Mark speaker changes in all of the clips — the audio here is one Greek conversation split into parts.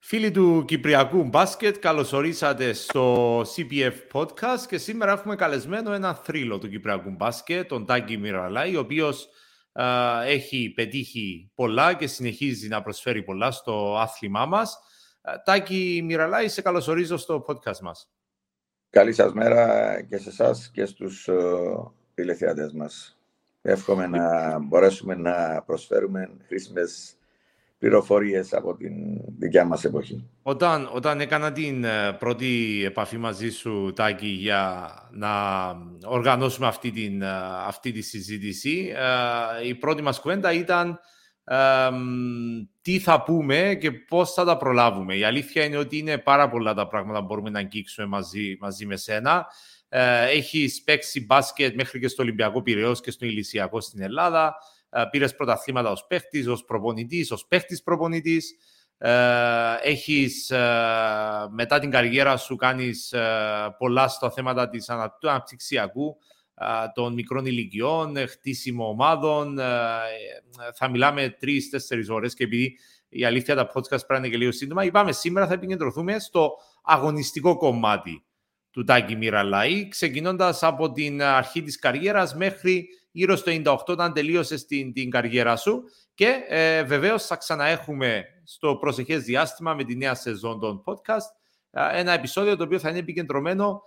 Speaker 1: Φίλοι του Κυπριακού Μπάσκετ, καλωσορίσατε στο CPF Podcast και σήμερα έχουμε καλεσμένο ένα θρύλο του Κυπριακού Μπάσκετ, τον Τάκη Μιραλάη, ο οποίος έχει πετύχει πολλά και συνεχίζει να προσφέρει πολλά στο άθλημά μας. Τάκη Μιραλάη, σε καλωσορίζω στο podcast μας.
Speaker 2: Καλή σας μέρα και σε εσάς και στους τηλεθεατές μας. Εύχομαι να μπορέσουμε να προσφέρουμε χρήσιμες πληροφορίες από την δικιά μας εποχή.
Speaker 1: Όταν, όταν έκανα την ε, πρώτη επαφή μαζί σου, Τάκη, για να οργανώσουμε αυτή, την, ε, αυτή τη συζήτηση, ε, η πρώτη μας κουβέντα ήταν τι θα πούμε και πώς θα τα προλάβουμε. Η αλήθεια είναι ότι είναι πάρα πολλά τα πράγματα που μπορούμε να αγγίξουμε μαζί, μαζί με σένα. Έχεις παίξει μπάσκετ μέχρι και στο Ολυμπιακό Πυραιός και στο Ηλυσιακό στην Ελλάδα. Ε, πήρες πρωταθλήματα ως παίχτης, ως προπονητής, ως παίχτης προπονητής. Ε, έχεις ε, μετά την καριέρα σου κάνεις πολλά στα θέματα της του αναπτυξιακού των μικρών ηλικιών, χτίσιμο ομάδων. Θα μιλάμε τρει-τέσσερι ώρες και επειδή η αλήθεια τα podcast πρέπει και λίγο σύντομα, είπαμε σήμερα θα επικεντρωθούμε στο αγωνιστικό κομμάτι του Τάκη Μιραλάη, ξεκινώντας από την αρχή της καριέρας μέχρι γύρω στο 98 όταν τελείωσες την, την καριέρα σου και ε, βεβαίως θα ξαναέχουμε στο προσεχές διάστημα με τη νέα σεζόν των podcast ένα επεισόδιο το οποίο θα είναι επικεντρωμένο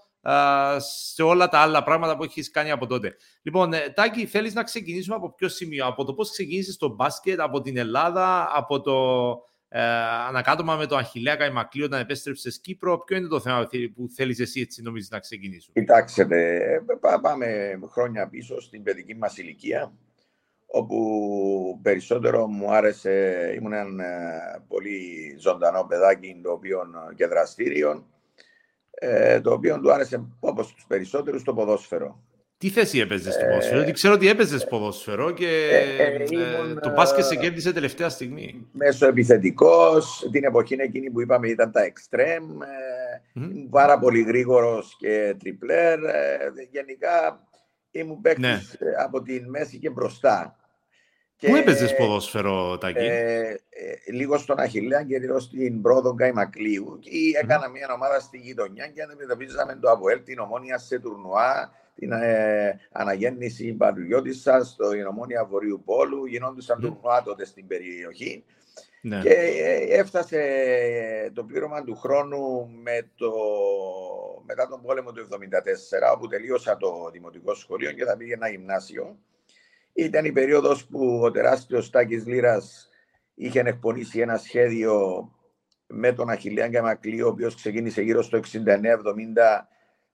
Speaker 1: σε όλα τα άλλα πράγματα που έχεις κάνει από τότε. Λοιπόν, ε, Τάκη, θέλεις να ξεκινήσουμε από ποιο σημείο, από το πώς ξεκίνησες το μπάσκετ, από την Ελλάδα, από το ε, ανακάτωμα με το Αχιλέα Καϊμακλή όταν επέστρεψε Κύπρο. Ποιο είναι το θέμα που θέλει εσύ έτσι νομίζεις να ξεκινήσουμε.
Speaker 2: Κοιτάξτε, πάμε χρόνια πίσω στην παιδική μας ηλικία όπου περισσότερο μου άρεσε, ήμουν ένα ε, πολύ ζωντανό παιδάκι το οποίο, και δραστήριο, ε, το οποίο του άρεσε όπως τους περισσότερους το ποδόσφαιρο.
Speaker 1: Τι θέση έπαιζες στο ποδόσφαιρο, γιατί ξέρω ότι έπαιζες ποδόσφαιρο και ε, ε, ε, το μπάσκετ σε κέρδισε τελευταία στιγμή.
Speaker 2: Μέσω επιθετικό, την εποχή εκείνη που είπαμε ήταν τα εξτρέμ, πάρα πολύ γρήγορος και τριπλέρ. γενικά ήμουν παίκτης ναι. από τη μέση και μπροστά.
Speaker 1: Πού έπαιζες ποδόσφαιρο, Τάκη; Ε,
Speaker 2: λίγο στον Αχιλέα και λίγο στην πρόοδο Καϊμακλείου. Και έκανα μια ομάδα στη γειτονιά και αντιμετωπίζαμε το Αβουέλ, την ομόνια σε τουρνουά την ε, αναγέννηση πατριώτησα στο Ινωμόνια Βορείου Πόλου. Γινόντουσαν mm. τουρνουά τότε στην περιοχή. Ναι. Και ε, έφτασε το πλήρωμα του χρόνου με το, μετά τον πόλεμο του 1974, όπου τελείωσα το δημοτικό σχολείο και θα πήγε ένα γυμνάσιο. Ήταν η περίοδος που ο τεράστιος Τάκης Λύρας είχε εκπονήσει ένα σχέδιο με τον Αχιλέα Γκαμακλή, ο οποίος ξεκίνησε γύρω στο 69-70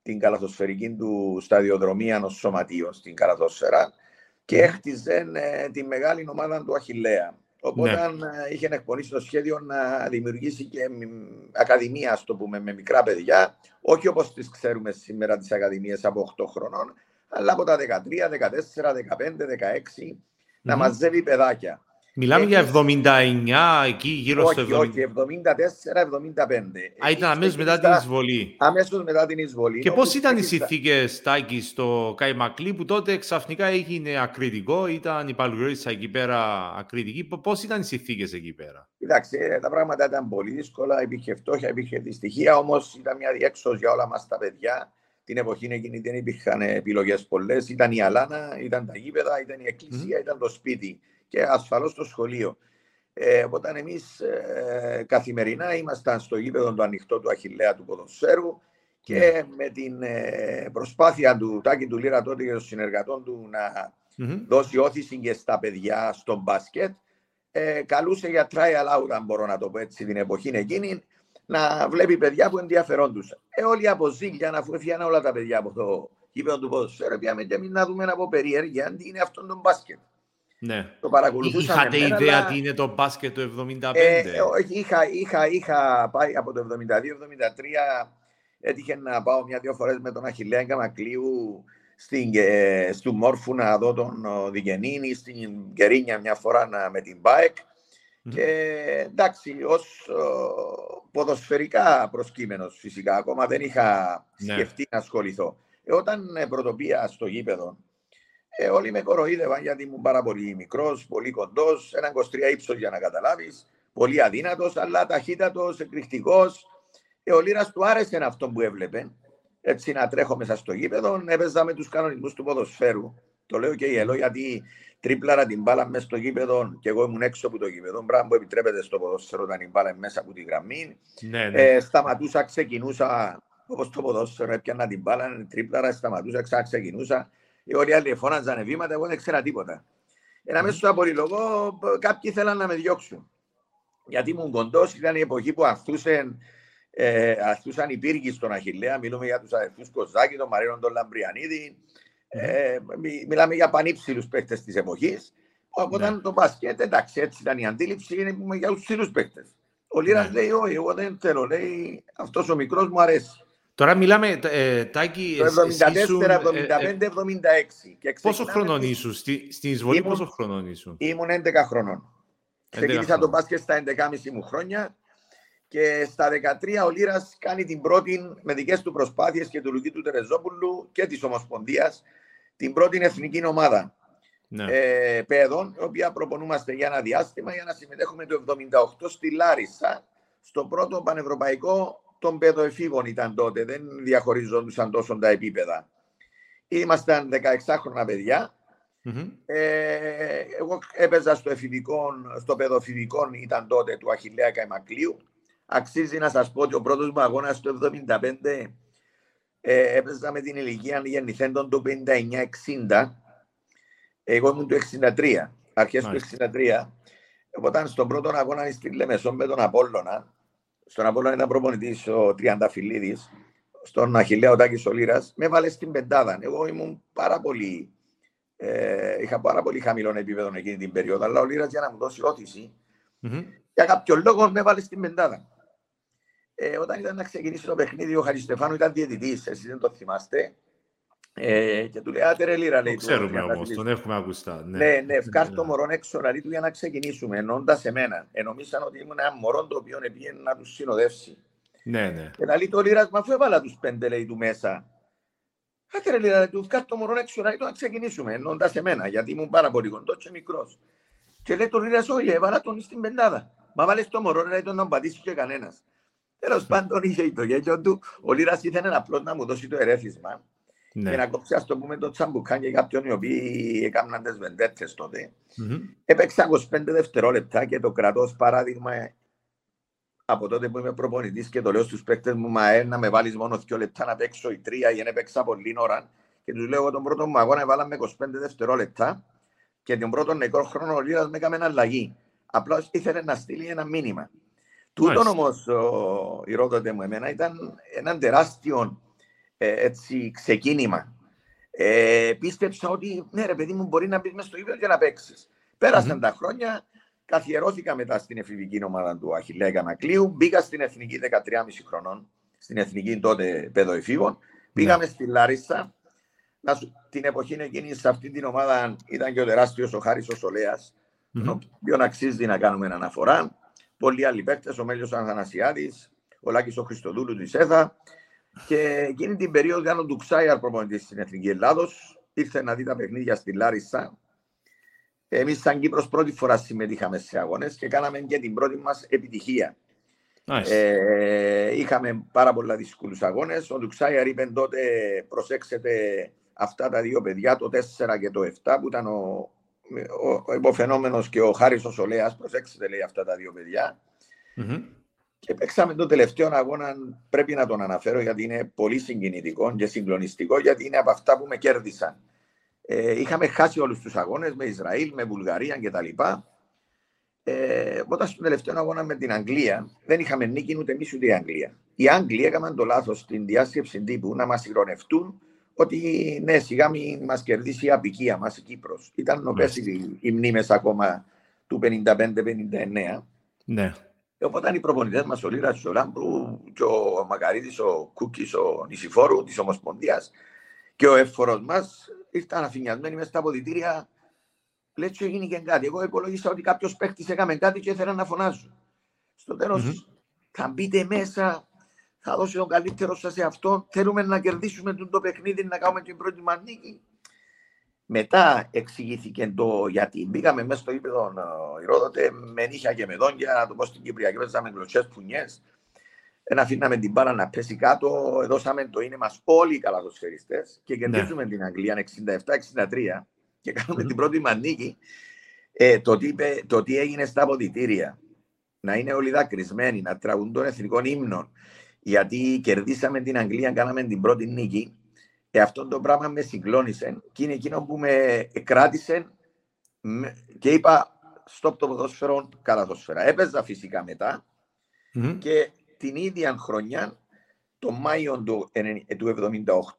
Speaker 2: την καλαθοσφαιρική του σταδιοδρομία ενός σωματείο στην καλαθόσφαιρα και έχτιζε ε, τη μεγάλη ομάδα του Αχηλέα. Οπότε ναι. Ε, είχε εκπονήσει το σχέδιο να δημιουργήσει και ακαδημία, ας το πούμε, με μικρά παιδιά, όχι όπως τις ξέρουμε σήμερα τις ακαδημίες από 8 χρονών, αλλά από τα 13, 14, 15, 16, να μαζεύει παιδάκια.
Speaker 1: Μιλάμε για 79 εκεί γύρω
Speaker 2: όχι,
Speaker 1: στο 70.
Speaker 2: Όχι, 74-75.
Speaker 1: Α, ήταν αμέσως μετά την εισβολή.
Speaker 2: Αμέσως μετά την εισβολή.
Speaker 1: Και πώς ήταν οι συνθήκες, Τάκη, στο Καϊμακλή που τότε ξαφνικά έγινε ακριτικό, ήταν η Παλγουρίτσα εκεί πέρα ακριτική. Πώς ήταν οι συνθήκες εκεί πέρα;
Speaker 2: Κοιτάξτε, τα πράγματα ήταν πολύ δύσκολα. Υπήρχε φτώχεια, υπήρχε δυστυχία, όμως ήταν μια διέξοδος για όλα μας τα παιδιά. Την εποχή εκείνη δεν υπήρχαν επιλογές πολλές. Ήταν η Αλάνα, ήταν τα γήπεδα, ήταν η εκκλησία, mm. ήταν το σπίτι και ασφαλώς στο σχολείο. Ε, όταν εμείς ε, καθημερινά ήμασταν στο γήπεδο του ανοιχτό του Αχιλέα του ποδοσφαίρου και ναι. με την ε, προσπάθεια του Τάκη του Λίρα τότε και των συνεργατών του να δώσει όθηση και στα παιδιά στο μπάσκετ, ε, καλούσε για trial out, αν μπορώ να το πω έτσι, την εποχή εκείνη, να βλέπει παιδιά που ενδιαφερόντουσαν. Ε, όλοι από ζήλια, αφού έφυγαν όλα τα παιδιά από το γήπεδο του ποδοσφαίρου, πήγαμε και εμείς να δούμε από περιέργεια τι είναι αυτό το μπάσκετ.
Speaker 1: Ναι.
Speaker 2: Το παρακολουθούσα.
Speaker 1: Είχατε εμένα, ιδέα αλλά... τι είναι το μπάσκετ το 75. Ε,
Speaker 2: είχα, είχα, είχα πάει από το 72-73. Έτυχε να πάω μια-δύο φορές με τον Αχιλέα Γκαμακλείου στην, ε, στο Μόρφου να δω τον Διγενίνη, στην Κερίνια μια φορά να, με την ΠΑΕΚ. Mm-hmm. Και εντάξει, ως ποδοσφαιρικά προσκύμενος φυσικά, ακόμα δεν είχα ναι. σκεφτεί να ασχοληθώ. Ε, όταν ε, πρωτοπία στο γήπεδο, ε, όλοι με κοροϊδεύαν γιατί ήμουν πάρα πολύ μικρός, πολύ κοντός, ένα 23 ύψος για να καταλάβεις. πολύ αδύνατος, αλλά ταχύτατος, εκρηκτικός. Ε, ο Λίρα του άρεσε αυτό που έβλεπε. Έτσι να τρέχω μέσα στο γήπεδο, έπαιζα με τους κανονισμούς του ποδοσφαίρου. Το λέω και η ΕΛΟ γιατί τρίπλαρα την μπάλα μέσα στο γήπεδο και εγώ ήμουν έξω από το γήπεδο. Μπράβο που επιτρέπεται στο ποδόσφαιρο όταν την μπάλα μέσα από τη γραμμή. Ναι, ναι. Ε, σταματούσα, ξεκινούσα όπως το ποδόσφαιρο, έπιανα την μπάλα, τρίπλαρα, σταματούσα, ξεκινούσα. Οι όλοι άλλοι φώναζαν βήματα, εγώ δεν ξέρα τίποτα. Ένα μέσα στο απολυλογό, κάποιοι θέλαν να με διώξουν. Γιατί ήμουν κοντός, ήταν η εποχή που αθούσαν, ε, αθούσαν οι πύργοι στον Αχηλέα. Μιλούμε για τους αδερφούς Κοζάκη, τον Μαρίνο τον Λαμπριανίδη. Ε, μιλάμε για πανύψηλους παίχτε της εποχής. Οπότε ναι. το μπασκετ, εντάξει, έτσι ήταν η αντίληψη, είναι για τους ψηλούς παίχτε. Ο Λίρας ναι. λέει, Όχι, εγώ δεν θέλω, λέει, αυτός ο μικρός μου αρέσει.
Speaker 1: Τώρα μιλάμε, ε, Τάκη,
Speaker 2: Το 74, 75, 76.
Speaker 1: πόσο χρονών ήσουν, στη, στην εισβολή ήμουν, πόσο χρονών ήσουν;
Speaker 2: Ήμουν 11 χρονών. Ξεκίνησα το μπάσκετ στα 11,5 μου χρόνια και στα 13 ο Λίρας κάνει την πρώτη με δικές του προσπάθειες και του Λουκί του Τερεζόπουλου και της Ομοσπονδίας την πρώτη εθνική ομάδα ναι. ε, παιδών, η οποία προπονούμαστε για ένα διάστημα για να συμμετέχουμε το 78 στη Λάρισα, στο πρώτο πανευρωπαϊκό των παιδοεφήβων ήταν τότε, δεν διαχωριζόντουσαν τόσο τα επίπεδα. Ήμασταν 16 χρόνια παιδιά. Mm-hmm. Ε, εγώ έπαιζα στο, εφηβικό, στο παιδοφηβικό, ήταν τότε του Αχιλέα Καϊμακλείου. Αξίζει να σας πω ότι ο πρώτος μου αγώνας το 1975 ε, έπαιζα με την ηλικία γεννηθέντων του 59-60. Εγώ ήμουν του 63, αρχές του 63. Οπότε στον πρώτο αγώνα στη Λεμεσό με τον Απόλλωνα, στον Απόλλωνα ήταν προπονητής ο Τριανταφυλλίδης, στον Αχιλέα ο Τάκης Σολύρας, με βάλε στην πεντάδα. Εγώ ήμουν πάρα πολύ, ε, είχα πάρα πολύ χαμηλό επίπεδο εκείνη την περίοδο, αλλά ο Λύρας για να μου δώσει όθηση, mm-hmm. για κάποιο λόγο με βάλε στην πεντάδα. Ε, όταν ήταν να ξεκινήσει το παιχνίδι, ο Χαριστεφάνου ήταν διαιτητής, εσείς δεν το θυμάστε. Ε, και του λέει, άτε ρε λίρα, λέει.
Speaker 1: Το ξέρουμε όμως, τον έχουμε ακουστά.
Speaker 2: Ναι, ναι, ναι ευκάρ το μωρό έξω, λέει του για να ξεκινήσουμε, ενώντα εμένα. Ενομίσαν ότι ήμουν ένα μωρό το οποίο πήγαινε να τους συνοδεύσει.
Speaker 1: Ναι, ναι.
Speaker 2: Και λέει το λίρα, μα αφού έβαλα τους πέντε, λέει του μέσα. Άτε ρε λίρα, του ευκάρ το μωρό έξω, λέει να ξεκινήσουμε, ενώντα εμένα, γιατί ήμουν πάρα πολύ κοντό και μικρός. Και λέει το λίρα, όχι, έβαλα τον στην πεντάδα. Μα βάλες το μωρό, λέει τον να πατήσει και κανένας. Τέλος πάντων είχε το γέλιο του. Ο Λίρας ήθελε απλώς να μου δώσει το ερέθισμα ναι. και να κόψει, ας το πούμε, το τσαμπουκάν και κάποιον οι οποίοι έκαναν τις βεντέτσε τότε. Mm-hmm. Έπαιξα 25 δευτερόλεπτα και το κρατώ ω παράδειγμα από τότε που είμαι προπονητής και το λέω στους παίκτες μου, μα ε, να με βάλεις μόνο δύο λεπτά να παίξω η τρία για να παίξα πολύ ώρα. Και τους λέω τον πρώτο μου αγώνα βάλαμε 25 δευτερόλεπτα και τον πρώτο νεκρό χρόνο ο Λίρα με έκαμε αλλαγή. Απλώς ήθελε να στείλει ένα μήνυμα. Τούτο όμως η ρόδοτε μου εμένα ήταν ένα τεράστιο ε, έτσι, ξεκίνημα. Ε, πίστεψα ότι ναι, ρε παιδί μου, μπορεί να μπεις μέσα στο ίδιο και να παίξεις. Πέρασαν mm-hmm. τα χρόνια, καθιερώθηκα μετά στην εφηβική ομάδα του Αχιλέα Κανακλείου, μπήκα στην εθνική 13,5 χρονών, στην εθνική τότε παιδοεφήβων. Πήγαμε ναι. στη Λάρισα. την εποχή εκείνη σε αυτή την ομάδα ήταν και ο τεράστιος ο Χάρης ο Σολέας, mm-hmm. τον οποίο αξίζει να κάνουμε αναφορά πολλοί άλλοι παίκτες, ο Μέλιος Ανθανασιάδη, ο Λάκης ο Χριστοδούλου της ΕΘΑ. Και εκείνη την περίοδο ήταν ο Ντουξάιαρ προπονητής στην Εθνική Ελλάδος. Ήρθε να δει τα παιχνίδια στη Λάρισα. Εμείς, σαν Κύπρος, πρώτη φορά συμμετείχαμε σε αγώνες και κάναμε και την πρώτη μας επιτυχία. Nice. Ε, είχαμε πάρα πολλά δύσκολους αγώνες. Ο Ντουξάιαρ είπε τότε: Προσέξτε αυτά τα δύο παιδιά, το 4 και το 7, που ήταν ο, ο υποφαινόμενος και ο Χάρης ο Σολέας, προσέξτε λέει αυτά τα δύο παιδιά. Mm-hmm. Και παίξαμε το τελευταίο αγώνα, πρέπει να τον αναφέρω γιατί είναι πολύ συγκινητικό και συγκλονιστικό, γιατί είναι από αυτά που με κέρδισαν. Ε, είχαμε χάσει όλους τους αγώνες με Ισραήλ, με Βουλγαρία κτλ. Ε, όταν στον τελευταίο αγώνα με την Αγγλία δεν είχαμε νίκη ούτε εμείς ούτε η Αγγλία. Οι Άγγλοι έκαναν το λάθος στην διάσκεψη τύπου να μας ηρωνευτούν ότι ναι, σιγά μην μας κερδίσει η απικία μας η Κύπρος. Ήταν νοπέ οι, οι μνήμες ακόμα του 55-59.
Speaker 1: Ναι.
Speaker 2: Και οπότε οι προπονητές μας, ο Λίρας, ο Λάμπρου, και ο Μακαρίτη, ο Κούκη, ο Νησιφόρου της Ομοσπονδίας και ο εύφορο μας ήρθαν αφηνιασμένοι μέσα στα αποδητήρια. Λέει, και έγινε και κάτι. Εγώ υπολόγισα ότι κάποιος παίχτης έκαμε κάτι και ήθελα να φωνάζω. Στο τέλος, mm-hmm. θα μπείτε μέσα, θα δώσει τον καλύτερο σας σε αυτό. Θέλουμε να κερδίσουμε το παιχνίδι, να κάνουμε την πρώτη μας νίκη. Μετά εξηγήθηκε το γιατί. Μπήκαμε μέσα στο ύπεδο Ηρόδοτε με νύχια και με δόντια, να το πω στην Κυπριακή, παίζαμε γλωσσές πουνιές. Ένα αφήναμε την μπάλα να πέσει κάτω, δώσαμε το είναι μας όλοι οι καλαθοσφαιριστές και κερδίζουμε ναι. την Αγγλία 67-63 και κάνουμε mm. την πρώτη μας νίκη. Ε, το, τι, το τι έγινε στα αποδητήρια, να είναι όλοι δακρυσμένοι, να τραγούν των εθνικών ύμνων, γιατί κερδίσαμε την Αγγλία, κάναμε την πρώτη νίκη. Ε, αυτό το πράγμα με συγκλώνησε και είναι εκείνο που με κράτησε και είπα στο το ποδόσφαιρο καλαθόσφαιρα. Έπαιζα φυσικά μετά mm-hmm. και την ίδια χρονιά, το Μάιο του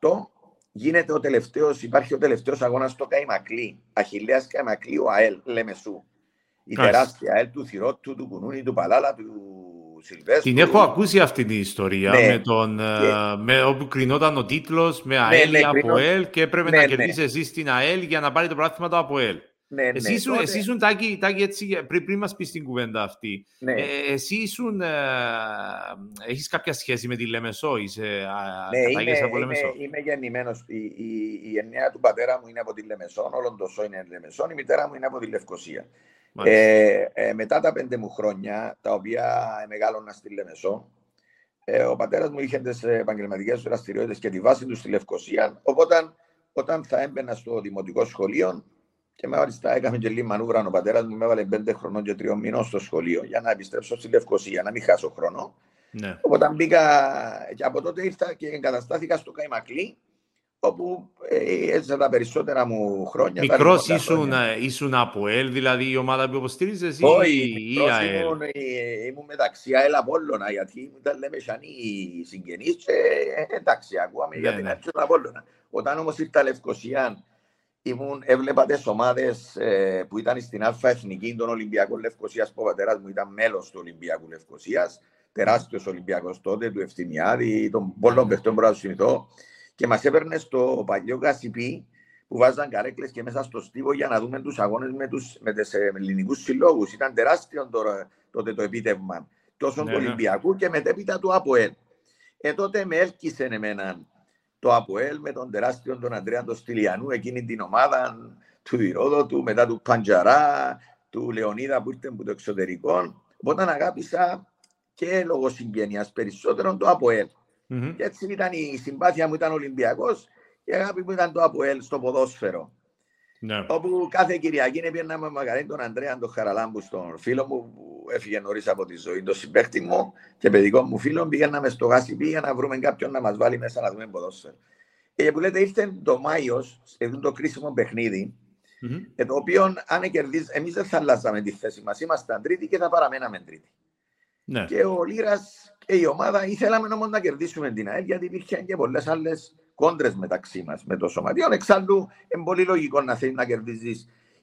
Speaker 2: 1978, γίνεται ο τελευταίος, υπάρχει ο τελευταίος αγώνας στο Καϊμακλή, Αχιλέας Καϊμακλή, ο ΑΕΛ, Λεμεσού. Η τεράστια ΑΕΛ του Θηρότου, του Κουνούνι, του Παλάλα, του Σιλβέστρου.
Speaker 1: Την έχω ακούσει αυτή την ιστορία ναι. με τον, και... με, όπου κρινόταν ο τίτλος με ΑΕΛ ναι, ναι, από ΕΛ και έπρεπε ναι, να ναι. κερδίσει εσύ στην ΑΕΛ για να πάρει το πράγμα του από ΕΛ. Ναι, ναι, εσύ ήσουν, τότε... εσύ ήσουν τάκι, τάκι έτσι, πριν, πριν μας πεις την κουβέντα αυτή, ναι. ε, εσύ ήσουν, ε, έχεις κάποια σχέση με τη Λεμεσό, είσαι
Speaker 2: ναι, είμαι, από Λεμεσό; Είμαι, είμαι γεννημένος, η, η, η γενεά του πατέρα μου είναι από τη Λεμεσό, όλον το σόι είναι Λεμεσό, η μητέρα μου είναι από τη Λευκοσία. Ε, ε, μετά τα πέντε μου χρόνια, τα οποία μεγάλωνα στη Λεμεσό, ε, ο πατέρας μου είχε τις επαγγελματικές δραστηριότητες και τη βάση του στη Λευκοσία. Οπότε, όταν θα έμπαινα στο δημοτικό σχολείο, και μάλιστα έκαμε και λίγη μανούβρα. Ο πατέρας μου με έβαλε πέντε χρονών και τριών μηνών στο σχολείο για να επιστρέψω στη Λευκοσία, να μην χάσω χρόνο. Ναι. Οπότε μπήκα και από τότε ήρθα και εγκαταστάθηκα στο Καϊμακλή, όπου ε, έζησα τα περισσότερα μου χρόνια.
Speaker 1: Μικρός ήσουν, ήσουν από ΕΛ, δηλαδή η ομάδα που υποστήριζες, ή, Όχι,
Speaker 2: ή ΑΕΛ. Ήμουν, ε, ήμουν μεταξύ ΑΕΛ Απόλλωνα, γιατί ήταν λέμε σαν οι συγγενείς και ε, εντάξει, ακούαμε ναι, για την ναι. αρχή του Απόλλωνα. Όταν όμως ήρθα Λευκοσία ήμουν, έβλεπα τι ομάδες ε, που ήταν στην Α Εθνική των Ολυμπιακών Λευκοσίας, που ο πατέρας μου ήταν μέλος του Ολυμπιακού Λευκοσίας, τεράστιος Ολυμπιακός τότε, του Ευθυμιάδη, των πολλών παιχτών που θυμηθώ. Και μας έπαιρνε στο παλιό Κασιπί που βάζαν καρέκλες και μέσα στο στίβο για να δούμε τους αγώνες με τους με ε, ελληνικούς συλλόγους. Ήταν τεράστιο τώρα, τότε το επίτευγμα τόσο ναι, του ναι. Ολυμπιακού και μετέπειτα του ΑΠΟΕΛ. Ε, τότε με έλκυσε εμένα το ΑΠΟΕΛ με τον τεράστιο τον Αντρέα τον Στυλιανού, εκείνη την ομάδα του Ηρόδοτου, μετά του Παντζαρά, του Λεωνίδα που ήρθε από το εξωτερικό. Οπότε αγάπησα και λόγω συγγένειας περισσότερο το ΑΠΟΕΛ. Mm-hmm. Και έτσι ήταν η συμπάθεια μου ήταν Ολυμπιακός και η αγάπη μου ήταν το ΑΠΟΕΛ στο ποδόσφαιρο. Ναι. Όπου κάθε Κυριακή έπαιρνα με μαγαρέν τον Αντρέα τον Χαραλάμπου, στον φίλο μου που έφυγε νωρίς από τη ζωή, τον συμπέχτη μου και παιδικό μου φίλο. Πήγαμε στο γάσι για να βρούμε κάποιον να μας βάλει μέσα να δούμε ποδόσφαιρο. Και που λέτε, ήρθε το Μάιος, σε το κρίσιμο παιχνίδι, mm-hmm. το οποίο αν κερδίζει, εμείς δεν θα αλλάζαμε τη θέση μας. Ήμασταν τρίτη και θα παραμέναμε τρίτη. Ναι. Και ο Λίρα και η ομάδα ήθελαμε όμω να κερδίσουμε την ΑΕΛ γιατί υπήρχαν και πολλέ άλλε κόντρε μεταξύ μα με το σωματείο. Εξάλλου, είναι πολύ λογικό να θέλει να κερδίζει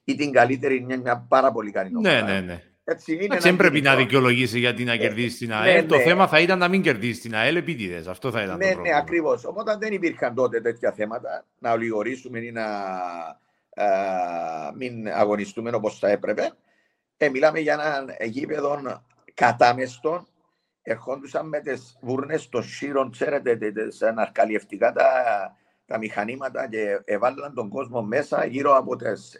Speaker 2: ή την καλύτερη, είναι μια πάρα πολύ καλή
Speaker 1: ναι, ομάδα. Ναι, ναι, ναι. Έτσι είναι. Δεν πρέπει να δικαιολογήσει γιατί να ε, κερδίσει την ναι, ΑΕΛ. Ναι, το ναι. θέμα θα ήταν να μην κερδίσει την ΑΕΛ επίτηδε. Αυτό θα ήταν.
Speaker 2: Ναι, το ναι, ακριβώ. Οπότε δεν υπήρχαν τότε τέτοια θέματα να ολιγορήσουμε ή να α, μην αγωνιστούμε όπω θα έπρεπε. Ε, μιλάμε για έναν γήπεδο κατάμεστο ερχόντουσαν με τις βούρνες των σύρων, ξέρετε, τις αναρκαλιευτικά τα, τα μηχανήματα και έβαλαν τον κόσμο μέσα γύρω από τις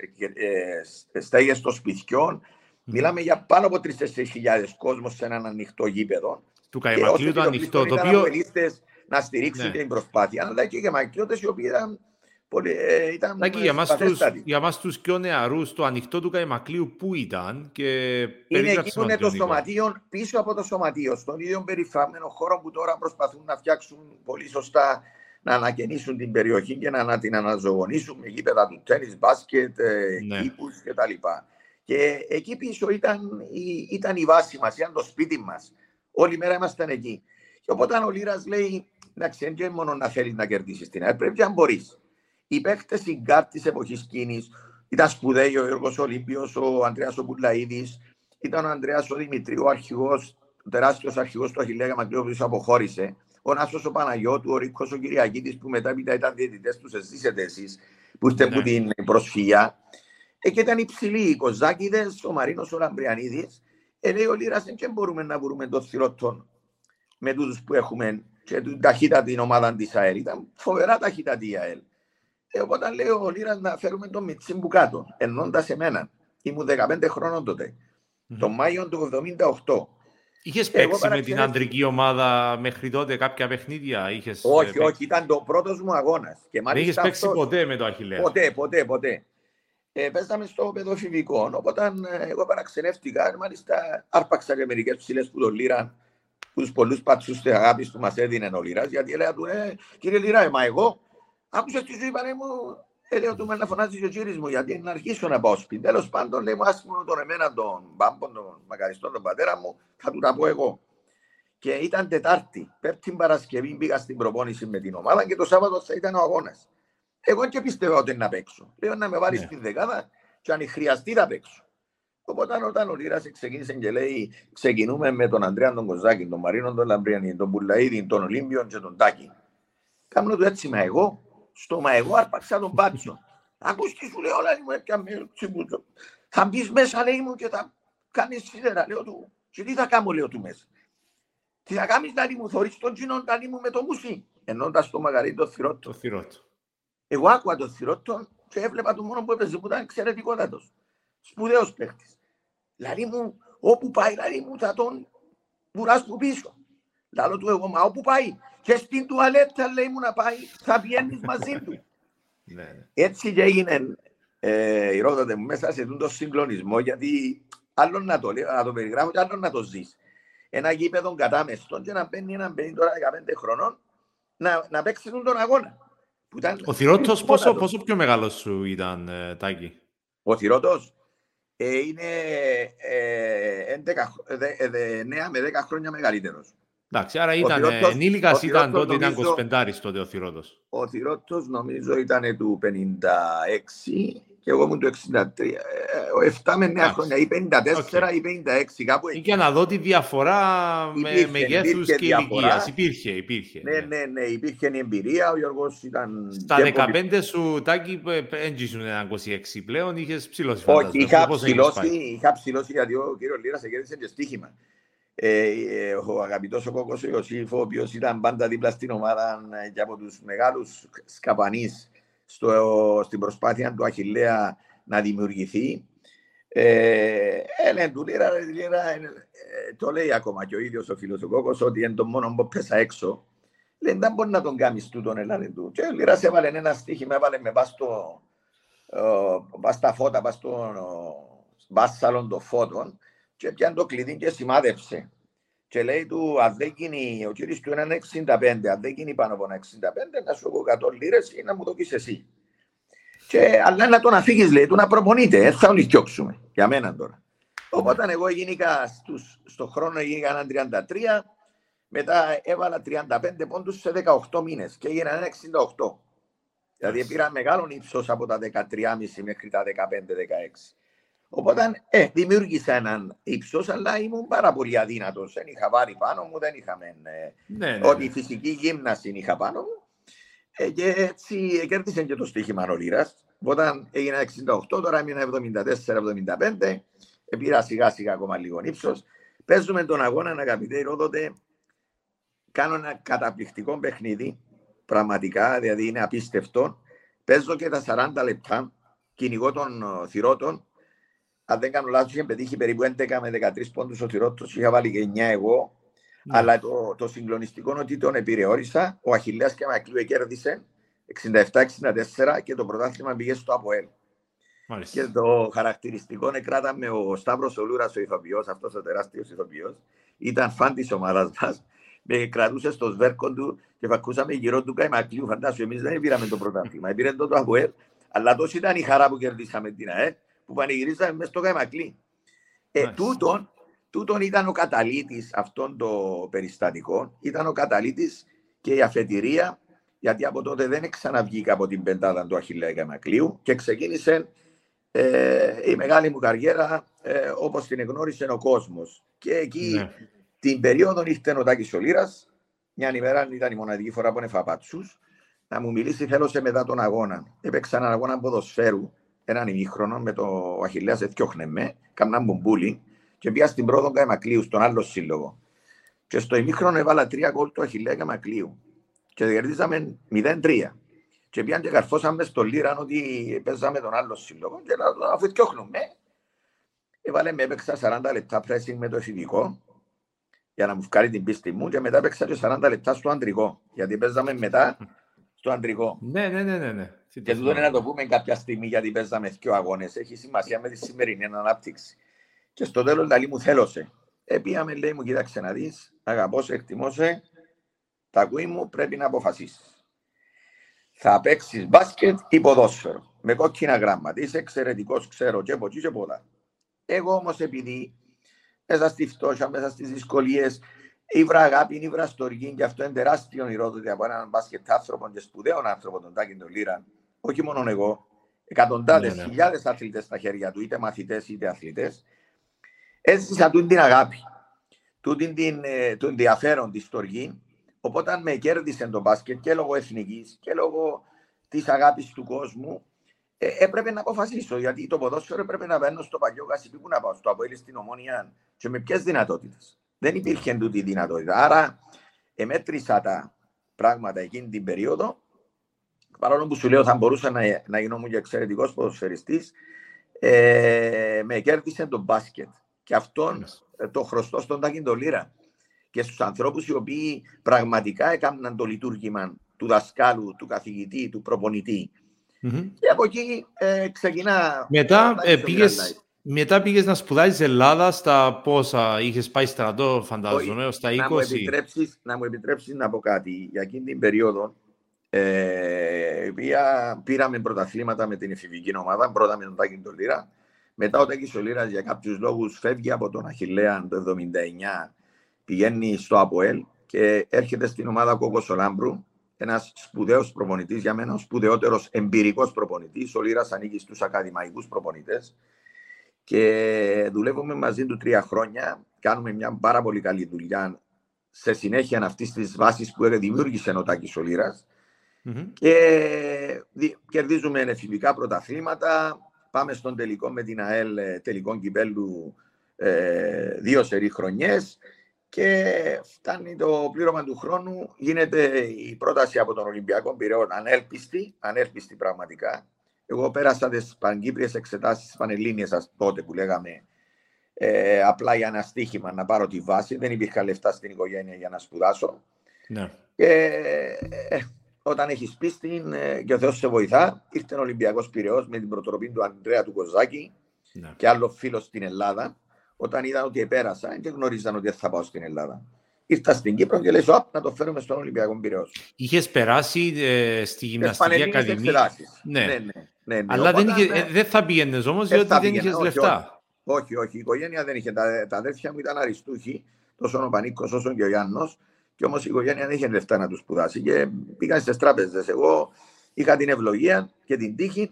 Speaker 2: ε, στέγες των σπιτιών. Μιλάμε για πάνω από 3-4 χιλιάδες κόσμος σε έναν ανοιχτό γήπεδο.
Speaker 1: Του Καϊμακλείου το ανοιχτό, το οποίο...
Speaker 2: να στηρίξουν ναι. την προσπάθεια, αλλά και οι Καϊμακλείωτες οι οποίοι ήταν Πολύ, ε, ήταν
Speaker 1: Λάκη, για, μας τους, για μας τους πιο νεαρούς, το ανοιχτό του Καϊμακλείου πού ήταν και
Speaker 2: Είναι εκεί που είναι το σωματείο, πίσω από το σωματείο, στον ίδιο περιφράμενο χώρο που τώρα προσπαθούν να φτιάξουν πολύ σωστά να ανακαινήσουν την περιοχή και να, την αναζωογονήσουν με γήπεδα του τέννις, μπάσκετ, ε, ναι. κήπους κτλ. Και εκεί πίσω ήταν η, ήταν η βάση μας, ήταν το σπίτι μας. Όλη μέρα ήμασταν εκεί. Και οπότε ο Λύρας λέει, εντάξει, δεν μόνο να θέλεις να κερδίσεις την ΑΕΠ, πρέπει να μπορείς οι παίχτε η γκάρ της εποχής κίνη ήταν σπουδαίοι ο Γιώργος Ολύμπιος, ο Αντρέα Οπουλαίδη, ήταν ο Αντρέα ο Δημητρίου, ο αρχηγός, ο τεράστιος αρχηγός του Αχηλέα Μακρύο που αποχώρησε. Ο Νάσος ο Παναγιώτου, ο Ρίκος ο Κυριακήτη που μετά ήταν διαιτητές τους, εσείς εσείς που είστε από ναι. την προσφυγιά. Ε, και ήταν υψηλοί οι Κοζάκηδες, ο Μαρίνος ο Λαμπριανίδης. Ε, λέει ο Λίρα, δεν μπορούμε να βρούμε το θηρότον με τούτους που έχουμε και την ταχύτητα την ομάδα της ΑΕΛ. Ήταν φοβερά ταχύτητα η ΑΕΛ. Ε, οπότε λέει ο Λίρας να φέρουμε τον Μιτσίμπου κάτω, ενώντα εμένα. Ήμουν 15 χρόνων τότε. Mm-hmm. Τον Μάιο του 1978.
Speaker 1: Είχες παίξει με την αντρική ομάδα μέχρι τότε κάποια παιχνίδια, είχες
Speaker 2: Όχι, παίξει. όχι, ήταν το πρώτος μου αγώνας.
Speaker 1: Δεν είχες παίξει ποτέ με το Αχιλέα.
Speaker 2: Ποτέ, ποτέ, ποτέ. Ε, παίζαμε στο παιδοφημικό. Οπότε ε, εγώ παραξενεύτηκα. Μάλιστα, άρπαξα και μερικές ψηλές που τον Λίρα, τους πολλούς πατσούς της αγάπης του μας έδινε ο Λίρας. Γιατί έλεγα του, ε, κύριε Λίρα, ε, μα εγώ άκουσα τη ζωή πανέ μου, έλεγα του με να φωνάζεις ο κύριο μου, γιατί να αρχίσω να πάω σπίτι. Τέλος πάντων, λέει μου, άσχημο τον εμένα, τον μπάμπον, τον μακαριστό, τον πατέρα μου, θα του τα πω εγώ. Και ήταν Τετάρτη, Πέμπτη Παρασκευή πήγα στην προπόνηση με την ομάδα και το Σάββατο θα ήταν ο αγώνας. Εγώ και πιστεύω ότι να παίξω. Λέω να με βάλεις ναι. στην δεκάδα και αν χρειαστεί θα παίξω. Οπότε όταν ο Λίρας ξεκίνησε και λέει ξεκινούμε με τον Αντρέα τον Κοζάκη, τον Μαρίνο τον Λαμπριανή, τον Πουλαίδη, τον Ολύμπιον και τον Τάκη. Κάμνω το έτσι μα εγώ, στο μα εγώ άρπαξα τον Πάτσο. Ακούς τι σου λέω, όλα μου έπιαμε τσιμπούτσο. Θα μπεις μέσα λέει μου και θα κάνεις σίδερα, λέω του. Και τι θα κάνω λέω του μέσα. Τι θα κάνεις να μου, θωρείς τον κοινό να μου με το μουσί. Ενώντας το μεγαλύτερο θηρότο.
Speaker 1: Το θηρότο.
Speaker 2: Εγώ άκουγα το θηρότο και έβλεπα το μόνο που έπαιζε που ήταν εξαιρετικότατος. Σπουδαίος παίχτης. Δηλαδή μου, όπου πάει, δηλαδή μου θα τον βουράσω πίσω. Λάλο του εγώ, μα όπου πάει. Και στην τουαλέτα λέει μου να πάει, θα πιένει μαζί του. Ναι, ναι. Έτσι και έγινε ε, η ρόδοτε μου μέσα σε τον συγκλονισμό, γιατί άλλο να το, λέω, να το περιγράφω και άλλο να το ζεις. Ένα γήπεδο κατάμεστον και να μπαίνει έναν παιδί τώρα 15 χρονών να, να παίξει τον αγώνα.
Speaker 1: Ήταν... Ο Θηρότος πόσο, πόσο πιο μεγάλος σου ήταν, ε, Τάκη;
Speaker 2: Ο Θηρότος ε, είναι ε, 11, 9 με 10 χρόνια μεγαλύτερος.
Speaker 1: Εντάξει, άρα ήταν ε, ενήλικας, ήταν τότε, ήταν 25 τότε ο Θηρότος.
Speaker 2: Ο Θηρότος νομίζω ήταν του 56 και εγώ ήμουν το 63. Ε, 7 με 9 χρόνια, ή 54 okay. ή 56, κάπου εκεί.
Speaker 1: Για να δω τη διαφορά με μεγέθου και ηλικίας. Υπήρχε, υπήρχε.
Speaker 2: Ναι, ναι, ναι, υπήρχε η εμπειρία. Ο Γιώργος ήταν.
Speaker 1: Στα 15 σου, Τάκη, έντζησουν ένα 26 πλέον, είχες ψηλώσει.
Speaker 2: Όχι, είχα ψηλώσει, είχα ψηλώσει γιατί ο κύριος Λίρας σε κέρδισε και στοίχημα. Ε, ε, ο αγαπητό ο Κόκο ο Ιωσήφ, ο οποίο ήταν πάντα δίπλα στην ομάδα ε, και από του μεγάλου σκαπανεί στο, στην προσπάθεια του Αχιλέα να δημιουργηθεί. Ε, έλεν του λίρα, λίρα ε, το λέει ακόμα και ο ίδιος ο φίλος ο Κόκος ότι είναι το μόνο που πέσα έξω. Λέει, δεν μπορεί να τον κάνεις τούτον, έλανε του. Και ο Λίρας έβαλε ένα στίχημα, έβαλε με πας στο, πας στα φώτα, πας στο βάσσαλον των φώτων και πιάνε το κλειδί και σημάδεψε. Και λέει του, αν δεν γίνει, ο κύριος του είναι 65, αν δεν γίνει πάνω από ένα 65, να σου έχω 100 λίρες ή να μου το πεις εσύ. Και, αλλά να τον αφήγεις, λέει, του να προπονείται, ε, θα όλοι φτιάξουμε, για μένα τώρα. Οπότε εγώ γίνηκα στους, στο χρόνο γίνηκα ένα 33, μετά έβαλα 35 πόντους σε 18 μήνες και έγινα ένα 68. Δηλαδή πήρα μεγάλο ύψος από τα 13,5 μέχρι τα 15-16. Οπότε ε, δημιούργησα έναν ύψος, αλλά ήμουν πάρα πολύ αδύνατος. Δεν είχα βάρη πάνω μου, δεν είχαμε. Ε, ναι, ναι, ότι η ναι. φυσική γύμναση είχα πάνω μου. Ε, και έτσι κέρδισε και το στοίχημα ο Όταν έγινα 68, τώρα έμεινα 74-75. Πήρα σιγά σιγά ακόμα λίγο ύψος. Παίζουμε τον αγώνα, αγαπητέ Ρόδοτε. Κάνω ένα καταπληκτικό παιχνίδι. Πραγματικά, δηλαδή είναι απίστευτο. Παίζω και τα 40 λεπτά. Κυνηγώ των ε, θυρώτων αν δεν κάνω λάθος, είχε πετύχει περίπου 11 με 13 πόντους ο Θηρότος, είχα βάλει και 9 εγώ. Ναι. Αλλά το, το συγκλονιστικό είναι ότι τον επιρρεώρισα. Ο Αχιλέας και Μακλίου κέρδισε 67-64 και το πρωτάθλημα πήγε στο ΑΠΟΕΛ. Και το χαρακτηριστικό με ο Σταύρος Ολούρας, ο ηθοποιός, αυτός ο τεράστιος ηθοποιός, ήταν φαν της ομάδας μας. Με κρατούσε στο σβέρκο του και φακούσαμε γύρω του Καϊμακλείου. Φαντάσου, εμείς δεν πήραμε το πρωτάθλημα. Πήρε το το ΑΠΟΕΛ, αλλά τόσο ήταν η χαρά που κερδίσαμε την ΑΕΛ που πανηγυρίζαμε μέσα στο Καϊμακλή. Ε, τούτον, τούτον ήταν ο καταλήτης αυτών των περιστατικών, ήταν ο καταλήτης και η αφετηρία, γιατί από τότε δεν ξαναβγήκα από την πεντάδα του Αχιλέα Καϊμακλείου και ξεκίνησε ε, η μεγάλη μου καριέρα ε, όπως την εγνώρισε ο κόσμος. Και εκεί ναι. την περίοδο ήρθε ο Τάκης Σολύρας, μια ημέρα ήταν η μοναδική φορά που έφαγα πατσούς, να μου μιλήσει θέλω σε μετά τον αγώνα. Έπαιξα έναν αγώνα ποδοσφαίρου έναν ημίχρονο με το Αχιλέας εθιώχνε με, κάμνα μπουμπούλι και πήγα στην πρώτο Καϊμακλείου, στον άλλο σύλλογο. Και στο ημίχρονο έβαλα τρία γκολ του Αχιλέα Καϊμακλείου και κερδίζαμε 0-3. Και Και πήγαν και καρφώσαμε στο Λίραν ότι παίζαμε τον άλλο σύλλογο και αφού θυκιόχνουμε, έβαλε με έπαιξα 40 λεπτά pressing με το εφηβικό για να μου βγάλει την πίστη μου και μετά έπαιξα και 40 λεπτά στο αντρικό, γιατί παίζαμε μετά στο αντρικό.
Speaker 1: Ναι, ναι, ναι, ναι. Ναι.
Speaker 2: Και τούτο είναι να το πούμε κάποια στιγμή γιατί παίζαμε δύο αγώνες. Έχει σημασία με τη σημερινή ανάπτυξη. Και στο τέλος δηλαδή μου θέλωσε. Επίαμε λέει μου κοίταξε να δεις, αγαπώ σε, εκτιμώ σε, τα ακούει μου πρέπει να αποφασίσεις θα παίξεις μπάσκετ ή ποδόσφαιρο. Με κόκκινα γράμματα. Είσαι εξαιρετικός, ξέρω και από εκεί και πολλά. Εγώ όμως επειδή μέσα στη φτώχεια, μέσα στις δυσκολίες, ήβρα αγάπη, ήβρα στοργή και αυτό είναι τεράστιο ηρόδοτη από έναν μπάσκετ άνθρωπο και σπουδαίο άνθρωπο, τον Τάκη τον Λίρα. Όχι μόνο εγώ, εκατοντάδες, ναι, ναι. χιλιάδες αθλητές στα χέρια του, είτε μαθητές είτε αθλητές. Έζησα του την αγάπη, του την, ε, το ενδιαφέρον, τη στοργή Οπότε με κέρδισε το μπάσκετ και λόγω εθνικής και λόγω της αγάπης του κόσμου, ε, έπρεπε να αποφασίσω. Γιατί το ποδόσφαιρο έπρεπε να παίρνω στο παλιό Γασιπί που να πάω, στο Αποέλ στην Ομόνια και με ποιες δυνατότητες. Δεν υπήρχε τούτη δυνατότητα. Άρα, εμέτρησα τα πράγματα εκείνη την περίοδο. Παρόλο που σου λέω θα μπορούσα να, να γινόμουν και εξαιρετικός ποδοσφαιριστής, ε, με κέρδισε το μπάσκετ. Και αυτόν ε, το χρωστό στον Τάκιν Λίρα και στους ανθρώπους οι οποίοι πραγματικά έκαναν το λειτουργήμα του δασκάλου, του καθηγητή, του προπονητη mm-hmm. Και από εκεί ε, ξεκινά...
Speaker 1: Μετά ε, πήγες, μετά πήγες να σπουδάσεις Ελλάδα στα πόσα είχες πάει στρατό, φαντάζομαι, στα 20.
Speaker 2: Να μου, επιτρέψεις, να μου επιτρέψεις να πω κάτι. Για εκείνη την περίοδο ε, πήραμε πρωταθλήματα με την εφηβική ομάδα, πρώτα με τον Τάκη Λίρα. Μετά ο Τάκης Λίρας για κάποιους λόγους φεύγει από τον Αχιλέα το 1979 πηγαίνει στο ΑΠΟΕΛ και έρχεται στην ομάδα Κόκο Σολάμπρου, ένας σπουδαίος προπονητής για μένα, ο σπουδαιότερος εμπειρικός προπονητής. Ο Λίρα ανήκει στους ακαδημαϊκούς προπονητές. Και δουλεύουμε μαζί του τρία χρόνια. Κάνουμε μια πάρα πολύ καλή δουλειά σε συνέχεια αυτής της βάσης που δημιούργησε ο Τάκης ο Λίρας. Mm-hmm. Και κερδίζουμε εφηβικά πρωταθλήματα. Πάμε στον τελικό με την ΑΕΛ τελικό κυπέλου ε, δύο σερή χρονιές και φτάνει το πλήρωμα του χρόνου, γίνεται η πρόταση από τον Ολυμπιακό Πυραιό ανέλπιστη, ανέλπιστη πραγματικά. Εγώ πέρασα τις πανκύπριες εξετάσεις της Πανελλήνιας τότε που λέγαμε ε, απλά για ένα στοίχημα να πάρω τη βάση. Δεν υπήρχαν λεφτά στην οικογένεια για να σπουδάσω. Ναι. Και ε, όταν έχεις πίστη ε, και ο Θεός σε βοηθά, ήρθε ο Ολυμπιακός Πυραιός με την προτροπή του Ανδρέα του Κοζάκη ναι. και άλλο φίλος στην Ελλάδα όταν είδαν ότι επέρασα και γνωρίζαν ότι θα πάω στην Ελλάδα. Ήρθα στην Κύπρο και λέω να το φέρουμε στον Ολυμπιακό Πυραιός.
Speaker 1: Είχες περάσει ε, στη γυμναστική ακαδημία. Ναι. Ναι, ναι, ναι, ναι, Αλλά δεν, είχε, ε, δεν θα πήγαινες όμως, διότι δεν είχες λεφτά.
Speaker 2: Όχι, όχι, η οικογένεια δεν είχε. Τα, τα αδέρφια μου ήταν αριστούχοι, τόσο ο Πανίκος όσο και ο Γιάννος. Και όμως η οικογένεια δεν είχε λεφτά να τους σπουδάσει. Και πήγαν στις τράπεζες. Εγώ είχα την ευλογία και την τύχη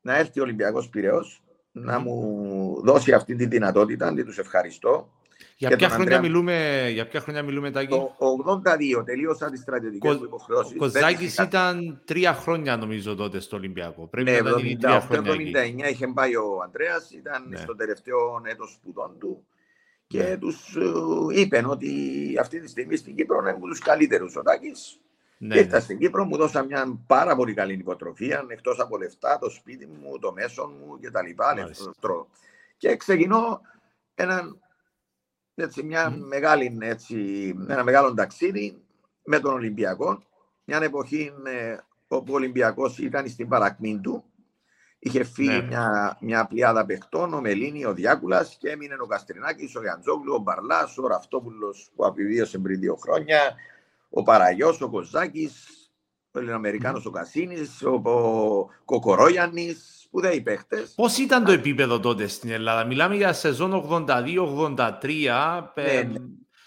Speaker 2: να έρθει ο Ολυμπιακός Πυραιός να μου δώσει αυτή τη δυνατότητα, αντί τους ευχαριστώ.
Speaker 1: Για ποια, χρόνια μιλούμε, για ποια χρόνια μιλούμε, Τάκη;
Speaker 2: Το 82 τελείωσα τις στρατιωτικές Κο, υποχρεώσεις.
Speaker 1: Ο Κοζάκης ήταν τρία χρόνια νομίζω τότε στο Ολυμπιακό.
Speaker 2: Πρέπει ναι, να ήταν τρία χρόνια 79 είχε πάει ο Ανδρέας, ήταν ναι. στο τελευταίο έτος σπουδών του και ναι. τους uh, είπαν ότι αυτή τη στιγμή στην Κύπρο είναι από τους καλύτερους ο Τάκης ναι, Ήρθα ναι. στην Κύπρο, μου δώσα μια πάρα πολύ καλή υποτροφία, εκτός από λεφτά, το σπίτι μου, το μέσο μου κτλ. Και ξεκινώ ένα, έτσι, μια μεγάλη, έτσι, ένα μεγάλο ταξίδι με τον Ολυμπιακό. Μια εποχή ε, όπου ο Ολυμπιακός ήταν στην παρακμή του. Είχε φύγει ναι. μια, μια πλειάδα παιχτών, ο Μελίνη, ο Διάκουλας και έμεινε ο Καστρινάκης, ο Γιαντζόγλου, ο Μπαρλάς, ο Ραφτόπουλο που απειβίωσε πριν δύο χρόνια, ο Παραγιός, ο Κοζάκης, ο Ελληνοαμερικάνος ο Κασίνης, ο, ο Κοκορόγιαννης, σπουδαίοι παίχτες.
Speaker 1: Πώς ήταν το επίπεδο τότε στην Ελλάδα, μιλάμε για σεζόν 82-83, ναι, ναι.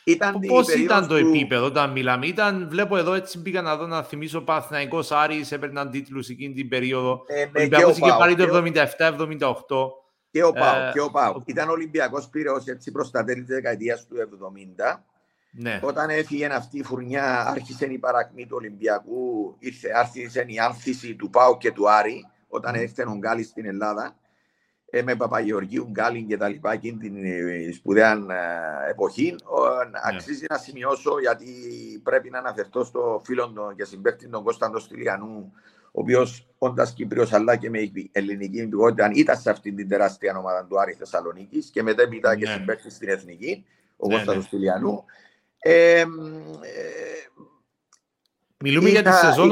Speaker 1: Ήταν Πώς ήταν το επίπεδο όταν μιλάμε, ήταν, βλέπω εδώ έτσι πήγα να δω να θυμίσω Παθηναϊκός Άρης, έπαιρναν τίτλους εκείνη την περίοδο, ε, ναι, ο Ολυμπιακός είχε πάρει το 77-78.
Speaker 2: Και ο Πάο, ε, και ο Πάο. Ήταν Ολυμπιακός Πυραιός έτσι προς τα τέλη της δεκαετίας του 70 ναι. Όταν έφυγε αυτή η φουρνιά, άρχισε η παρακμή του Ολυμπιακού, ήρθε, άρχισε η άνθηση του Πάου και του Άρη, όταν mm. ήρθε ο Γκάλης στην Ελλάδα. Ε, με Παπαγεωργίου, Γκάλιν και τα λοιπά εκείνη την ε, σπουδαία ε, εποχή. Ναι. Αξίζει να σημειώσω γιατί πρέπει να αναφερθώ στο φίλο και συμπέκτη τον Κώσταντο Στυλιανού, ο οποίος όντας Κύπριος αλλά και με ελληνική υπηκότητα ήταν σε αυτή την τεράστια ομάδα του Άρη Θεσσαλονίκης και μετέπειτα ναι. και συμπέκτη στην Εθνική, ο ναι, Κώσταντο ναι. Στυλιανού. Ε, ε,
Speaker 1: Μιλούμε είχα, για τη σεζόν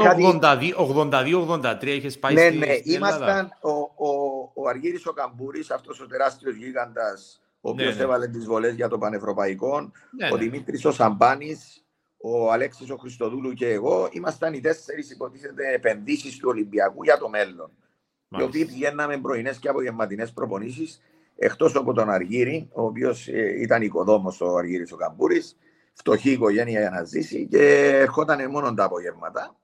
Speaker 1: 82-83, είχες πάει
Speaker 2: ναι, στη, ναι, στην ήμασταν ο, ο, ο Αργύρης ο Καμπούρης, αυτός ο τεράστιος γίγαντας, ο οποίος ναι, ναι. έβαλε τις βολές για το Πανευρωπαϊκό, ναι, ο ναι. Δημήτρης ο Σαμπάνης, ο Αλέξης ο Χριστοδούλου και εγώ, ήμασταν οι τέσσερις υποτίθεται επενδύσεις του Ολυμπιακού για το μέλλον. Μάλιστα. Οι οποίοι πηγαίναμε πρωινές και απογευματινές προπονήσεις, εκτός από τον Αργύρη, ο οποίος ε, ήταν οικοδόμος ο Αργύρης ο Καμπούρης, φτωχή οικογένεια για να ζήσει και ερχόταν μόνο τα απογεύματα.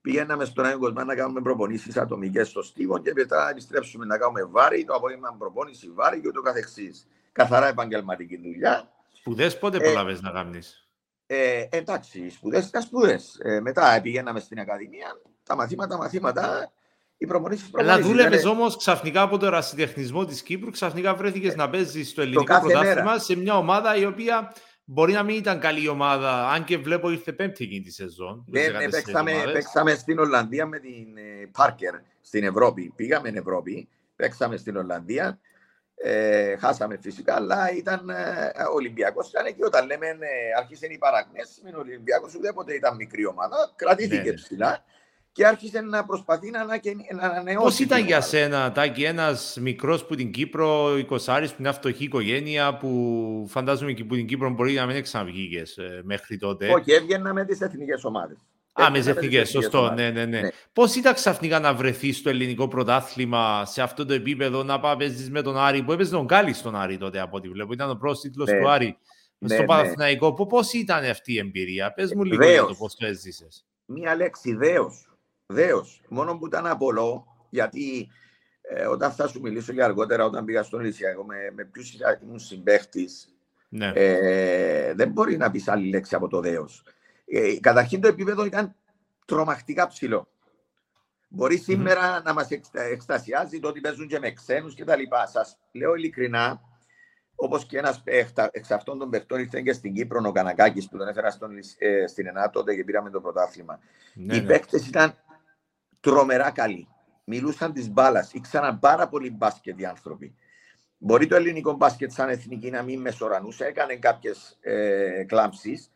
Speaker 2: Πηγαίναμε στον Άγιο Κοσμά να κάνουμε προπονήσεις ατομικές στο Στίβο και μετά επιστρέψουμε να κάνουμε βάρη, το απόγευμα προπόνηση βάρη και ούτω καθεξής. Καθαρά επαγγελματική δουλειά.
Speaker 1: Σπουδές πότε ε, προλαβέ να κάνεις;
Speaker 2: Ε, εντάξει, σπουδές ήταν σπουδές. Ε, μετά πηγαίναμε στην Ακαδημία, τα μαθήματα, μαθήματα, οι προπονήσεις
Speaker 1: Αλλά δούλευες είναι... όμως ξαφνικά από το ερασιτεχνισμό της Κύπρου, ξαφνικά βρέθηκες ε, να παίζεις στο ελληνικό πρωτάθλημα σε μια ομάδα η οποία Μπορεί να μην ήταν καλή ομάδα, αν και βλέπω ήρθε πέμπτη εκείνη τη σεζόν.
Speaker 2: Ναι, ναι, παίξαμε, παίξαμε στην Ολλανδία με την Πάρκερ στην Ευρώπη. Πήγαμε στην Ευρώπη, παίξαμε στην Ολλανδία. Ε, χάσαμε φυσικά, αλλά ήταν ε, Ολυμπιακός. Ήταν και όταν λέμε ε, άρχισε η παραγνέση, ο Ολυμπιακός ουδέποτε ήταν μικρή ομάδα, κρατήθηκε ναι, ναι. Ψηλά και άρχισε να προσπαθεί να, ανανεώσει.
Speaker 1: Πώς ήταν για σένα, Τάκη, ένας μικρός που την Κύπρο, 20 που είναι φτωχή οικογένεια, που φαντάζομαι και που την Κύπρο μπορεί να μην ξαναβγήκε ε, μέχρι τότε;
Speaker 2: Όχι, έβγαινα με τις εθνικές ομάδες.
Speaker 1: Α, με τις εθνικές, σωστό. Ναι, ναι, ναι. ναι. Πώς ήταν ξαφνικά να βρεθείς στο ελληνικό πρωτάθλημα σε αυτό το επίπεδο να πάει με τον Άρη, που έπαιζε τον Γκάλι στον Άρη τότε από ό,τι βλέπω. Ήταν ο πρώτο τίτλο ναι. του Άρη ναι, στο ναι. Παναθηναϊκό. Πώς ήταν αυτή η εμπειρία, πες μου λίγο για το πώς το έζησες.
Speaker 2: Μία λέξη, δέο. Δέος. Μόνο που ήταν απολό, γιατί ε, όταν θα σου μιλήσω για αργότερα, όταν πήγα στον Λυσιακό, με, με ποιους ήμουν συμπαίχτης, ναι. ε, δεν μπορεί να πεις άλλη λέξη από το δέος. Ε, καταρχήν το επίπεδο ήταν τρομακτικά ψηλό. Μπορεί σήμερα mm-hmm. να μας εκστασιάζει το ότι παίζουν και με ξένους κτλ. Σας λέω ειλικρινά, όπως και ένας εξ αυτών των παιχτών ήρθε και στην Κύπρο, ο Κανακάκη που τον έφερα στον, ε, στην ΕΝΑ τότε και πήραμε το πρωτάθλημα. Ναι, Οι ναι. παίκτες ήταν τρομερά καλοί. Μιλούσαν της μπάλας, ήξεραν πάρα πολύ μπάσκετ οι άνθρωποι. Μπορεί το ελληνικό μπάσκετ σαν εθνική να μην μεσορανούσε, έκανε κάποιες ε, κλάμψεις,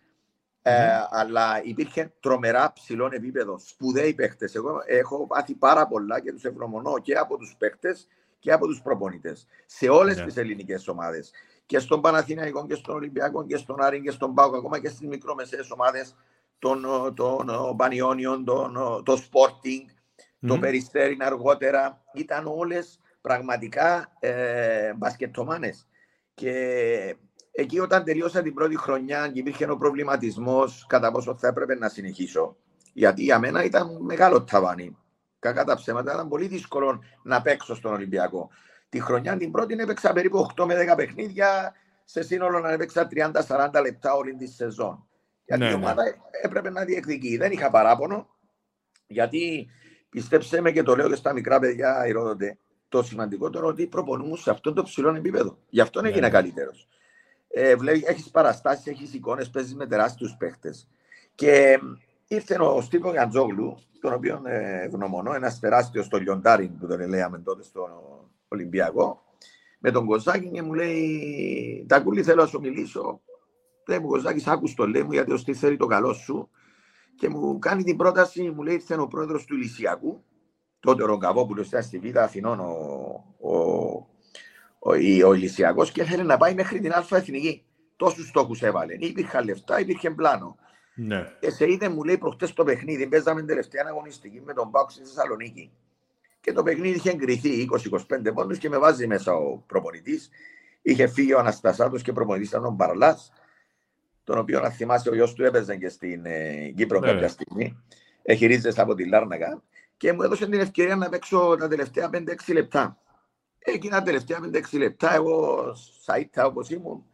Speaker 2: ε, αλλά υπήρχε τρομερά ψηλό επίπεδο. Σπουδαίοι παίχτε. Εγώ έχω πάθει πάρα πολλά και τους ευγνωμονώ και από τους παίχτε και από τους προπονητές. Σε όλες yeah. τις ελληνικές ομάδες. Και στον Παναθηναϊκό και στον Ολυμπιακό και στον Άρη και στον Πάο, ακόμα και στις μικρομεσαίες ομάδες των, των Πανιόνιων, των, το Sporting, το Περιστέρι αργότερα, ήταν όλες πραγματικά ε, μπασκετομάνες. Και εκεί όταν τελείωσα την πρώτη χρονιά και υπήρχε ο προβληματισμός κατά πόσο θα έπρεπε να συνεχίσω. Γιατί για μένα ήταν μεγάλο ταβάνι. Κακά τα ψέματα ήταν πολύ δύσκολο να παίξω στον Ολυμπιακό. Τη χρονιά την πρώτη έπαιξα περίπου 8 με 10 παιχνίδια, σε σύνολο να έπαιξα 30-40 λεπτά όλη τη σεζόν. Γιατί ναι, η ναι. ομάδα ναι. έπρεπε να διεκδικεί. Δεν είχα παράπονο, γιατί Πιστέψτε με και το λέω και στα μικρά παιδιά, ηρώτοτε, το σημαντικότερο ότι προπονούμε σε αυτό το ψηλό επίπεδο. Γι' αυτό έγινε yeah. καλύτερος. Ε, έχεις παραστάσεις, έχεις εικόνες, παίζεις με τεράστιους παίχτες. Και ήρθε ο Στίβος Γαντζόγλου, τον οποίο ε, γνωμονώ, ένας τεράστιος στο λιοντάρι που τον λέμε τότε στο Ολυμπιακό, με τον Κοζάκη και μου λέει: Τακούλη, θέλω να σου μιλήσω. Λέει μου, Κοζάκης, άκου το λέει μου, γιατί ο Στίβο θέλει το καλό σου και μου κάνει την πρόταση, μου λέει ήρθε ο πρόεδρος του Ηλυσιακού, τότε ο Ρογκαβόπουλος ήταν στη Β' Αθηνών ο, ο, ο, ο Ηλυσιακός και ήθελε να πάει μέχρι την Αλφα Εθνική. Τόσους στόχους έβαλε. Υπήρχαν λεφτά, υπήρχε πλάνο. Ναι. Και σε είδε, μου λέει προχτές το παιχνίδι. Παίζαμε τελευταία αγωνιστική με τον Πάουξ στη Θεσσαλονίκη. Και το παιχνίδι είχε εγκριθεί 20-25 πόντους και με βάζει μέσα ο προπονητής. Είχε φύγει ο Αναστασάτος και προπονητής ήταν ο Μπαρλάς τον οποίο να θυμάσαι ο γιος του έπαιζε και στην ε, Κύπρο ναι. κάποια στιγμή. Εχειρίζεσαι από τη Λάρνακα και μου έδωσε την ευκαιρία να παίξω τα τελευταία 5-6 λεπτά. Εκείνα τα τελευταία 5-6 λεπτά, εγώ σαΐτα όπως ήμουν,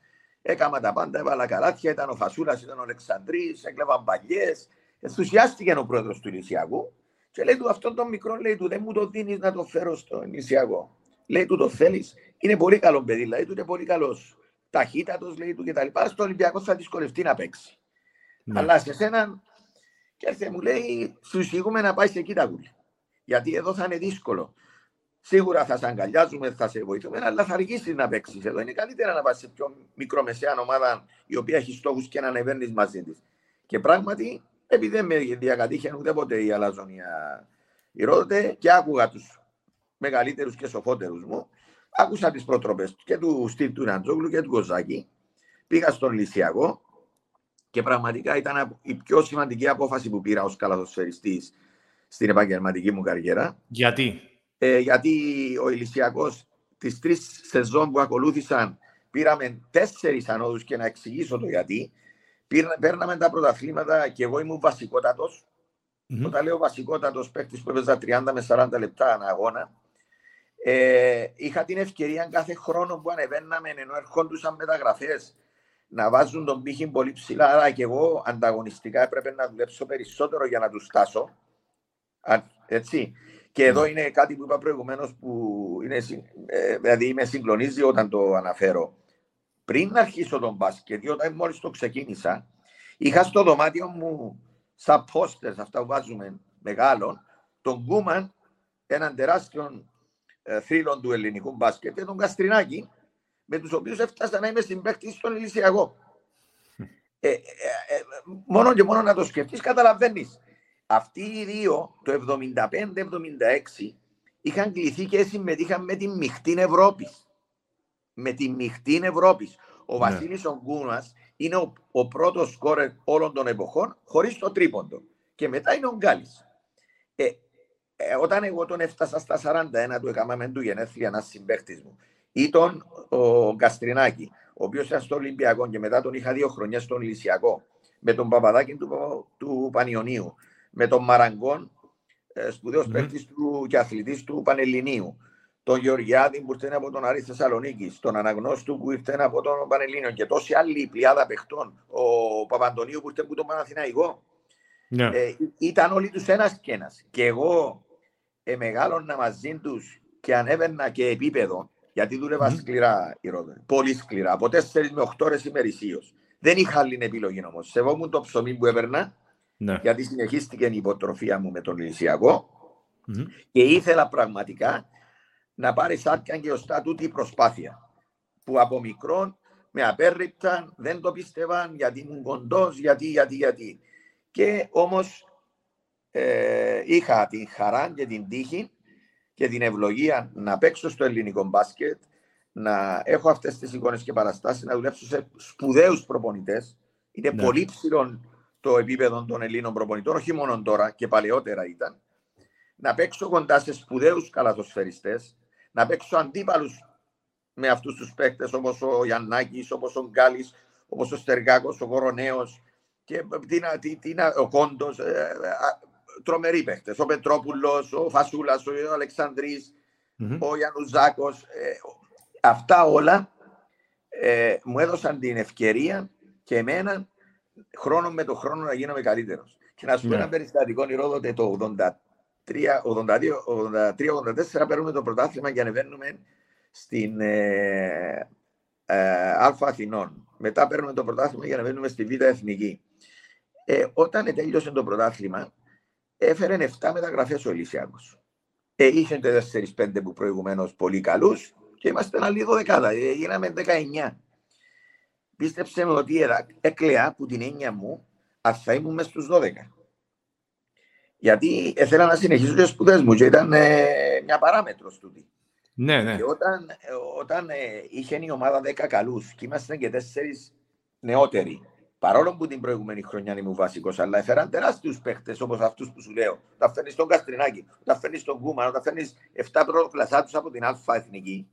Speaker 2: έκανα τα πάντα, έβαλα καράτια, ήταν ο Φασούλας, ήταν ο Αλεξανδρής, έκλεβαν παλιές. Ενθουσιάστηκε ο πρόεδρος του Ηλυσιακού και λέει του αυτόν τον μικρό, λέει του δεν μου το δίνεις να το φέρω στο Ηλυσιακό. λέει του το θέλεις. Είναι πολύ καλό παιδί, δηλαδή του είναι πολύ καλός. Ταχύτατος, λέει του κτλ. Στο Ολυμπιακό θα δυσκολευτεί να παίξει. Ναι. Αλλά σε σένα, και έρθε μου λέει, σου εισηγούμε να πάεις σε εκεί τα Γιατί εδώ θα είναι δύσκολο. Σίγουρα θα σε αγκαλιάζουμε, θα σε βοηθούμε, αλλά θα αργήσει να παίξεις εδώ. Είναι καλύτερα να πας σε πιο μικρομεσαία ομάδα η οποία έχει στόχους και να ανεβαίνεις μαζί της. Και πράγματι, επειδή δεν με διακατήχε ούτε ποτέ η Αλαζονία η Ρόδε και άκουγα τους μεγαλύτερους και σοφότερους μου, άκουσα τις προτροπές και του Στίβ του Ναντζόγλου και του Κοζάκη. Πήγα στον Λυσιακό και πραγματικά ήταν η πιο σημαντική απόφαση που πήρα ως καλαδοσφαιριστή στην επαγγελματική μου καριέρα.
Speaker 1: Γιατί;
Speaker 2: Ε, γιατί ο Ηλυσιακός τις τρεις σεζόν που ακολούθησαν πήραμε τέσσερις ανόδους και να εξηγήσω το γιατί. Παίρναμε τα πρωταθλήματα και εγώ ήμουν βασικότατος. Mm-hmm. Όταν λέω βασικότατος παίκτης που έπαιζα 30 με 40 λεπτά ανά αγώνα, ε, είχα την ευκαιρία κάθε χρόνο που ανεβαίναμε ενώ ερχόντουσαν μεταγραφές να βάζουν τον πύχη πολύ ψηλά. Άρα και εγώ ανταγωνιστικά έπρεπε να δουλέψω περισσότερο για να τους στάσω. Έτσι. Και εδώ ναι. είναι κάτι που είπα προηγουμένως που είναι, ε, δηλαδή με συγκλονίζει όταν το αναφέρω. Πριν αρχίσω τον μπάσκετ, όταν μόλις το ξεκίνησα, είχα στο δωμάτιο μου σαν πόστερ, αυτά που βάζουμε μεγάλων, τον Γκούμαν, έναν τεράστιο ε, θρύλο του ελληνικού μπάσκετ, και τον Καστρινάκη, με τους οποίους έφτασα να είμαι συμπέκτη στον Ηλυσιακό. Ε, ε, ε, μόνο και μόνο να το σκεφτείς, καταλαβαίνεις αυτοί οι δύο το 75-76 είχαν κληθεί και συμμετείχαν με τη μειχτή Ευρώπης. Με τη μειχτή Ευρώπης. Ο ναι. Βασίλης Ογκούνας είναι ο, ο πρώτος σκόρερ όλων των εποχών χωρίς το τρίποντο. Και μετά είναι ο Γκάλης. Ε, ε, όταν εγώ τον έφτασα στα 41 του έκαναμε του γενέθλια ένας συμπαίχτη μου ή τον ο Καστρινάκη, ο οποίος ήταν στο Ολυμπιακό και μετά τον είχα δύο χρονιά στον Λυσιακό, με τον Παπαδάκη του, του Πανιωνίου, με τον Μαραγκόν, ε, σπουδαίος mm. παίκτης του και αθλητής του Πανελληνίου. Τον Γεωργιάδη που ήρθε από τον Άρη Θεσσαλονίκη, τον Αναγνώστου που ήρθε από τον Πανελλήνιο και τόσοι άλλοι πλειάδα παιχτών. Ο Παπαντονίου που ήρθε από τον Παναθηναϊκό. Yeah. Ναι. Ε, ήταν όλοι τους ένας και ένας. Και εγώ ε, μεγάλωνα μαζί τους και ανέβαινα και επίπεδο, γιατί δούλευα mm. σκληρά η Ρόδο. Πολύ σκληρά, από 4 με 8 ώρες ημερησίως. Δεν είχα άλλη επιλογή όμως. Σεβόμουν το ψωμί που έπαιρνα ναι. γιατί συνεχίστηκε η υποτροφία μου με τον Ηλυσιακό mm-hmm. και ήθελα πραγματικά να πάρει σάρκια και ωστά τούτη προσπάθεια που από μικρόν με απέρριπταν, δεν το πίστευαν γιατί ήμουν κοντός, γιατί, γιατί, γιατί. Και όμως ε, είχα την χαρά και την τύχη και την ευλογία να παίξω στο ελληνικό μπάσκετ, να έχω αυτές τις εικόνες και παραστάσεις, να δουλέψω σε σπουδαίους προπονητές. Είναι ναι. πολύ ψηλό το επίπεδο των Ελλήνων προπονητών, όχι μόνο τώρα και παλαιότερα ήταν, να παίξω κοντά σε σπουδαίους καλαθοσφαιριστές, να παίξω αντίπαλους με αυτούς τους παίκτες όπως ο Γιαννάκης, όπως ο Γκάλης, όπως ο Στεργάκος, ο Κοροναίο και τι, τι, ο Κόντος. Ε, ε, τρομεροί παίκτες. Ο Πετρόπουλος, ο Φασούλας, ο αλεξανδρη mm-hmm. ο Γιανουζάκο. Ε, αυτά όλα ε, μου έδωσαν την ευκαιρία και εμένα χρόνο με το χρόνο να γίνομαι καλύτερος. Και να σου πω ένα περιστατικό νηρόδοτε το 83-84 παίρνουμε το πρωτάθλημα και ανεβαίνουμε στην ε, ε, Α Αθηνών. Μετά παίρνουμε το πρωτάθλημα και ανεβαίνουμε στη Β Εθνική. Ε, όταν τέλειωσε το πρωτάθλημα, έφερε 7 μεταγραφές ο Ελισιάκο. Ε, είχε 4-5 που προηγουμένως πολύ καλούς και είμαστε ένα λίγο δεκάδα. Ε, γίναμε 19 πίστεψε με ότι έκλαια που την έννοια μου αν θα ήμουν μέσα στους 12. Γιατί ήθελα να συνεχίσω τι σπουδές μου και ήταν ε, μια παράμετρος τούτη.
Speaker 1: Ναι, ναι.
Speaker 2: Και όταν, ε, όταν ε, είχε η ομάδα 10 καλούς και ήμασταν και 4 νεότεροι, παρόλο που την προηγούμενη χρονιά ήμουν βασικός, αλλά έφεραν τεράστιους παίχτες όπως αυτούς που σου λέω. Όταν φέρνεις τον Καστρινάκη, όταν φέρνεις τον Κούμα, όταν φέρνεις 7 πρώτο από την Α Εθνική,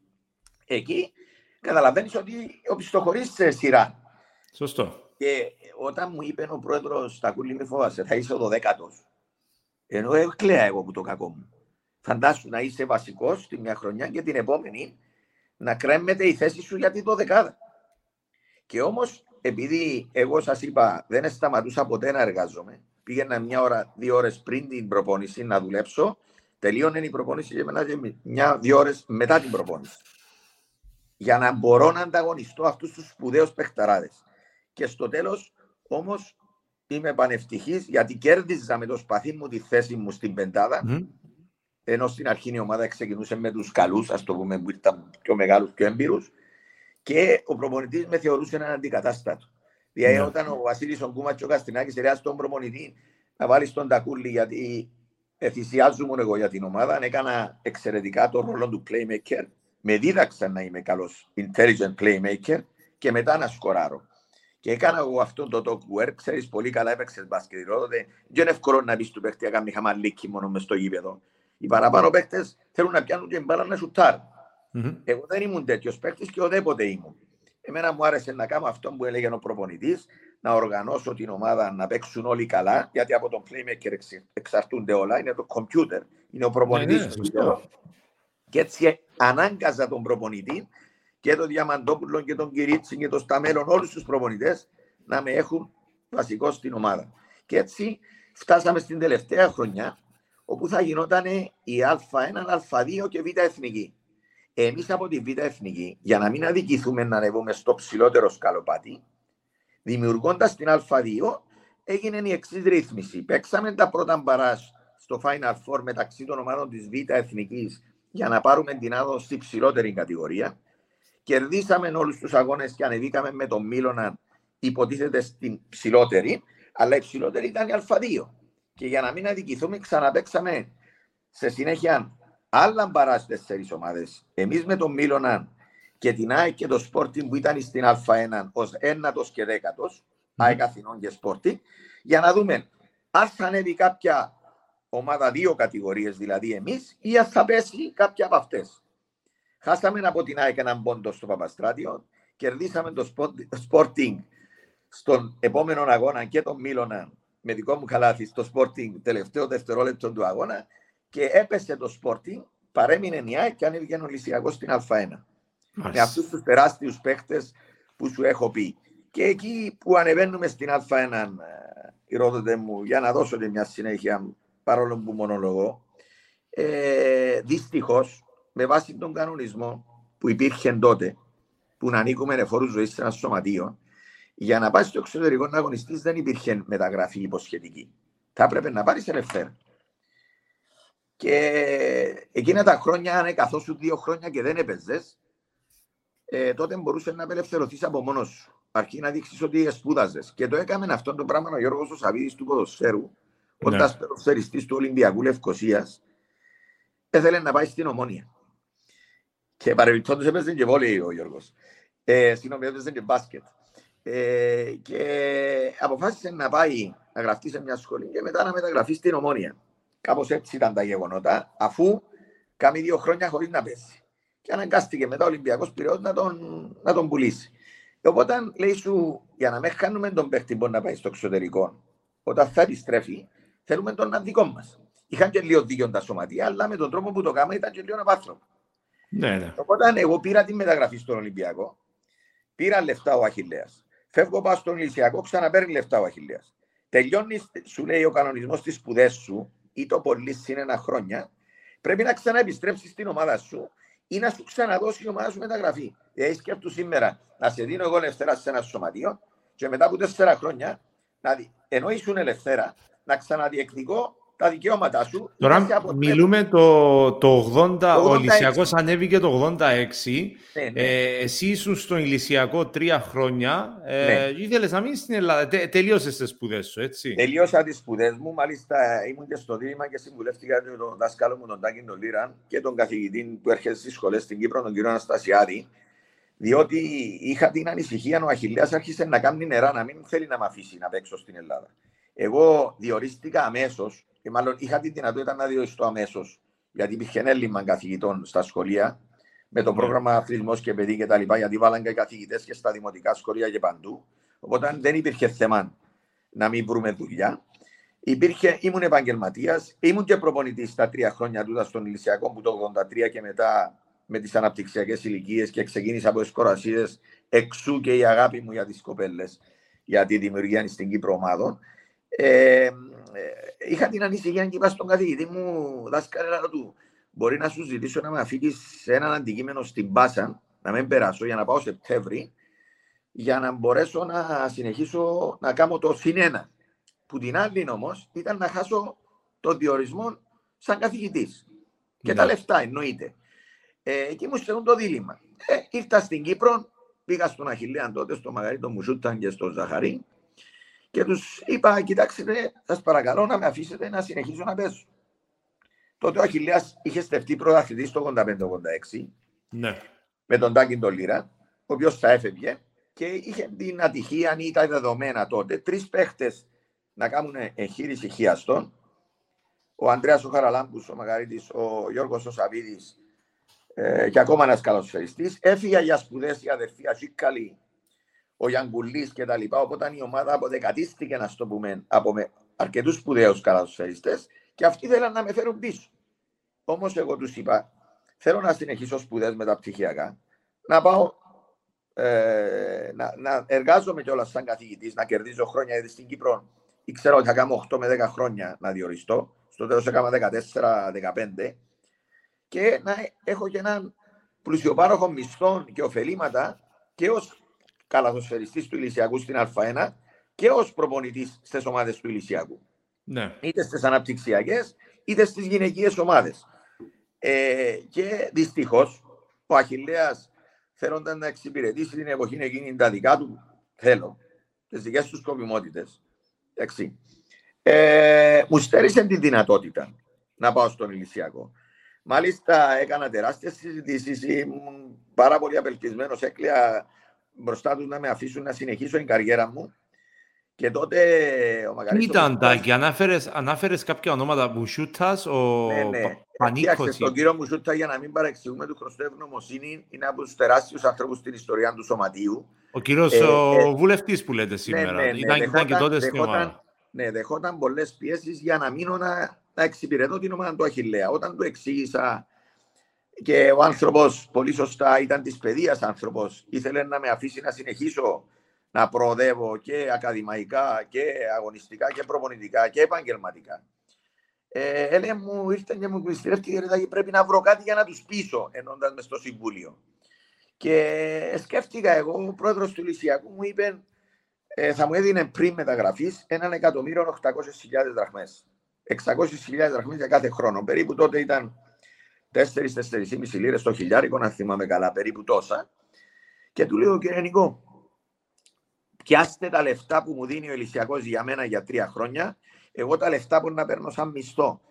Speaker 2: εκεί καταλαβαίνεις ότι οπισθοχωρείς σε σειρά.
Speaker 1: Σωστό.
Speaker 2: Και όταν μου είπε ο πρόεδρος Στακούλη, μη φοβάσαι, θα είσαι ο δωδέκατος. Ενώ έκλαια εγώ που το κακό μου. Φαντάσου να είσαι βασικός τη μια χρονιά και την επόμενη να κρέμεται η θέση σου για την δωδεκάδα. Και όμως, επειδή εγώ σας είπα, δεν σταματούσα ποτέ να εργάζομαι, πήγαινα μια ώρα, δύο ώρες πριν την προπόνηση να δουλέψω, τελείωνε η προπόνηση και μετά μια-δύο ώρες μετά την προπόνηση. Για να μπορώ να ανταγωνιστώ αυτούς τους σπουδαίους παιχταράδες. Και στο τέλος, όμως, είμαι πανευτυχής γιατί κέρδιζα με το σπαθί μου τη θέση μου στην πεντάδα. Mm. Ενώ στην αρχή η ομάδα ξεκινούσε με τους καλούς, ας το πούμε, που ήταν πιο μεγάλους, πιο έμπειρους. Και ο προπονητής με θεωρούσε έναν αντικατάστατο. Δηλαδή, mm. όταν ο Βασίλης ο Κούμας και ο Καστινάκης ερεάζει τον προπονητή να βάλεις τον Τακούλη, γιατί θυσιάζομαι εγώ για την ομάδα, έκανα εξαιρετικά τον ρόλο του playmaker. Με δίδαξαν να είμαι καλός intelligent playmaker και μετά να σκοράρω. Και έκανα εγώ αυτό το talk work, ξέρεις πολύ καλά έπαιξες μπάσκετ, τότε δεν είναι εύκολο να πεις του παίχτη να κάνει χαμαλίκι μόνο μες στο γήπεδο. Οι παραπάνω παίχτες θέλουν να πιάνουν την μπάλα να σουτάρουν. Mm-hmm. Εγώ δεν ήμουν τέτοιος παίχτη και οδέποτε ήμουν. Εμένα μου άρεσε να κάνω αυτό που έλεγε ο προπονητής, να οργανώσω την ομάδα να παίξουν όλοι καλά, γιατί από τον playmaker εξαρτούνται όλα. Είναι το computer, είναι ο προπονητής. Ναι, ναι, και έτσι ανάγκαζα τον προπονητή και τον Διαμαντόπουλο και τον Κυρίτσι και τον Σταμέλον, όλους τους προπονητές, να με έχουν βασικό στην ομάδα. Και έτσι φτάσαμε στην τελευταία χρονιά, όπου θα γινόταν η Α1, Α2 και Β Εθνική. Εμείς από τη Β Εθνική, για να μην αδικηθούμε να ανεβούμε στο ψηλότερο σκαλοπάτι, δημιουργώντας την Α2, έγινε η εξής ρύθμιση. Παίξαμε τα πρώτα μπαράς στο Final Four μεταξύ των ομάδων της Β Εθνικής για να πάρουμε την άδο στη ψηλότερη κατηγορία. Κερδίσαμε όλους τους αγώνες και ανεβήκαμε με τον Μίλωνα, υποτίθεται στην ψηλότερη, αλλά η ψηλότερη ήταν η Α2. Και για να μην αδικηθούμε, ξαναπέξαμε σε συνέχεια άλλα μπαρά τέσσερις ομάδες. Εμείς με τον Μίλωνα και την ΑΕΚ και το Sporting που ήταν στην Α1 ως ένατος και δέκατος, mm. ΑΕΚ Αθηνών και Sporting, για να δούμε αν θα ανέβει κάποια ομάδα δύο κατηγορίες, δηλαδή εμείς, ή αν θα πέσει κάποια από αυτές. Χάσαμε από την ΑΕΚ έναν πόντο στο Παπαστράτιο, κερδίσαμε το Sporting στον επόμενο αγώνα και τον Μίλωνα με δικό μου καλάθι στο Sporting τελευταίο δευτερόλεπτο του αγώνα και έπεσε το Sporting, παρέμεινε η ΑΕΚ και ανέβηκε ο Λυσιακό στην Α1. Με αυτούς τους τεράστιους παίχτες που σου έχω πει. Και εκεί που ανεβαίνουμε στην Α1, η ρόδοτε μου, για να δώσω μια συνέχεια, παρόλο που μονολογώ, ε, δυστυχώς με βάση τον κανονισμό που υπήρχε τότε, που να ανήκουμε εφόρους ζωής σε ένα σωματείο, για να πάει στο εξωτερικό να αγωνιστείς δεν υπήρχε μεταγραφή υποσχετική. Θα έπρεπε να πάρεις ελευθερία. Και εκείνα τα χρόνια, αν καθόσου δύο χρόνια και δεν έπαιζες, ε, τότε μπορούσες να απελευθερωθείς από μόνος σου. Αρχή να δείξεις ότι σπούδαζες. Και το έκαμε αυτό το πράγμα ο Γιώργος ο Σαββίδης του ποδοσφαίρου, ναι. όταν ποδοσφαιριστής του Ολυμπιακού Λευκοσίας, έθελε να πάει στην Ομόνια. Και παρεμπιπτόντως έπαιζε και βόλεϊ ο Γιώργος. Ε, Συγγνώμη, έπαιζε και μπάσκετ. Ε, και αποφάσισε να πάει να γραφτεί σε μια σχολή και μετά να μεταγραφεί στην Ομόνια. Κάπως έτσι ήταν τα γεγονότα, αφού κάνει δύο χρόνια χωρίς να πέσει. Και αναγκάστηκε μετά ο Ολυμπιακός Πυραιός να τον, να τον πουλήσει. Οπότε λέει σου, για να μην χάνουμε τον παίχτη που να πάει στο εξωτερικό, όταν θα επιστρέφει, θέλουμε τον δικό μας. Είχαν και λίγο δίκιο τα σωματεία, αλλά με τον τρόπο που το κάναμε ήταν και λίγο απάνθρωπο. Ναι, ναι. Οπότε εγώ πήρα τη μεταγραφή στον Ολυμπιακό, πήρα λεφτά ο Αχηλέα. Φεύγω πάω στον Ηλυσιακό, ξαναπαίρνει λεφτά ο Αχηλέα. Τελειώνεις, σου λέει ο κανονισμός τη σπουδές σου, ή το πολύ συν ένα χρόνια, πρέπει να ξαναεπιστρέψεις στην ομάδα σου ή να σου ξαναδώσει η ομάδα σου μεταγραφή. Δηλαδή, σκέφτου σήμερα να σε δίνω εγώ ελευθερά σε ένα σωματείο και μετά από τέσσερα χρόνια, να δει, ενώ ήσουν ελευθέρα, να ξαναδιεκδικώ τα δικαιώματά σου.
Speaker 1: Τώρα μιλούμε το, το 80, το ο Ηλυσιακός ανέβηκε το 86. Ναι, ναι. Ε, εσύ ήσουν στον Ηλυσιακό τρία χρόνια. Ε, ναι. Ήθελες να μείνεις στην Ελλάδα. Τε, τελείωσες τις σπουδές σου, έτσι.
Speaker 2: Τελείωσα τις σπουδές μου. Μάλιστα ήμουν και στο δίλημα και συμβουλεύτηκα τον δάσκαλο μου, τον Τάκη τον Λίραν και τον καθηγητή που έρχεται στις σχολές στην Κύπρο, τον κύριο Αναστασιάδη. Διότι είχα την ανησυχία ο Αχιλέας άρχισε να κάνει νερά, να μην θέλει να με αφήσει να παίξω στην Ελλάδα. Εγώ διορίστηκα αμέσως και μάλλον είχα τη δυνατότητα να διοριστώ αμέσως, γιατί υπήρχε έλλειμμα καθηγητών στα σχολεία με το ναι. πρόγραμμα αθλητισμός και παιδί και τα λοιπά, γιατί βάλαν και καθηγητές και στα δημοτικά σχολεία και παντού. Οπότε δεν υπήρχε θέμα να μην βρούμε δουλειά. Υπήρχε, ήμουν επαγγελματίας, ήμουν και προπονητής στα τρία χρόνια του στον Ηλυσιακό που το 83 και μετά με τις αναπτυξιακές ηλικίες και ξεκίνησα από εσκορασίε εξού και η αγάπη μου για τις κοπέλες για τη δημιουργία στην Κύπρο ομάδων. Ε, είχα την ανησυχία και είπα στον καθηγητή μου, δάσκαλε του, μπορεί να σου ζητήσω να με αφήκεις σε έναν αντικείμενο στην Πάσα, να μην περάσω για να πάω Σεπτέμβρη, για να μπορέσω να συνεχίσω να κάνω το συνένα. Που την άλλη όμως ήταν να χάσω το διορισμό σαν καθηγητής. Και τα ναι. λεφτά εννοείται. Ε, εκεί μου στέλνουν το δίλημα. Ε, ήρθα στην Κύπρο, πήγα στον Αχιλέα τότε, στο Μαγαρίτο Μουσούταν και στο Ζαχαρί και τους είπα: Κοιτάξτε, σας παρακαλώ να με αφήσετε να συνεχίσω να παίζω. Τότε ο Αχιλέας είχε στεφτεί πρωταθλητής στο 85-86
Speaker 1: ναι.
Speaker 2: με τον Τάκη Ντολίρα, ο οποίος θα έφευγε και είχε την ατυχία, αν ήταν δεδομένα τότε, τρεις παίχτες να κάνουν εγχείρηση χιαστών. Ο Ανδρέας ο Χαραλάμπους, ο Μαγαρίτης, ο Γιώργος ο Σαββίδης ε, και ακόμα ένας καλοσφαιριστή. Έφυγε για σπουδές η αδερφή Αζίκαλη, ο Γιάνγκουλή κτλ. Οπότε η ομάδα αποδεκατίστηκε, να το πούμε, από αρκετούς σπουδαίους καλοσφαιριστέ και αυτοί θέλαν να με φέρουν πίσω. Όμως εγώ τους είπα, θέλω να συνεχίσω σπουδές μεταπτυχιακά, να πάω ε, να, να εργάζομαι κιόλας σαν καθηγητής, να κερδίζω χρόνια γιατί στην Κύπρο ήξερα ότι θα κάνω 8 με 10 χρόνια να διοριστώ. Στο τέλος έκανα 14-15 και να έχω και έναν πλουσιοπάροχο μισθών και ωφελήματα και ως καλαθοσφαιριστής του Ηλυσιακού στην Α1 και ως προπονητής στις ομάδες του Ηλυσιακού.
Speaker 1: Ναι.
Speaker 2: Είτε στις αναπτυξιακές είτε στις γυναικείες ομάδες. Ε, και δυστυχώς ο Αχηλέας θέλονταν να εξυπηρετήσει την εποχή εκείνη τα δικά του θέλω, τις δικές του σκοπιμότητες. Ε, μου στέρισε τη δυνατότητα να πάω στον Ηλυσιακό. Μάλιστα έκανα τεράστιες συζητήσεις, ήμουν πάρα πολύ απελπισμένος. Έκλαια μπροστά τους να με αφήσουν να συνεχίσω την καριέρα μου. Και τότε ο
Speaker 1: μεγαλύτερος... Ήταν Τάκη, ανάφερες, ανάφερες κάποια ονόματα Μουσούτας, ο ναι, ναι. Πανίκος.
Speaker 2: Τον κύριο Μουσούτα, για να μην παρεξηγούμε του χρωστό ευγνωμοσύνη, είναι από τους τεράστιους ανθρώπους στην ιστορία του Σωματείου.
Speaker 1: Ο κύριος ε, ο ε, βουλευτής που λέτε σήμερα. Ναι, ναι, ναι, ήταν, δεχόταν, και τότε στην ομάδα.
Speaker 2: Ναι, δεχόταν πολλές πιέσεις για να μείνω να, να εξυπηρετώ την ομάδα του Αχηλέα. Όταν του εξήγησα και ο άνθρωπος, πολύ σωστά, ήταν της παιδείας άνθρωπος, ήθελε να με αφήσει να συνεχίσω να προοδεύω και ακαδημαϊκά και αγωνιστικά και προπονητικά και επαγγελματικά. Ε, έλεγε μου, ήρθε και μου πληστηρεύτηκε και πρέπει να βρω κάτι για να τους πείσω, ενώντα με στο Συμβούλιο. Και σκέφτηκα εγώ, ο πρόεδρος του Λυσιακού μου είπε, ε, θα μου έδινε πριν μεταγραφής έναν εκατομμύριο 800.000 δραχμές. 600.000 δραχμές για κάθε χρόνο. Περίπου τότε ήταν 4-4,5 λίρες το χιλιάρικο, να θυμάμαι καλά, περίπου τόσα. Και του λέω, κύριε Νικό, πιάστε τα λεφτά που μου δίνει ο Ελυσιακό για μένα για τρία χρόνια. Εγώ τα λεφτά που να παίρνω σαν μισθό,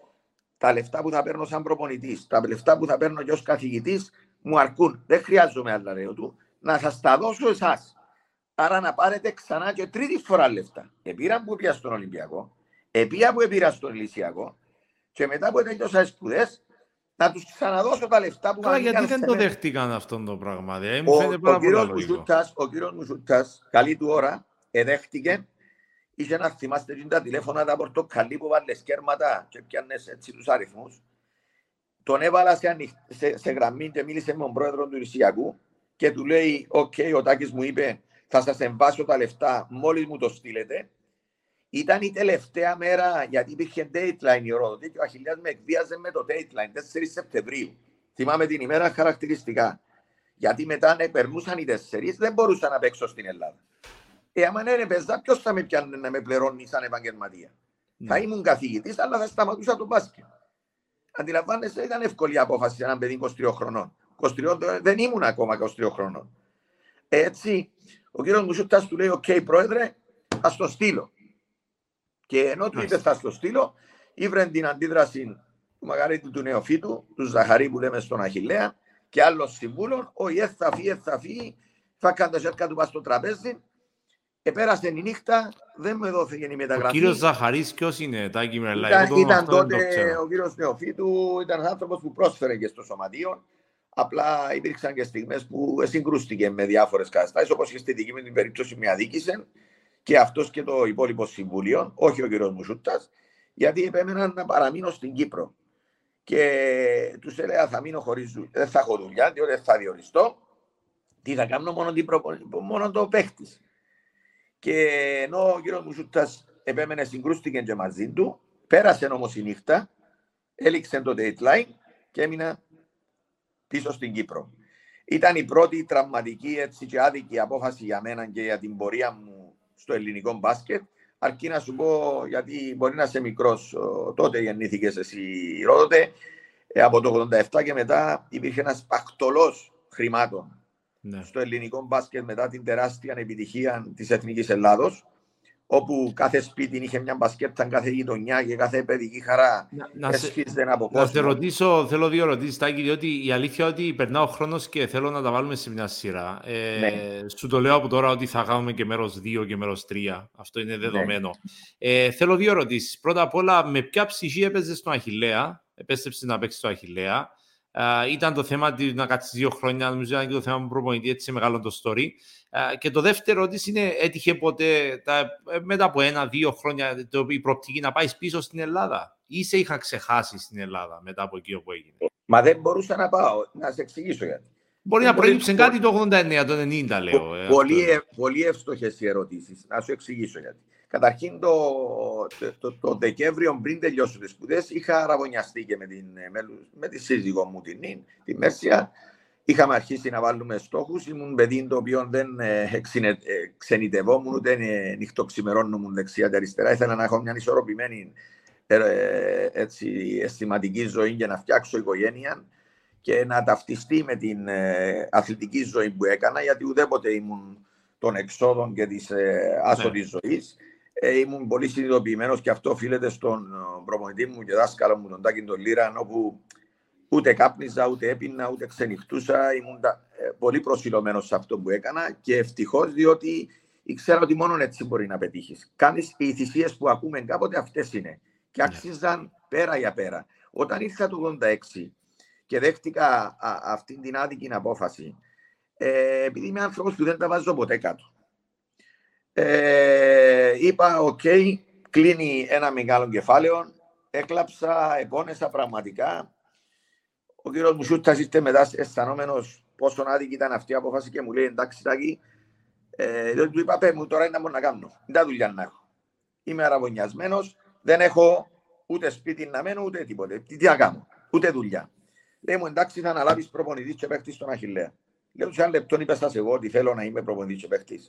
Speaker 2: τα λεφτά που θα παίρνω σαν προπονητής, τα λεφτά που θα παίρνω και ως καθηγητής, μου αρκούν. Δεν χρειάζομαι άλλα, λέω του. Να σας τα δώσω εσάς. Άρα να πάρετε ξανά και τρίτη φορά λεφτά. Επήρα που πια στον Ολυμπιακό, επήρα που επήρα στον Ηλυσιακό και μετά που τέλειωσα σπουδές, να τους ξαναδώσω τα λεφτά που
Speaker 1: Καλά, γιατί δεν το δέχτηκαν αυτό το πράγμα. Δηλαδή,
Speaker 2: ο, ο, ο κύριος Μουσούτα, καλή του ώρα, εδέχτηκε. Είχε να θυμάστε τα τηλέφωνα τα πορτοκαλί που βάλες κέρματα και πιάνες έτσι τους αριθμούς. Τον έβαλα σε, σε, σε, γραμμή και μίλησε με τον πρόεδρο του Ιλισιακού και του λέει: OK, okay, ο Τάκης μου είπε, θα σας εμβάσω τα λεφτά μόλις μου το στείλετε. Ήταν η τελευταία μέρα, γιατί υπήρχε deadline η Ρόδοτη και ο Αχιλλέας με εκβίαζε με το deadline, 4 Σεπτεμβρίου. Θυμάμαι την ημέρα χαρακτηριστικά. Γιατί μετά ναι, περνούσαν οι τέσσερις, δεν μπορούσα να παίξω στην Ελλάδα. Ε, άμα εν έπαιζα, ποιος θα με πιάνει να με πληρώνει σαν επαγγελματία; Ναι. Θα ήμουν καθηγητής, αλλά θα σταματούσα τον μπάσκετ. Αντιλαμβάνεσαι, ήταν εύκολη η απόφαση σε έναν παιδί 23 χρονών. 23, δεν ήμουν ακόμα 23 χρονών. Έτσι, ο κύριος Μουσούτας του λέει: OK, okay, πρόεδρε, ας το στείλω. Και ενώ του είπε θα στο στείλω, ήβρεν την αντίδραση του Μαγαρίτη του Νεοφύτου, του Ζαχαρή που λέμε στον Αχιλλέα και άλλων συμβούλων, όι εν θα φύγει, θα φύγει, θα κάνει τα σέρκα του πας στο τραπέζι. Επέρασε η νύχτα, δεν μου δόθηκε η μεταγραφή.
Speaker 1: Ο κύριος Ζαχαρής ποιος είναι, Τάκη Μερλά,
Speaker 2: ήταν, ήταν τότε ο κύριος Νεοφύτου, ήταν ένας άνθρωπος που πρόσφερε και στο σωματείο. Απλά υπήρξαν και στιγμές που συγκρούστηκε με διάφορες καταστάσεις, όπως και στη δική μου την περίπτωση με αδίκησαν και αυτός και το υπόλοιπο συμβούλιο, όχι ο κ. Μουσούτας, γιατί επέμεναν να παραμείνω στην Κύπρο. Και τους έλεγα θα μείνω χωρίς δουλειά, δεν θα έχω δουλειά, διότι δεν θα διοριστώ. Τι θα κάνω μόνο, την μόνο το παίχτης. Και ενώ ο κ. Μουσούτας επέμενε, συγκρούστηκε και μαζί του. Πέρασε όμως η νύχτα, έληξε το deadline και έμεινα πίσω στην Κύπρο. Ήταν η πρώτη τραυματική έτσι και άδικη απόφαση για μένα και για την πορεία μου στο ελληνικό μπάσκετ. Αρκεί να σου πω, γιατί μπορεί να είσαι μικρός, τότε γεννήθηκες εσύ, Ρόδοτε. Ε, από το 87 και μετά υπήρχε ένας παχτολός χρημάτων ναι. στο ελληνικό μπάσκετ μετά την τεράστια επιτυχία της Εθνικής Ελλάδος όπου κάθε σπίτι είχε μια μπασκέτα, κάθε γειτονιά και κάθε παιδική χαρά
Speaker 1: να, έσφιζε από κόσμο. Να σε ρωτήσω, θέλω δύο ερωτήσεις, Τάκη, διότι η αλήθεια είναι ότι περνά ο χρόνος και θέλω να τα βάλουμε σε μια σειρά. Ε, ναι. Σου το λέω από τώρα ότι θα κάνουμε και μέρος 2 και μέρος 3. Αυτό είναι δεδομένο. Ναι. Ε, θέλω δύο ερωτήσεις. Πρώτα απ' όλα, με ποια ψυχή έπαιζες στον Αχηλέα, επέστρεψες να παίξεις στο Αχηλέα. Uh, ήταν το θέμα να κάτσεις δύο χρόνια, νομίζω ήταν και το θέμα που προπονητή, έτσι μεγάλο το story. Uh, και το δεύτερο ότι είναι, έτυχε ποτέ τα, ε, μετά από ένα-δύο χρόνια το, η προοπτική να πάεις πίσω στην Ελλάδα; Ή σε είχα ξεχάσει στην Ελλάδα μετά από εκεί όπου έγινε;
Speaker 2: Μα δεν μπορούσα να πάω, να σε εξηγήσω γιατί.
Speaker 1: Μπορεί να προήλυψε κάτι το 89, το 90 λέω.
Speaker 2: Ε, πολύ, ε, πολύ εύστοχες οι ερωτήσεις. Να σου εξηγήσω γιατί. Καταρχήν το, το, το, Δεκέμβριο πριν τελειώσω τις σπουδές είχα αραβωνιαστεί και με, την, με, με τη σύζυγό μου την Νίν, τη Μέρσια. Είχαμε αρχίσει να βάλουμε στόχους. Ήμουν παιδί το οποίο δεν ε, ε, ξενιτευόμουν ούτε ε, νυχτοξημερώνουν δεξιά και αριστερά. Ήθελα να έχω μια ισορροπημένη ε, έτσι, αισθηματική ζωή για να φτιάξω οικογένεια και να ταυτιστεί με την ε, αθλητική ζωή που έκανα, γιατί ουδέποτε ήμουν των εξόδων και της ε, άσοδης ναι. ζωής. Ε, ήμουν πολύ συνειδητοποιημένος και αυτό οφείλεται στον ε, προπονητή μου και δάσκαλο μου, τον Τάκη τον Λίραν, όπου ούτε κάπνιζα, ούτε έπινα, ούτε ξενυχτούσα. Ήμουν ε, πολύ προσιλωμένος σε αυτό που έκανα και ευτυχώς διότι ήξερα ότι μόνο έτσι μπορεί να πετύχεις. Κάνεις οι θυσίες που ακούμε κάποτε αυτές είναι. Και ναι. άξιζαν πέρα για πέρα. Όταν ήρθα το 86 και δέχτηκα α, αυτή την άδικη απόφαση, ε, επειδή είμαι άνθρωπος που δεν τα βάζω ποτέ κάτω. Ε, είπα, OK, okay, κλείνει ένα μεγάλο κεφάλαιο. Έκλαψα, επώνεσα πραγματικά. Ο κύριος Μουσούτας είστε μετά αισθανόμενος πόσο άδικη ήταν αυτή η απόφαση και μου λέει εντάξει Τάκη, ε, δεν του είπα πέ μου τώρα είναι να μπορώ να κάνω. Δεν τα δουλειά να έχω. Είμαι αραβωνιασμένος, δεν έχω ούτε σπίτι να μένω ούτε τίποτε. Τι, τι να κάνω, ούτε δουλειά. Λέει μου εντάξει θα αναλάβεις προπονητής και παίχτη στον Αχηλέα. Λέω σε ένα λεπτό είπα σας εγώ ότι θέλω να είμαι προπονητής και παίχτη.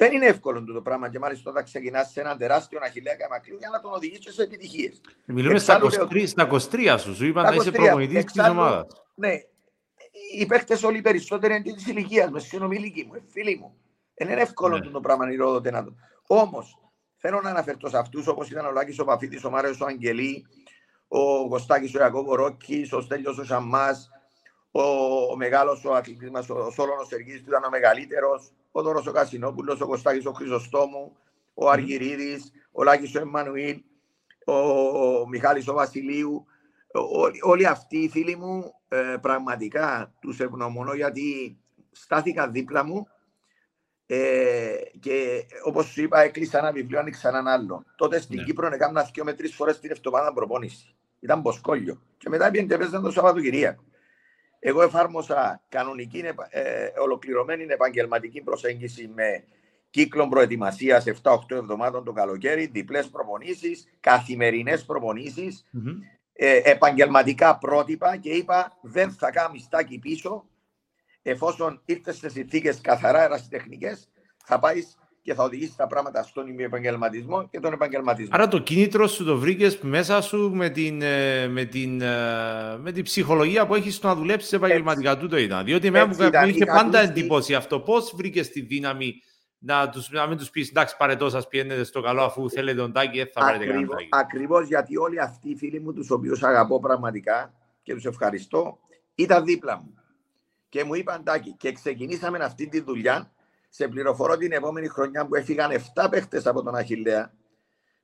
Speaker 2: Δεν είναι εύκολο το πράγμα και μάλιστα όταν ξεκινάς σε ένα τεράστιο αχηλέα μακρύ για να τον οδηγήσει σε επιτυχίες.
Speaker 1: Μιλούμε στα 23, στα 23 σου, σου είπαν να είσαι προπονητής της ομάδας.
Speaker 2: Ναι, οι παίχτε όλοι οι περισσότεροι είναι της ηλικίας μου, συνομιλικοί μου, φίλοι μου. Δεν είναι εύκολο ναι. το πράγμα να να το. Όμως, θέλω να αναφερθώ σε αυτούς όπως ήταν ο Λάκης ο Παφίτη, ο Μάριος ο Αγγελή, ο Κωστάκης ο Ιακώβο Ρόκης, ο Στέλιος ο Σαμά, ο, ο μεγάλος ο αθλητή μα, ο Σόλωνος Σεργίδη, που ήταν ο μεγαλύτερος, ο Δώρο ο Κασινόπουλος, ο Κωστάκης ο Χρυσοστόμου, ο Αργυρίδης, ο Λάκης ο Εμμανουήλ, ο, ο Μιχάλης ο Βασιλείου. Όλοι, όλοι αυτοί οι φίλοι μου ε, πραγματικά τους ευγνωμονώ γιατί στάθηκαν δίπλα μου ε, και όπως σου είπα, έκλεισα ένα βιβλίο, άνοιξα έναν άλλο. Τότε στην ναι. Κύπρο έκανα δύο με τρεις φορές την εβδομάδα προπόνηση. Ήταν ποσκόλιο. Και μετά πήγαινε και παίζαν το Σαββατοκυριακό. Εγώ εφάρμοσα κανονική, ε, ολοκληρωμένη επαγγελματική προσέγγιση με κύκλο προετοιμασίας 7-8 εβδομάδων το καλοκαίρι, διπλές προπονήσεις, καθημερινές ε, επαγγελματικά πρότυπα και είπα δεν θα κάνω μιστάκι πίσω. Εφόσον ήρθες σε συνθήκες καθαρά ερασιτεχνικές, θα πάει και θα οδηγήσει τα πράγματα στον ημιεπαγγελματισμό και τον επαγγελματισμό.
Speaker 1: Άρα το κίνητρο σου το βρήκες μέσα σου με την, ε, με την, ε, με την ψυχολογία που έχεις στο να δουλέψεις επαγγελματικά. Τούτο ήταν. Διότι εμένα μου, είχε πάντα εντύπωση αυτό. Πώς βρήκες τη δύναμη να, τους, να μην τους πεις εντάξει, παρετό σα πιένετε στο καλό, αφού θέλετε τον τάκι, δεν θα πάρετε κανένα τάκι.
Speaker 2: Ακριβώς γιατί όλοι αυτοί οι φίλοι μου, τους οποίους αγαπώ πραγματικά και τους ευχαριστώ, ήταν δίπλα μου. Και μου είπαν τάκι, και ξεκινήσαμε αυτή τη δουλειά σε πληροφορώ την επόμενη χρονιά που έφυγαν 7 παίχτες από τον Αχηλέα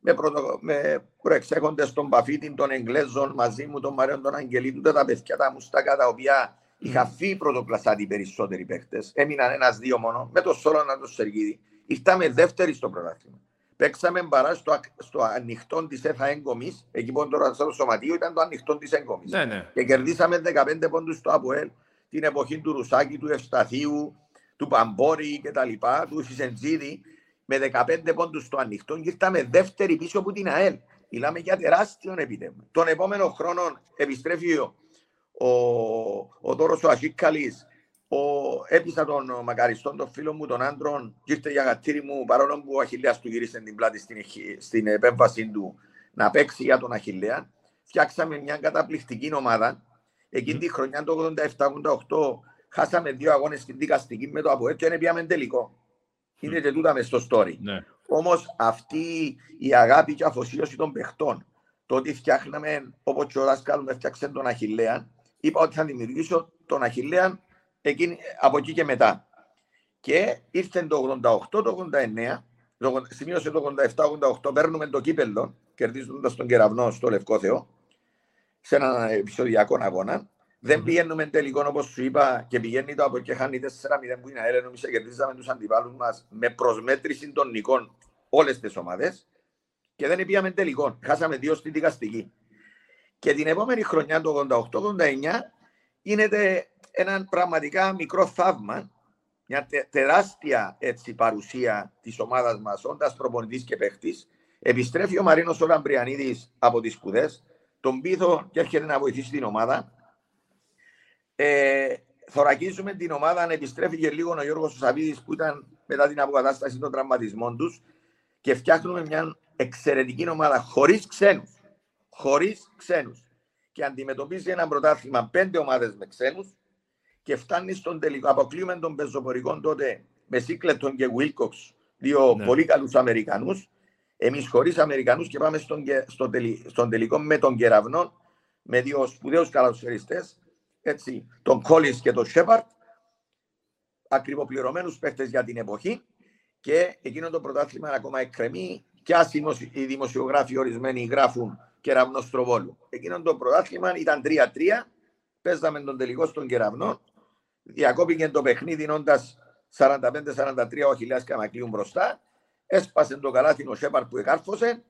Speaker 2: με, πρωτο, με προεξέχοντες τον Παφίτη, τον Εγγλέζων μαζί μου, τον Μαρέον, τον Αγγελίτου, τα παιδιά τα μουστάκα τα οποία είχα φύγει πρωτοκλασσάτη οι περισσότεροι παίχτες. Έμειναν ένα-δύο μόνο, με το να το Σεργίδη. Ήρθαμε δεύτεροι στο πρωτάθλημα. Παίξαμε μπαρά στο, στο ανοιχτό της ΕΘΑ Έγκομη, εκεί που τώρα στο σωματείο ήταν το ανοιχτό της Έγκομη.
Speaker 1: Ναι, ναι.
Speaker 2: Και κερδίσαμε 15 πόντους στο Αποέλ την εποχή του Ρουσάκη, του Ευσταθίου, του Παμπόρη και τα λοιπά, του Φισεντζίδη με 15 πόντους στο ανοιχτό και ήρθαμε δεύτερη πίσω από την ΑΕΛ. Μιλάμε για τεράστιο επιτεύγμα. Τον επόμενο χρόνο επιστρέφει ο, ο, ο Δώρος ο Ασίκαλης, ο, έπεισα τον μακαριστόν, τον φίλο μου, τον άντρον, και ήρθε για γατήρι μου, παρόλο που ο Αχιλέας του γύρισε την πλάτη στην, στην επέμβαση του να παίξει για τον Αχιλέα. Φτιάξαμε μια καταπληκτική ομάδα. Εκείνη τη χρονιά το 87-88 χάσαμε δύο αγώνες στην δικαστική με το Αποέτ και πήγαμε τελικό. Είναι και τούτα μες στο story. Ναι. Όμως αυτή η αγάπη και αφοσίωση των παιχτών, το ότι φτιάχναμε όπως και ο δάσκαλος με φτιάξε τον Αχηλέα, είπα ότι θα δημιουργήσω τον Αχηλέα εκείνη, από εκεί και μετά. Και ήρθε το 88, το 89, το, σημείωσε το 87-88, παίρνουμε το κύπελο, κερδίζοντας τον κεραυνό στο Λευκό Θεό, σε έναν επεισοδιακό αγώνα. Δεν πηγαίνουμε τελικό όπως σου είπα και πηγαίνει το από και χάνει 4-0 που είναι αέρα. Νομίζω κερδίζαμε τους αντιπάλους μας με προσμέτρηση των νικών όλες τις ομάδες και δεν πήγαμε τελικό. Χάσαμε δύο στη δικαστική. Και την επόμενη χρονιά, το 88-89, γίνεται ένα πραγματικά μικρό θαύμα, μια τεράστια έτσι, παρουσία της ομάδας μας, όντας προπονητής και παίχτης. Επιστρέφει ο Μαρίνος Ολαμπριανίδη από τις σπουδές, τον πείθω και έρχεται να βοηθήσει την ομάδα ε, θωρακίζουμε την ομάδα αν επιστρέφει και λίγο ο Γιώργος Σαββίδης που ήταν μετά την αποκατάσταση των τραυματισμών τους και φτιάχνουμε μια εξαιρετική ομάδα χωρίς ξένους. Χωρίς ξένους. Και αντιμετωπίζει ένα πρωτάθλημα πέντε ομάδες με ξένους και φτάνει στον τελικό. Αποκλείουμε τον πεζοπορικό τότε με Σίκλετον και Βίλκοξ, δύο ναι. πολύ καλούς Αμερικανούς. Εμείς χωρίς Αμερικανούς και πάμε στον, στον, στον τελικό με τον Κεραυνό, με δύο σπουδαίους καλοσφαιριστέ έτσι, τον Κόλλιν και τον Σέπαρτ, ακριβοπληρωμένους παίχτες για την εποχή και εκείνο το πρωτάθλημα ακόμα εκκρεμεί και άσυμο οι δημοσιογράφοι ορισμένοι γράφουν κεραυνό Στροβόλου. Εκείνο το πρωτάθλημα ήταν 3-3, παίζαμε τον τελικό στον κεραυνό, διακόπηκε το παιχνίδι νόντας 45-43 ο Αχιλιάς Καμακλείου μπροστά, έσπασε το καλάθι ο Σέπαρτ που εκάρφωσε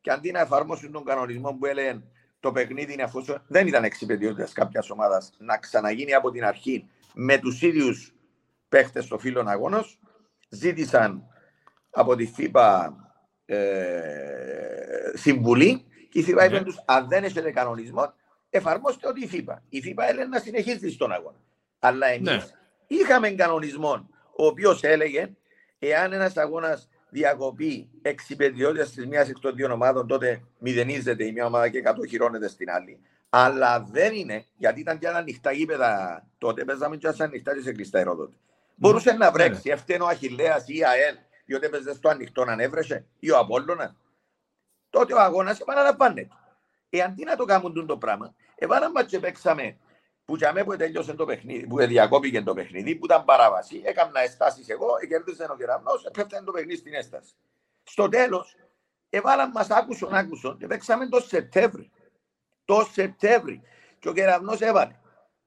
Speaker 2: και αντί να εφαρμόσουν τον κανονισμό που έλεγε το παιχνίδι είναι αφού δεν ήταν εξυπηρετιότητα κάποιας ομάδας να ξαναγίνει από την αρχή με τους ίδιους παίχτες στο φύλλο αγώνα. Ζήτησαν από τη ΦΥΠΑ ε, συμβουλή και η ΦΥΠΑ είπε ναι. τους: Αν δεν έχετε κανονισμό, εφαρμόστε ό,τι η ΦΥΠΑ. Η ΦΥΠΑ έλεγε να συνεχίσει στον αγώνα. Αλλά εμείς ναι. είχαμε κανονισμό ο οποίος έλεγε εάν ένας αγώνας διακοπή εξυπηρετιότητα τη μία εκ των δύο ομάδων, τότε μηδενίζεται η μία ομάδα και κατοχυρώνεται στην άλλη. Αλλά δεν είναι, γιατί ήταν και άλλα ανοιχτά γήπεδα τότε, παίζαμε και άλλα ανοιχτά και σε κλειστά αεροδότη. Μπορούσε να βρέξει, ναι. ευθύνο ο Αχηλέα ή η ΑΕΛ, διότι έπαιζε στο ανοιχτό να έβρεσε, ή ο Απόλλωνα. Τότε ο αγώνας επαναλαμβάνεται. Εάν τι να το κάνουν το πράγμα, εβάλαμε και παίξαμε που για μένα που τέλειωσε το παιχνίδι, που διακόπηκε το παιχνίδι, που ήταν παράβαση, έκανα εστάσεις εγώ, κέρδισε ο κεραυνός, έπεφτε το παιχνίδι στην έσταση. Στο τέλος, έβαλαν μας άκουσον, άκουσον και παίξαμε το Σεπτέμβρη. Το Σεπτέμβρη. Και ο κεραυνός έβαλε.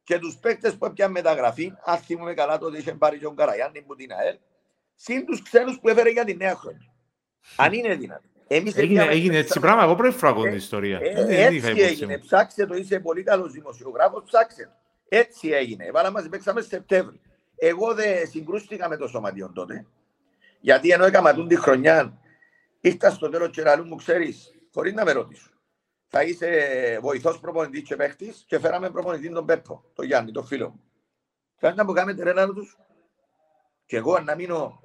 Speaker 2: Και τους παίκτες που έπιαν μεταγραφή, αν θυμούμε καλά τότε είχε πάρει τον Καραγιάννη που την ΑΕΛ, συν τους ξένους που έφερε για τη νέα χρόνια. Αν είναι δυνατό.
Speaker 1: Εμείς έγινε, έγινε έτσι πράγμα, εγώ πρώτη φορά την ιστορία.
Speaker 2: Ε, έτσι έγινε, ψάξε το, είσαι πολύ καλός δημοσιογράφος, ψάξε Έτσι έγινε, βάλα μας παίξαμε Σεπτέμβρη. Εγώ δεν συγκρούστηκα με το σωματιό τότε, γιατί ενώ έκανα τη χρονιά, ήρθα στο τέλος και λαλού μου, ξέρεις, χωρίς να με ρωτήσω. Θα είσαι βοηθός προπονητής και παίχτης και φέραμε προπονητή τον Πέππο, τον Γιάννη, τον φίλο μου. Θέλετε να μου κάνετε ρε τους; Και εγώ να μείνω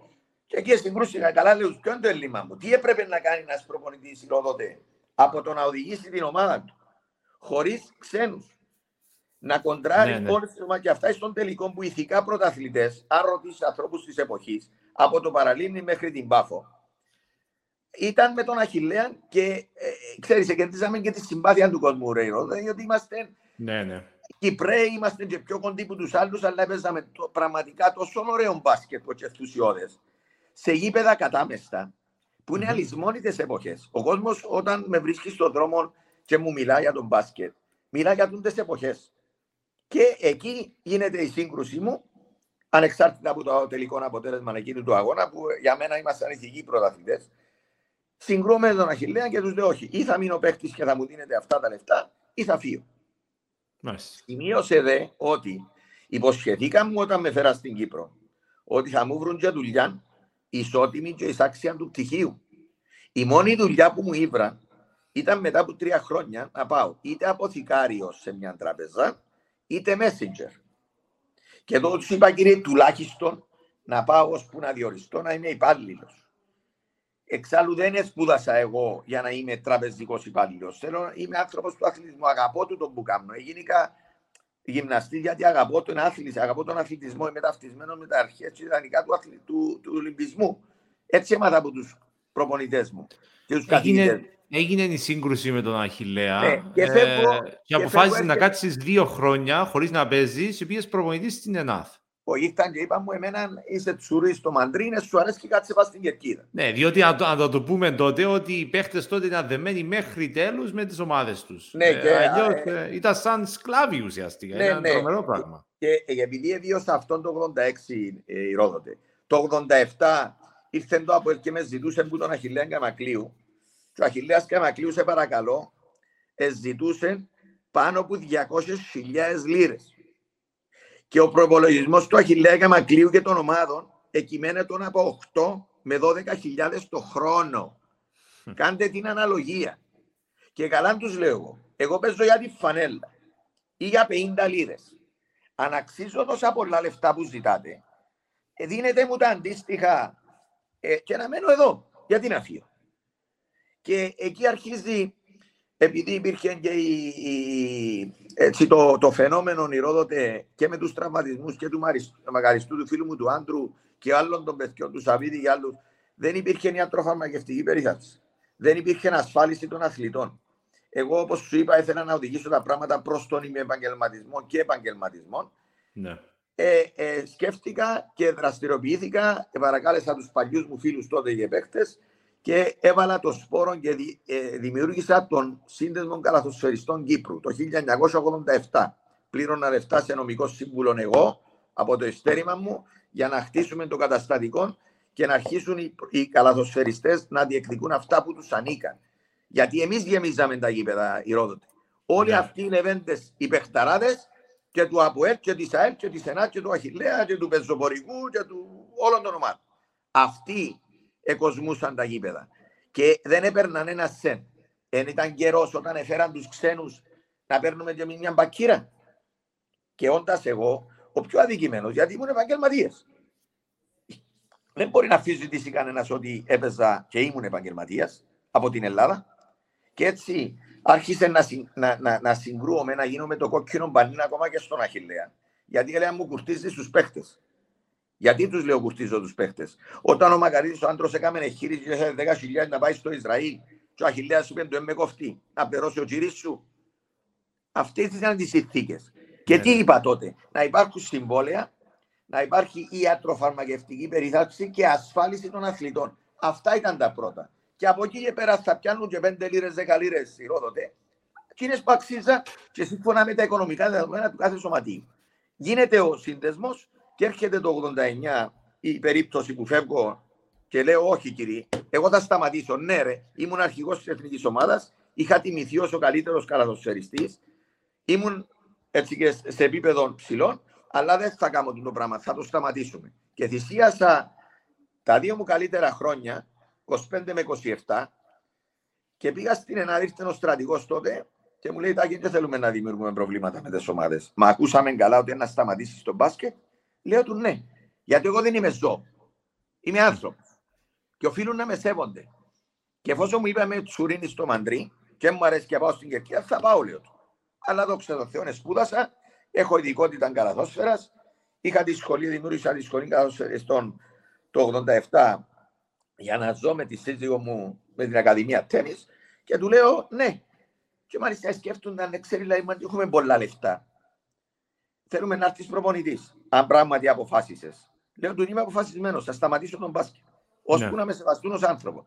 Speaker 2: και εκεί συγκρούστηκα καλά, λέω, ποιο είναι το έλλειμμα μου; Τι έπρεπε να κάνει ένας προπονητής ηρόδοτε από το να οδηγήσει την ομάδα του χωρίς ξένους; Να κοντράρει ναι, ναι. όλε τι ομάδε. Και αυτά στον τελικό που ηθικά πρωταθλητές, αν ρωτήσεις ανθρώπους της εποχής, από το Παραλίμνη μέχρι την Πάφο, ήταν με τον Αχηλέα και ε, ξέρεις, κερδίσαμε και τη συμπάθεια του κόσμου, Ρέιρο. Δηλαδή είμαστε.
Speaker 1: Ναι, ναι.
Speaker 2: Κυπρέοι είμαστε και πιο κοντοί από τους άλλους, αλλά έπαιζαμε το, πραγματικά τόσο ωραίο μπάσκετ και ενθουσιώδε σε γήπεδα κατάμεστα, που είναι αλυσμόνιτε εποχές. Ο κόσμος, όταν με βρίσκει στον δρόμο και μου μιλάει για τον μπάσκετ, μιλάει για τούντες εποχές. Και εκεί γίνεται η σύγκρουσή μου, ανεξάρτητα από το τελικό αποτέλεσμα εκείνου του αγώνα, που για μένα ήμασταν ηθικοί πρωταθλητές. Συγκρούμε τον Αχηλέα και τους λέω: Όχι, ή θα μείνω παίχτη και θα μου δίνετε αυτά τα λεφτά, ή θα φύγω. Σημείωσε δε ότι υποσχεθήκα μου όταν με φέρα στην Κύπρο ότι θα μου βρουν και δουλειά ισότιμη και εισάξια του πτυχίου. Η μόνη δουλειά που μου ήβραν ήταν μετά από τρία χρόνια να πάω είτε αποθηκάριο σε μια τραπεζά, είτε messenger. Και εδώ τους είπα, κύριε, τουλάχιστον να πάω ώσπου να διοριστώ να είμαι υπάλληλος. Εξάλλου δεν σπούδασα εγώ για να είμαι τραπεζικός υπάλληλος. Θέλω είμαι άνθρωπος του αθλητισμού. Αγαπώ του τον που κάνω. Έγινα γυμναστή γιατί αγαπώ τον άθληση, αγαπώ τον αθλητισμό. Είμαι ταυτισμένος με τα αρχαία και ιδανικά του, αθλη, του, του Ολυμπισμού. Έτσι έμαθα από τους προπονητές μου και τους καθηγητές
Speaker 1: έγινε η σύγκρουση με τον Αχηλέα ναι, και, φεύγω, ε, και αποφάσισες να κάτσεις δύο χρόνια χωρίς να παίζεις, οι οποίες προπονητής στην ΕΝΑΘ.
Speaker 2: Ο ήρθαν και είπα μου, εμένα είσαι τσουρί στο Μαντρίνε, σου αρέσει και κάτσε πας στην κερκίδα.
Speaker 1: Ναι, διότι αν, αν το πούμε τότε ότι οι παίχτες τότε ήταν δεμένοι μέχρι τέλους με τις ομάδες τους.
Speaker 2: Ναι, ε, και,
Speaker 1: αλλιώς, ε, ήταν σαν σκλάβοι ουσιαστικά. Ναι, ήταν ναι. τρομερό πράγμα.
Speaker 2: Και, και επειδή έβιωσα αυτόν το 86 ε, η Ρόδοτε, το 87 ήρθε το από και με ζητούσε που τον Αχιλέα Γκαμακλείου και ο Αχιλέας Καμακλείου, σε παρακαλώ, ζητούσε πάνω από 200.000 λίρες. Και ο προπολογισμός του Αχιλέα Καμακλείου και των ομάδων εκειμένεται από 8 με 12.000 το χρόνο. Κάντε την αναλογία. Και καλά τους λέω εγώ. Εγώ παίζω για τη φανέλα ή για 50 λίρες. Αν αξίζω τόσα πολλά λεφτά που ζητάτε, ε, δίνετε μου τα αντίστοιχα ε, και να μένω εδώ. Γιατί να φύγω; Και εκεί αρχίζει, επειδή υπήρχε και η, η, έτσι, το, το φαινόμενο ηρόδοτε και με τους τραυματισμούς και του μακαριστού του φίλου μου του Άντρου και άλλων των παιδιών του Σαββίδη και άλλους, δεν υπήρχε ιατροφαρμακευτική περίθαλψη. Δεν υπήρχε ασφάλιση των αθλητών. Εγώ, όπως σου είπα, ήθελα να οδηγήσω τα πράγματα προς τον επαγγελματισμό και επαγγελματισμό. Ναι. Ε, ε, σκέφτηκα και δραστηριοποιήθηκα και παρακάλεσα τους παλιούς μου φίλους τότε και παίχτε και έβαλα το σπόρο και δη, ε, δημιούργησα τον Σύνδεσμο Καλαθοσφαιριστών Κύπρου το 1987. Πλήρωνα λεφτά σε νομικό σύμβουλο εγώ από το ειστέρημα μου για να χτίσουμε το καταστατικό και να αρχίσουν οι, οι καλαθοσφαιριστές να διεκδικούν αυτά που τους ανήκαν. Γιατί εμείς γεμίζαμε τα γήπεδα οι Ρόδοτοι. Όλοι yeah. Ναι. αυτοί οι λεβέντες, οι παιχταράδες και του ΑΠΟΕΤ και της ΑΕΠ και της ΕΝΑΤ και του Αχιλέα και του Πεζοπορικού και του όλων των ομάδων. Αυτοί εκοσμούσαν τα γήπεδα. Και δεν έπαιρναν ένα σεν. Δεν ήταν καιρός όταν έφεραν τους ξένους να παίρνουμε και μια μπακύρα. Και όντας εγώ, ο πιο αδικημένος, γιατί ήμουν επαγγελματίε. Δεν μπορεί να αφήσει κανένας ότι έπαιζα και ήμουν επαγγελματίας από την Ελλάδα. Και έτσι άρχισε να, να, να, να συγκρούομαι, να γίνομαι το κόκκινο μπανίνα ακόμα και στον Αχηλέα. Γιατί έλεγα μου κουρτίζει στους παίχτες. Γιατί τους λέω κουρτίζω τους παίχτες. Όταν ο Μακαρίτη ο άντρος έκαμε εγχείρηση και 10.000 να πάει στο Ισραήλ, και ο Αχηλέα είπε το με κοφτή, να περώσει ο τσίρι σου. Αυτές ήταν τις συνθήκε. Και ναι. τι είπα τότε, να υπάρχουν συμβόλαια, να υπάρχει ιατροφαρμακευτική περιθάλψη και ασφάλιση των αθλητών. Αυτά ήταν τα πρώτα. Και από εκεί και πέρα θα πιάνουν και 5 λίρες, 10 λίρες σιρόδοτε. Και είναι που αξίζα και σύμφωνα με τα οικονομικά δεδομένα του κάθε σωματείου. Γίνεται ο σύνδεσμος και έρχεται το 89 η περίπτωση που φεύγω και λέω όχι κύριε, εγώ θα σταματήσω. Ναι ρε, ήμουν αρχηγός της εθνικής ομάδας, είχα τιμηθεί ως ο καλύτερος καλαδοσφαιριστής, ήμουν έτσι και σε επίπεδο ψηλών, αλλά δεν θα κάνω το πράγμα, θα το σταματήσουμε. Και θυσίασα τα δύο μου καλύτερα χρόνια, 25 με 27, και πήγα στην Ενάδη, ήρθε ο στρατηγός τότε και μου λέει: Τάκη, δεν θέλουμε να δημιουργούμε προβλήματα με τις ομάδες. Μα ακούσαμε καλά ότι να σταματήσει το μπάσκετ Λέω του ναι. Γιατί εγώ δεν είμαι ζώο. Είμαι άνθρωπος. Και οφείλουν να με σέβονται. Και εφόσον μου είπαμε τσουρίνι στο μαντρί και μου αρέσει και πάω στην κερκία, θα πάω, λέω του. Αλλά δόξα τω Θεώ, σπούδασα. Έχω ειδικότητα καλαθόσφαιρα. Είχα τη σχολή, δημιούργησα τη σχολή καλαθόσφαιριστών το 87 για να ζω με τη σύζυγό μου με την Ακαδημία Τέννη. Και του λέω ναι. Και μάλιστα σκέφτονταν, αν ξέρει, λέει, έχουμε πολλά λεφτά θέλουμε να έρθεις προπονητής. Αν πράγματι αποφάσισες. Λέω του είμαι αποφασισμένος, θα σταματήσω τον μπάσκετ. Ώσπου ναι. να με σεβαστούν ως άνθρωπο.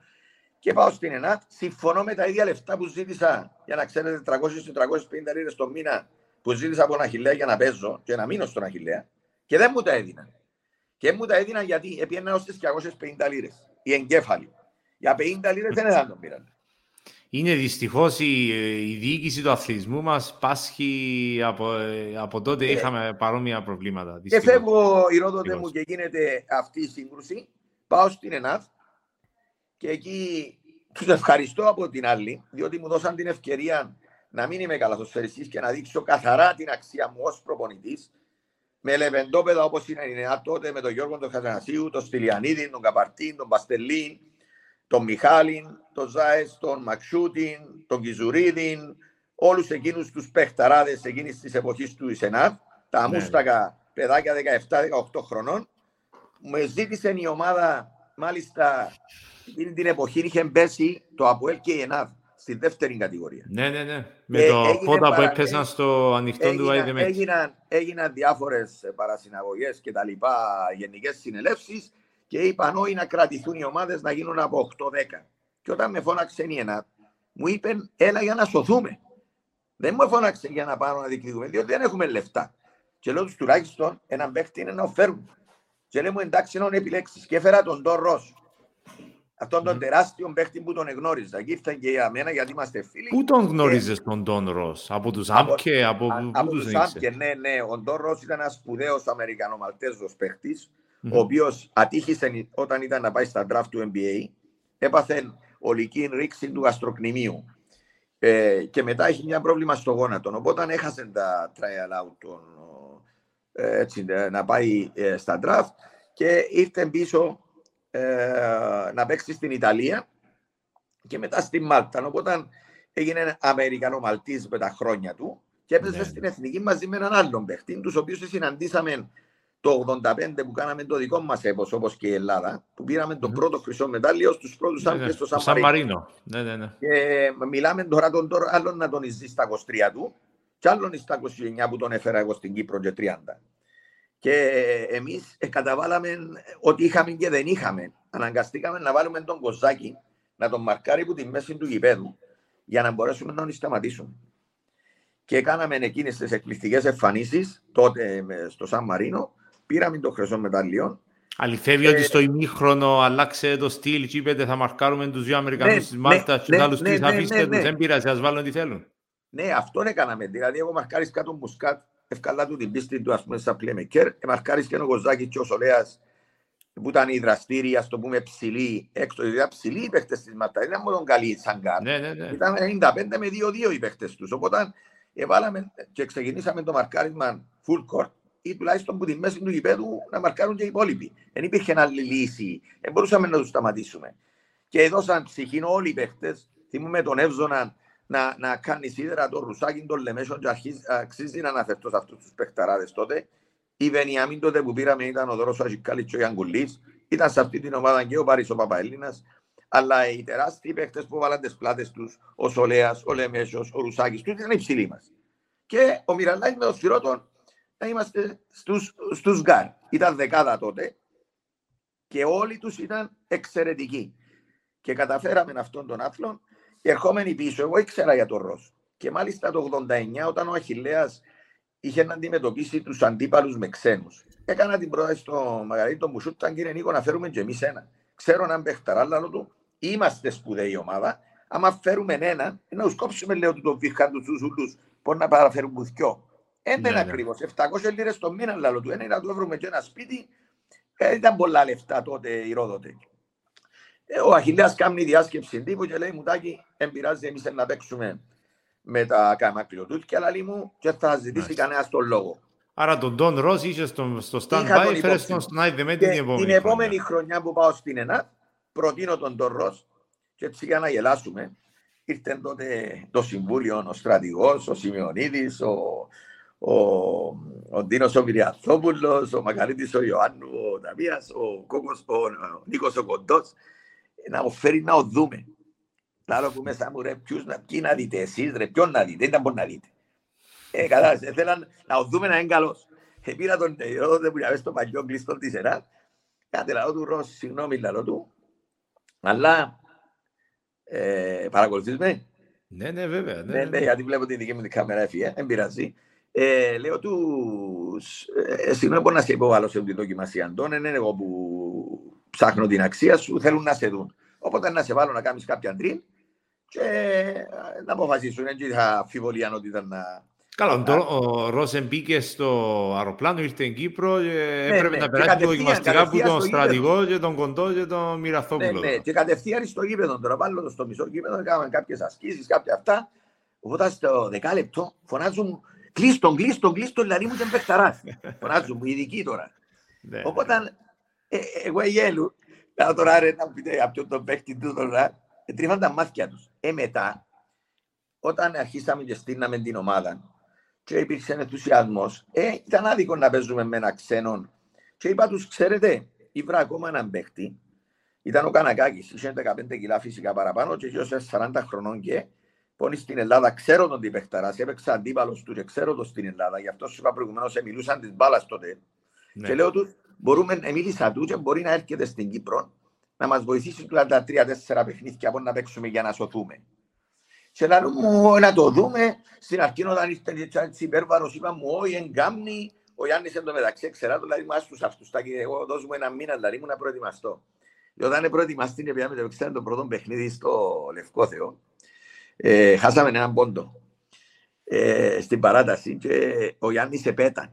Speaker 2: Και πάω στην ΕΝΑΤ, συμφωνώ με τα ίδια λεφτά που ζήτησα, για να ξέρετε, 300-350 λίρες το μήνα που ζήτησα από τον Αχηλέα για να παίζω και να μείνω στον Αχηλέα. Και δεν μου τα έδιναν. Και μου τα έδιναν γιατί έπαιρνα ως τις 250 λίρες. Οι εγκέφαλοι. Για 50 λίρες δεν θα τον πήραν.
Speaker 1: Είναι δυστυχώς η, η διοίκηση του αθλητισμού μας πάσχει από, από τότε ε, είχαμε παρόμοια προβλήματα.
Speaker 2: Δυστυχώς. Και φεύγω η ρόδοτε μου και γίνεται αυτή η σύγκρουση. πάω στην ΕΝΑΔ και εκεί τους ευχαριστώ από την άλλη, διότι μου δώσαν την ευκαιρία να μην είμαι καλαθοσφαιριστής και να δείξω καθαρά την αξία μου ως προπονητής με λεβεντόπεδα όπως είναι η ΕΝΑΔ τότε με τον Γιώργο τον Χαζανασίου, τον Στυλιανίδη, τον Καπαρτίν, τον Παστελίν, τον Μιχάλιν, τον Ζάες, τον Μαξούτιν, τον Κιζουρίδιν, όλους εκείνους τους παιχταράδες εκείνης της εποχής του Ισενάτ, τα ναι. μούστακα παιδάκια 17-18 χρονών, μου ζήτησε η ομάδα, μάλιστα εκείνη την εποχή είχε πέσει το Αποέλ και η ΕΝΑΔ στη δεύτερη κατηγορία.
Speaker 1: Ναι, ναι, ναι. Με το φώτα που έπαιζαν στο ανοιχτό του
Speaker 2: ΑΕΔΜΕΚ. Έγιναν, έγιναν διάφορες παρασυναγωγές και τα λοιπά γενικές συνελεύσεις και είπαν όχι να κρατηθούν οι ομάδες να γίνουν από 8-10. Και όταν με φώναξε η ΕΝΑΔ, μου είπε έλα για να σωθούμε. Δεν μου φώναξε για να πάρω να διεκδικούμε, διότι δεν έχουμε λεφτά. Και λέω τους τουλάχιστον έναν παίχτη είναι να φέρουν. Και λέω μου εντάξει να επιλέξει. Και έφερα τον Ντόρ Ρος. Αυτόν τον τεράστιο παίχτη που τον εγνώριζα. Και ήρθαν και για μένα γιατί είμαστε φίλοι.
Speaker 1: Πού τον γνώριζες τον Ντόρ Ρος, από τους Άμπκε, από, από,
Speaker 2: από τους Άμπκε, ναι, ναι. Ο Ντόρ Ρος ήταν ένας σπουδαίος Αμερικανομαλτέζο παίχτης, ο οποίος ατύχησε όταν ήταν να πάει στα draft του NBA. Έπαθε ολική ρήξη του αστροκνημίου. Ε, και μετά έχει μια πρόβλημα στο γόνατο. Οπότε έχασε τα trial out τον, ε, έτσι, να πάει ε, στα draft και ήρθε πίσω ε, να παίξει στην Ιταλία και μετά στη Μάλτα. Οπότε έγινε Αμερικανό Μαλτής με τα χρόνια του και έπαιζε ναι. στην εθνική μαζί με έναν άλλον παίχτη, τους οποίους συναντήσαμε το 85 που κάναμε το δικό μας έπος, όπως και η Ελλάδα, που πήραμε το πρώτο χρυσό μετάλλιο στους πρώτους ναι, ναι, στο Σαν Μαρίνο.
Speaker 1: Ναι, ναι, ναι.
Speaker 2: Και μιλάμε τώρα τον τώρα, άλλον να τον ζει στα 23 του, και άλλον στα 29 που τον έφερα εγώ στην Κύπρο και 30. Και εμείς καταβάλαμε ότι είχαμε και δεν είχαμε. Αναγκαστήκαμε να βάλουμε τον Κοζάκη να τον μαρκάρει από τη μέση του γηπέδου για να μπορέσουμε να τον σταματήσουμε. Και κάναμε εκείνες τις εκπληκτικές εμφανίσεις τότε στο Σαν Μαρίνο πήραμε το χρυσό μετάλλιο.
Speaker 1: Αληθεύει ότι ε, στο ημίχρονο αλλάξε το στυλ και είπε θα μαρκάρουμε τους δύο Αμερικανούς ναι, της Μάλτας ναι, και τους άλλους ναι, τρεις αφήστε τους, δεν πειράζει, ας βάλουν τι θέλουν.
Speaker 2: Ναι, αυτό έκαναμε. Δηλαδή, εγώ μαρκάρεις κάτω μουσκάτ, ευκαλά του την πίστη του, ας πούμε, σαν πλέμεκερ, ε, μαρκάρεις και ο Κοζάκης και ο Σολέας, που ήταν οι δραστήριοι, ας το πούμε, ψηλοί, έξω, δηλαδή ψηλοί οι παίχτες της Μάλτας, δεν ήταν μόνο καλοί σαν καν. Ναι, ναι, ναι. Ήταν 95 με 2-2 οι παίχτες τους. Οπότε, εβάλαμε και ξεκινήσαμε το μαρκάρισμα full court, ή τουλάχιστον που τη μέση του γηπέδου να μαρκάρουν και οι υπόλοιποι. Δεν υπήρχε άλλη λύση. Δεν μπορούσαμε να τους σταματήσουμε. Και έδωσαν ψυχή όλοι οι παίχτες. Θυμούμε τον Εύζονα να, να κάνει σίδερα τον Ρουσάκιν, τον Λεμέσον και αρχίζει, αξίζει να αναφερθώ σε αυτούς τους παιχταράδες τότε. Η Βενιαμίν τότε που πήραμε ήταν ο Δωρός Αζικάλης και ο Ιανγκουλής. Ήταν σε αυτή την ομάδα και ο Πάρης ο Παπαέλληνας. Αλλά οι τεράστιοι παίχτες που βάλαν τις πλάτες τους, ο Σολέας, ο Λεμέσος, ο Ρουσάκης, τους ήταν υψηλοί μας. Και ο Μιραλάκης με το σφυρότον να είμαστε στους, στους γκάρ. Ήταν δεκάδα τότε και όλοι τους ήταν εξαιρετικοί. Και καταφέραμε αυτόν τον άθλο ερχόμενοι πίσω. Εγώ ήξερα για τον Ρος. Και μάλιστα το 89 όταν ο Αχιλέας είχε να αντιμετωπίσει τους αντίπαλους με ξένους. Έκανα την πρόταση στο Μαγαρίτο Μουσούταν κύριε Νίκο να φέρουμε και εμείς ένα. Ξέρω έναν παιχταράλαλο του, είμαστε σπουδαίοι ομάδα. Άμα φέρουμε ένα, να τους κόψουμε λέω του τον βίχαν τους τους πώς να παραφέρουν μπουθιό. Δεν είναι ακριβώς. 700 λίρες το μήνα λαλό του. Είναι να του βρούμε και ένα σπίτι. Δεν ήταν πολλά λεφτά τότε οι ρόδοτε. Ε, ο Αχιλέας κάνει διάσκεψη τύπου και λέει μου τάκι, δεν πειράζει εμείς να παίξουμε με τα καμακλειοτούτια, αλλά λέει μου και θα ζητήσει κανένας τον λόγο.
Speaker 1: Άρα τον Don Ross είχε στο, στο stand-by, φέρες τον Σνάιδε με την επόμενη
Speaker 2: Την επόμενη χρονιά που πάω στην ΕΝΑ, προτείνω τον Don Ross και έτσι για να γελάσουμε, ήρθε τότε το Συμβούλιο, ο στρατηγός, ο Σιμεωνίδης, ο, ο, ο Ντίνος ο Μυριαθόπουλος, ο Μακαρίτης ο Ιωάννου, ο Ταμίας, ο, Κόκος, ο, ο Νίκος ο Κοντός, να μου φέρει να ο δούμε. Λάλο που μέσα μου ρε, ποιους να, ποιοι να δείτε εσείς ρε, ποιον να δείτε, δεν ήταν πώς να δείτε. Ε, κατάλαβες, θέλαν να ο δούμε να είναι καλός. Ε, πήρα τον τελειό, δεν μπορεί να στο παλιό κλειστό της ΕΡΑ. Κάτε λαό του Ρώση, συγγνώμη λαό του. Αλλά, ε, παρακολουθείς με;
Speaker 1: Ναι, ναι, βέβαια. Ναι,
Speaker 2: ναι, ναι, ναι, γιατί βλέπω τη δική μου την κάμερα έφυγε, δεν πειράζει. Ε, λέω τους, ε, συγγνώμη μπορώ να σε υποβάλω σε την δοκιμασία, Αντών, είναι εγώ που ψάχνω την αξία σου, θέλουν να σε δουν. Οπότε να σε βάλω να κάνεις κάποια ντριν και να αποφασίσουν, έτσι θα αμφιβολία ότι ήταν να...
Speaker 1: Καλά, ο Ρόσεν μπήκε στο αεροπλάνο, ήρθε στην Κύπρο και ναι, έπρεπε ναι, να περάσει το δοκιμαστικά που τον στρατηγό και τον κοντό και τον Μυραθόπουλο.
Speaker 2: Ναι, ναι, και κατευθείαν στο γήπεδο τώρα, πάλι στο μισό γήπεδο, έκαναμε κάποιες ασκήσεις, κάποια αυτά. Οπότε στο δεκάλεπτο φωνάζουν κλείστον, κλείστον, κλείστον, δηλαδή μου και παιχταράς. Φωνάζουν μου, ειδικοί τώρα. Ναι. Οπότε ε, εγώ γέλου, να τώρα ρε να πείτε από τον παίχτη του τώρα, τρίφαν τα μάτια τους. Ε, μετά, όταν αρχίσαμε και στείλαμε την ομάδα, και υπήρξε ενθουσιασμός. Ε, ήταν άδικο να παίζουμε με ένα ξένο. Και είπα τους, ξέρετε, ήβρα ακόμα έναν παίχτη. Ήταν ο Κανακάκης, είχε 15 κιλά φυσικά παραπάνω και είχε 40 χρονών και πόνοι στην Ελλάδα. Ξέρω τον τι παιχταρά, έπαιξα αντίπαλος του και ξέρω τον στην Ελλάδα. Γι' αυτό σου είπα προηγουμένως, μιλούσαν τη μπάλα τότε. Ναι. Και λέω του, μπορούμε, μίλησα του και μπορεί να έρχεται στην Κύπρο να μας βοηθήσει τα τρία-τέσσερα παιχνίδια από να παίξουμε για να σωθούμε. Και λέω μου να το δούμε. Στην αρχή όταν ήρθε έτσι υπέρβαρος είπα μου όχι εγκάμνη. Ο Γιάννης εν τω μεταξύ ξερά το δηλαδή μας τους αυτούς. Εγώ δώσ' μου ένα μήνα δηλαδή μου να προετοιμαστώ. Και όταν προετοιμαστεί και πιάμε το το πρώτο παιχνίδι στο Λευκό Θεό. Ε, χάσαμε έναν πόντο ε, στην παράταση και ο Γιάννης επέταν.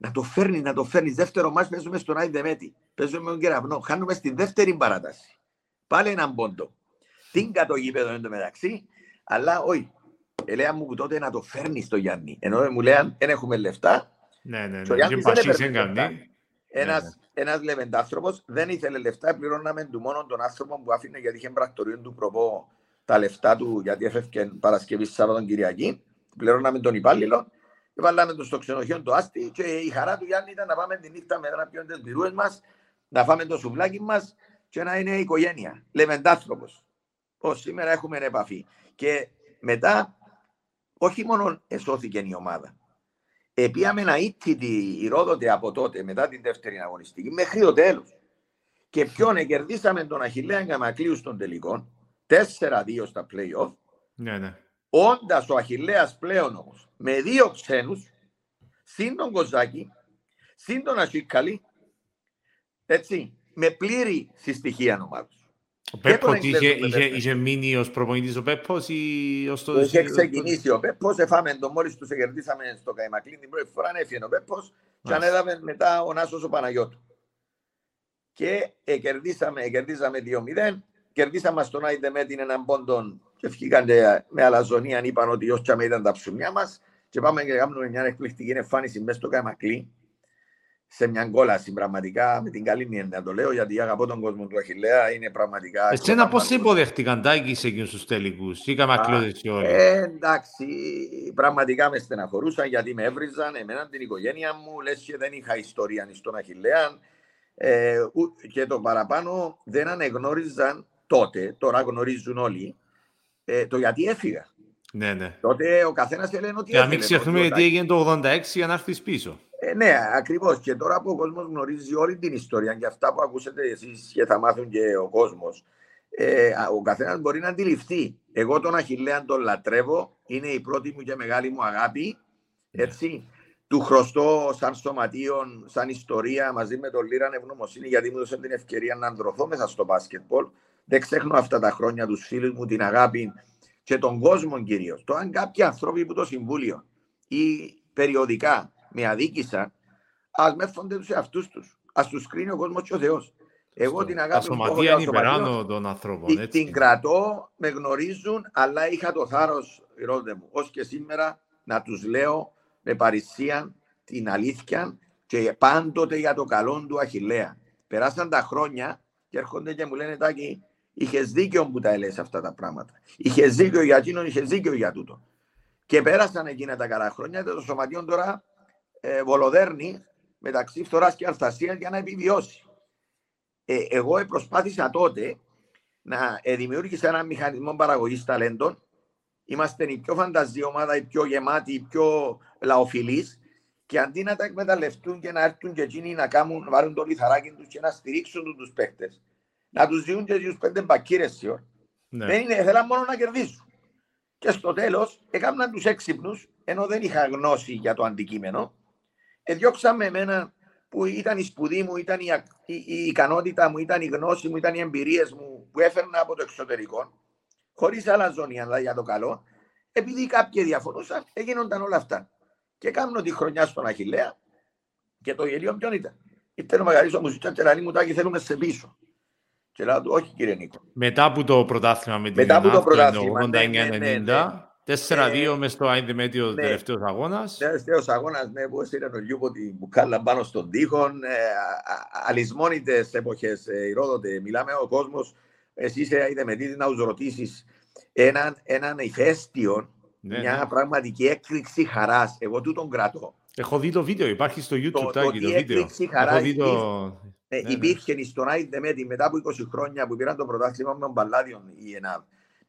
Speaker 2: Να το φέρνεις, να το φέρνεις. Δεύτερο μας παίζουμε στον Άι Δεμέτη. Παίζουμε με τον Κεραυνό. Χάνουμε στη δεύτερη παράταση. Πάλι έναν πόντο. Τι κατ' γήπεδο εν τω μεταξύ αλλά όχι. Ελέα μου που τότε να το φέρνεις στο Γιάννη. Ενώ μου λέει δεν έχουμε λεφτά.
Speaker 1: Ναι, ναι, ναι. δεν
Speaker 2: Ένας, ναι, ναι. ένας λεβεντάνθρωπος δεν ήθελε λεφτά, πληρώναμε του μόνο τον άνθρωπο που άφηνε γιατί είχε πρακτορείο του προπό τα λεφτά του γιατί έφευκε Παρασκευή Σάββατον Κυριακή. Πληρώναμε τον υπάλληλο και βάλαμε το στο ξενοδοχείο το άστι και η χαρά του Γιάννη ήταν να πάμε τη νύχτα με να πιούμε τις πυρούες μας, να φάμε το σουβλάκι μας και να είναι οικογένεια. Λεβεντάνθρωπος. Ως σήμερα έχουμε επαφή. Και μετά, όχι μόνο εσώθηκε η ομάδα. Επίαμε να ήττητη η Ρόδοτε από τότε, μετά την δεύτερη αγωνιστική, μέχρι το τέλος. Και ποιον κερδίσαμε τον Αχιλέα Γκαμακλείου στον τελικό, 4-2 στα play-off.
Speaker 1: Ναι, ναι.
Speaker 2: Όντας ο Αχιλέα πλέον όμως, με δύο ξένους, συν τον Κοζάκη, συν τον Ασίκαλη, έτσι, με πλήρη συστοιχεία ομάδα.
Speaker 1: Ο Πέπος είχε, είχε, είχε μείνει ως προπονητής ο Πέπος ή ως το...
Speaker 2: Είχε ξεκινήσει ο Πέπος, εφάμε τον μόλις τους κερδίσαμε στο Καϊμακλίν την πρώτη φορά, έφυγε ο Πέπος και ανέλαβε μετά ο Νάσος ο Παναγιώτου. Και ε, κερδίσαμε, κερδίσαμε 2-0, κερδίσαμε στον Άιντε με την έναν πόντον και βγήκαν με αλαζονία, είπαν ότι ως τσάμε ήταν τα ψουμιά μας και πάμε και κάνουμε μια εκπληκτική εμφάνιση μέσα στο Καϊμακλίν σε μια κόλαση πραγματικά με την καλή να το λέω γιατί αγαπώ τον κόσμο του Αχιλέα είναι πραγματικά...
Speaker 1: Εσένα πώς υποδεχτήκαν τάκι σε εκείνους τους τελικούς ή καμακλώδες
Speaker 2: όλοι; Ε, εντάξει, πραγματικά μες στεναχωρούσαν γιατί με έβριζαν εμένα την οικογένεια μου λες και δεν είχα ιστορία στον Αχιλέα ε, και το παραπάνω δεν ανεγνώριζαν τότε, τώρα γνωρίζουν όλοι, ε, το γιατί έφυγα.
Speaker 1: Ναι, ναι.
Speaker 2: Τότε ο καθένας έλεγε ότι.
Speaker 1: Και να μην ξεχνούμε τι έγινε το 86 για να έρθεις πίσω.
Speaker 2: Ε, ναι, ακριβώς. Και τώρα που ο κόσμος γνωρίζει όλη την ιστορία και αυτά που ακούσετε εσείς και θα μάθουν και ο κόσμος, ε, ο καθένας μπορεί να αντιληφθεί. Εγώ τον Αχηλέα τον λατρεύω. Είναι η πρώτη μου και μεγάλη μου αγάπη. Ναι. Έτσι. Του χρωστώ σαν σωματείο, σαν ιστορία μαζί με τον Λίραν ευγνωμοσύνη γιατί μου έδωσε την ευκαιρία να ανδρωθώ μέσα στο μπάσκετμπολ. Δεν ξέχνω αυτά τα χρόνια τους φίλους μου, την αγάπη και τον κόσμο κυρίως. Το αν κάποιοι άνθρωποι που το Συμβούλιο ή περιοδικά με αδίκησαν, ας μέφονται τους εαυτούς τους. Α τους κρίνει ο κόσμος και ο Θεός. Εγώ την αγάπη
Speaker 1: μου σωματεία είναι υπεράνω των ανθρώπων.
Speaker 2: Έτσι. Την κρατώ, με γνωρίζουν, αλλά είχα το θάρρος, ρώτε μου, ως και σήμερα να τους λέω με παρησία την αλήθεια και πάντοτε για το καλό του Αχηλέα. Περάσαν τα χρόνια και έρχονται και μου λένε Τάκη, είχες δίκιο που τα έλεγες αυτά τα πράγματα. Είχες δίκιο για εκείνον, είχες δίκιο για τούτο. Και πέρασαν εκείνα τα καλά χρόνια και το σωματείο τώρα ε, βολοδέρνει μεταξύ φθοράς και αρθασία για να επιβιώσει. Ε, εγώ προσπάθησα τότε να ε, δημιούργησα ένα μηχανισμό παραγωγής ταλέντων. Είμαστε η πιο φανταζή ομάδα, η πιο γεμάτη, η πιο λαοφιλής. Και αντί να τα εκμεταλλευτούν και να έρθουν και εκείνοι να, κάνουν, να βάλουν το λιθαράκι τους και να στηρίξουν τους παίχτε, να τους δίνουν και τους πέντε μπακύρες ναι. Δεν είναι, θέλαν μόνο να κερδίσουν. Και στο τέλος έκαναν τους έξυπνους, ενώ δεν είχα γνώση για το αντικείμενο, Εδιώξαμε εμένα που ήταν η σπουδή μου, ήταν η, η, η, ικανότητα μου, ήταν η γνώση μου, ήταν οι εμπειρίες μου που έφερνα από το εξωτερικό, χωρίς αλαζόνια αλλά για το καλό. επειδή κάποιοι διαφωνούσαν, έγιναν όλα αυτά. Και κάνω τη χρονιά στον Αχηλέα και το γελίο ποιον ήταν. Ήρθε ο Μαγαρίσο μου και λέει μου τάκι θέλουμε σε πίσω. Και λέω του όχι κύριε Νίκο.
Speaker 1: Μετά από το πρωτάθλημα με την
Speaker 2: Μετά από το πρωτάθλημα, ναι, 89-90,
Speaker 1: ναι, ναι, 4-2 μες στο Άιντε Μέτιο
Speaker 2: ναι.
Speaker 1: τελευταίος αγώνας.
Speaker 2: Τελευταίος αγώνας, ναι, που ήταν ο Λιούμπο την μπουκάλα πάνω στον τοίχο. Ε, αλυσμόνητες εποχές, ε, ηρόδοτε. Μιλάμε ο κόσμος, εσύ είσαι Άιντε Μέτιο, να τους ρωτήσεις έναν, έναν ηφαίστειο,
Speaker 1: Ναι,
Speaker 2: μια
Speaker 1: ναι.
Speaker 2: πραγματική έκρηξη χαράς. Εγώ τούτον κρατώ.
Speaker 1: Έχω δει το βίντεο, υπάρχει στο YouTube
Speaker 2: το
Speaker 1: τάκι,
Speaker 2: τι
Speaker 1: το βίντεο.
Speaker 2: έκπληξη χαράς
Speaker 1: Έχω δει το...
Speaker 2: Ε,
Speaker 1: Ναι, ναι.
Speaker 2: υπήρχε στον Άιντε Μέτη μετά από 20 χρόνια που πήραν το πρωτάθλημα με τον Παλάδιον η ΕΝΑΒ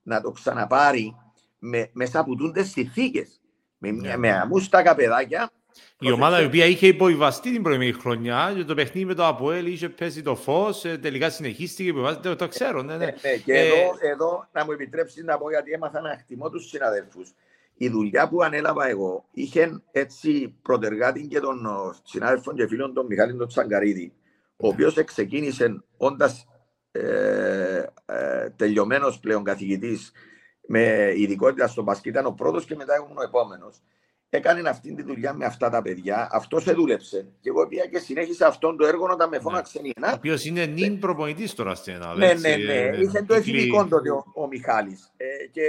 Speaker 2: να το ξαναπάρει με, μέσα από τούντες συνθήκες. Με, μια,
Speaker 1: Ναι.
Speaker 2: με αμούστακα παιδάκια.
Speaker 1: Η ομάδα η οποία είχε υποβιβαστεί την προηγούμενη χρονιά και το παιχνίδι με το ΑΠΟΕΛ είχε πέσει το φως. τελικά συνεχίστηκε. υποβιβάστηκε, Το, το ξέρω, ναι, ναι.
Speaker 2: Ε, ναι, και
Speaker 1: Ε,
Speaker 2: εδώ, εδώ να μου επιτρέψεις να πω γιατί έμαθα να χτιμώ τους συναδέλφους. Η δουλειά που ανέλαβα εγώ είχε έτσι πρωτεργάτη και τον ο, συνάδελφο και φίλον τον Μιχάλη τον Τσαγκαρίδη, ο οποίος ξεκίνησε όντας ε, ε, τελειωμένος πλέον καθηγητής με ειδικότητα στο μπασκετ, ήταν ο πρώτος και μετά ήμουν ο επόμενος. Έκανε αυτή τη δουλειά με αυτά τα παιδιά, αυτός σε δούλεψε. Και εγώ πήγα και συνέχισα αυτόν το έργο όταν με φώναξε η
Speaker 1: Ο
Speaker 2: ΕΝΑ.
Speaker 1: οποίος είναι νυν προπονητής τώρα στην Ελλάδα.
Speaker 2: Ναι,
Speaker 1: έτσι,
Speaker 2: ναι, ναι.
Speaker 1: ε,
Speaker 2: Είχε το
Speaker 1: κύκλοι-
Speaker 2: εθνικό τότε ο, ο Μιχάλης. Ε, και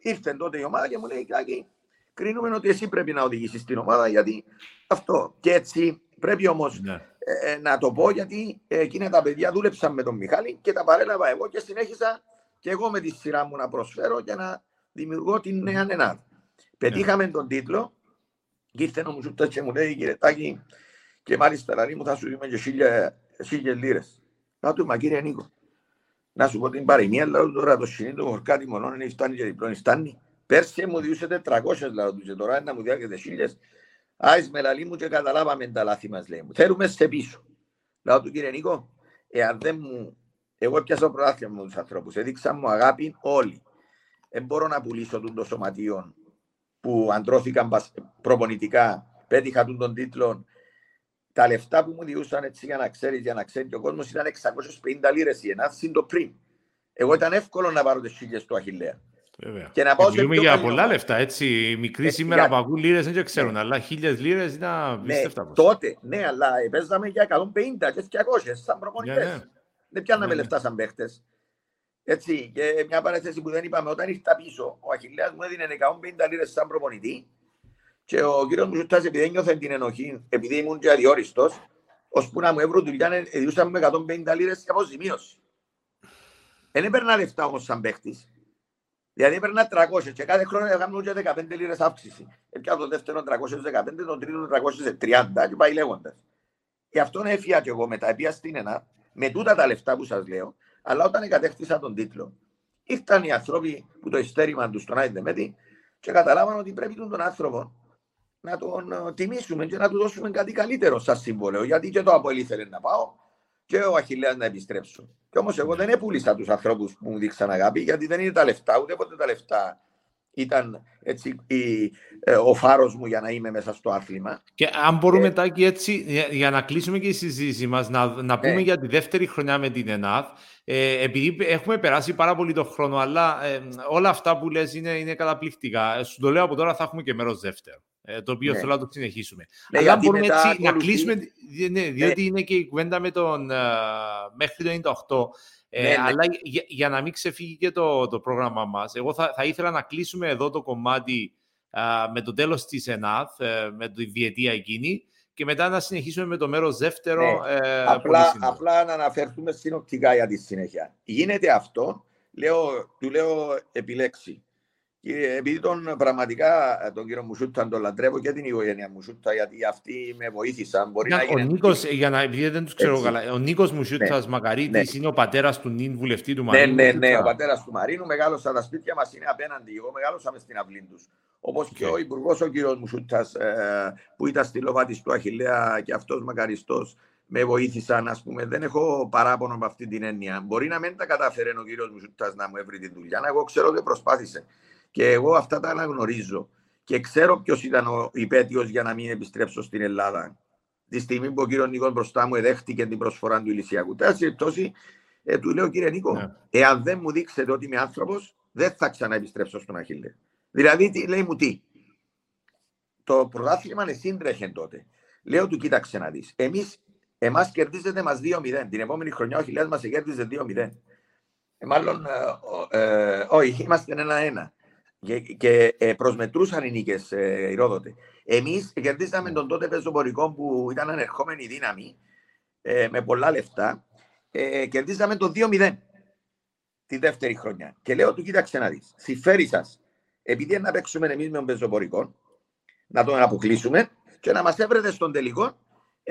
Speaker 2: ήρθε τότε η ομάδα και μου λέει, Κάκη, κρίνουμε ότι εσύ πρέπει να οδηγήσεις την ομάδα γιατί αυτό. Και έτσι πρέπει όμως
Speaker 1: Ναι.
Speaker 2: Ε, ε, να το πω γιατί ε, εκείνα τα παιδιά δούλεψαν με τον Μιχάλη και τα παρέλαβα εγώ και συνέχισα και εγώ με τη σειρά μου να προσφέρω και να δημιουργώ την νέα ΕΝΑΔ. Πετύχαμε τον τίτλο και ήρθε ο Μουσούτας και μου λέει κύριε Τάκη και μάλιστα λαλή μου θα σου δούμε και χίλια, χίλιες λίρες. Να του, μα κύριε Νίκο, να σου πω την παροιμία, λέω τώρα το σκηνή του χορκάτι μονών είναι φτάνει και διπλών φτάνει. Πέρσι μου διούσε 400 λέω του και τώρα να μου διάγεται χίλιες. Άις με λαλή μου και καταλάβαμε τα λάθη μας λέει μου. Θέλουμε σε πίσω. Λέω του κύριε Νίκο, εάν δεν μου, εγώ πιάσα πρωτάθλημα με τους ανθρώπους, έδειξα μου αγάπη όλοι. Δεν μπορώ να πουλήσω τον το σωματείο που αντρώθηκαν πας- προπονητικά, πέτυχα τον τον τίτλο. Τα λεφτά που μου διούσαν έτσι για να ξέρει, για να ξέρει και ο κόσμο ήταν 650 λίρε η ένα συν το πριν. Εγώ ήταν εύκολο να πάρω τι χίλιε του Αχηλέα.
Speaker 1: Βέβαια.
Speaker 2: Και να πάω σε
Speaker 1: Μιλούμε
Speaker 2: πιο
Speaker 1: για
Speaker 2: καλή
Speaker 1: πολλά
Speaker 2: ομάδα.
Speaker 1: λεφτά, έτσι. Οι μικροί
Speaker 2: Ε,
Speaker 1: σήμερα
Speaker 2: για-
Speaker 1: που ακούν λίρες δεν το ξέρουν, αλλά χίλιες λίρες είναι
Speaker 2: Ναι,
Speaker 1: απίστευτα. ποσά.
Speaker 2: τότε, ναι, αλλά παίζαμε για 150 και 200 σαν προπονητές.
Speaker 1: Ναι, ναι.
Speaker 2: Δεν πιάναμε
Speaker 1: Ναι, ναι.
Speaker 2: λεφτά σαν παίχτες. Έτσι, και μια παρέθεση που δεν είπαμε, όταν ήρθα πίσω, ο Αχιλέας μου έδινε 150 λίρες σαν προπονητή και ο κύριος μου Σουτάς, επειδή ένιωθε την ενοχή, επειδή ήμουν και αδιόριστος, ώσπου να μου έβρω δουλειά, ε, διούσαμε με 150 λίρες και αποζημίωση. Δεν έπαιρνα λεφτά όμως σαν παίχτης. Δηλαδή έπαιρνα 300 και κάθε χρόνο έκανα και 15 λίρες αύξηση. Έπιανα το δεύτερο 315, τον τρίτο 330 και πάει λέγοντας. Γι' αυτόν έφυγα και εγώ μετά, πήγα στην ΕΝΑ, με τούτα τα λεφτά που σας λέω, αλλά όταν εγκατέκτησα τον τίτλο, ήρθαν οι άνθρωποι που το ειστέρημα τους στον Άιντε Μέτη και καταλάβαν ότι πρέπει τον άνθρωπο να τον ε, τιμήσουμε και να του δώσουμε κάτι καλύτερο σαν σύμβολο. Γιατί και το Αποέλ ήθελε να πάω και ο Αχιλέας να επιστρέψω. Και όμως εγώ δεν έπουλησα τους ανθρώπους που μου δείξαν αγάπη γιατί δεν είναι τα λεφτά, ούτε ποτέ τα λεφτά ήταν έτσι, η, ε, ο φάρος μου για να είμαι μέσα στο άθλημα.
Speaker 1: Και αν μπορούμε,
Speaker 2: Ε,
Speaker 1: Τάκη, έτσι, για, για να κλείσουμε και η συζήτηση μας, να, να πούμε
Speaker 2: Ναι.
Speaker 1: για τη δεύτερη χρονιά με την ΕΝΑΘ, ε, επειδή έχουμε περάσει πάρα πολύ το χρόνο, αλλά ε, όλα αυτά που λες είναι, είναι καταπληκτικά. Ε, Σου το λέω από τώρα, θα έχουμε και μέρος δεύτερο, ε, το οποίο
Speaker 2: Ναι.
Speaker 1: θέλω να το συνεχίσουμε.
Speaker 2: Ναι,
Speaker 1: αλλά
Speaker 2: γιατί
Speaker 1: μπορούμε
Speaker 2: μετά
Speaker 1: έτσι να
Speaker 2: ακολουθεί-
Speaker 1: κλείσουμε, δι- ναι, διότι είναι και η κουβέντα με τον, ε, μέχρι το 98, ε,
Speaker 2: Ναι, ναι.
Speaker 1: αλλά για, για να μην ξεφύγει και το, το πρόγραμμα μας, εγώ θα, θα ήθελα να κλείσουμε εδώ το κομμάτι α, με το τέλος της ΕΝΑΘ, ε, με τη διετία εκείνη, και μετά να συνεχίσουμε με το μέρος δεύτερο.
Speaker 2: Ναι.
Speaker 1: ε, πολύ
Speaker 2: απλά,
Speaker 1: σύντομα.
Speaker 2: απλά να αναφερθούμε συνοπτικά για τη συνέχεια. Γίνεται αυτό, λέω, του λέω επιλέξει. Και επειδή τον πραγματικά τον κύριο Μουσούτα τον λατρεύω και την οικογένεια Μουσούτα, γιατί αυτοί με βοήθησαν. Μπορεί να
Speaker 1: Ήταν ο
Speaker 2: γίνει.
Speaker 1: Νίκος, ε, για να, επειδή δεν τους ξέρω
Speaker 2: Έτσι.
Speaker 1: καλά, ο Νίκος Μουσιούτας Μακαρίτης είναι ο πατέρας του νυν βουλευτή του
Speaker 2: Ναι,
Speaker 1: Μαρίνου.
Speaker 2: ναι, ναι,
Speaker 1: Μουσιούτα.
Speaker 2: ο πατέρας του Μαρίνου μεγάλωσα τα σπίτια μας είναι απέναντι. Εγώ μεγάλωσα μες στην αυλή τους. Όπως και
Speaker 1: Οκ.
Speaker 2: ο υπουργός ο κύριος Μουσούτα που ήταν στη Λόβατη του Αχηλέα και αυτός μακαριστός με βοήθησαν, ας πούμε. Δεν έχω παράπονο με αυτή την έννοια. Μπορεί να μην τα κατάφερε ο κύριος Μουσούτα να μου έβρει τη δουλειά. Εγώ ξέρω ότι προσπάθησε. Και εγώ αυτά τα αναγνωρίζω. Και ξέρω ποιος ήταν ο υπέτειος για να μην επιστρέψω στην Ελλάδα. Τη στιγμή που ο κύριος Νίκος μπροστά μου εδέχτηκε την προσφορά του Ηλυσιακού. Τέλος περιπτώσει, ε, του λέω κύριε Νίκο,
Speaker 1: Ναι.
Speaker 2: εάν δεν μου δείξετε ότι είμαι άνθρωπος, δεν θα ξαναεπιστρέψω στον Αχίλε. Δηλαδή, τι, λέει μου τι. Το πρωτάθλημα είναι σύντρεχε τότε. Λέω του, κοίταξε να δεις. Εμείς, εμάς κερδίζετε μας 2-0. Την επόμενη χρονιά ο Χιλιάδε μας κέρδιζε 2-0. Ε, μάλλον, ε, ε, όχι, είμαστε ένα-ένα. Και, και ε, προσμετρούσαν οι νίκες ε, οι Ρόδοτες. Εμείς κερδίσαμε τον τότε πεζοπορικό που ήταν ανερχόμενη δύναμη ε, με πολλά λεφτά. Ε, κερδίσαμε το 2-0 τη δεύτερη χρονιά. Και λέω του, κοίταξε να δεις. Συμφέρει σας, επειδή να παίξουμε εμείς με τον πεζοπορικό, να τον αποκλείσουμε και να μας έβρετε στον τελικό,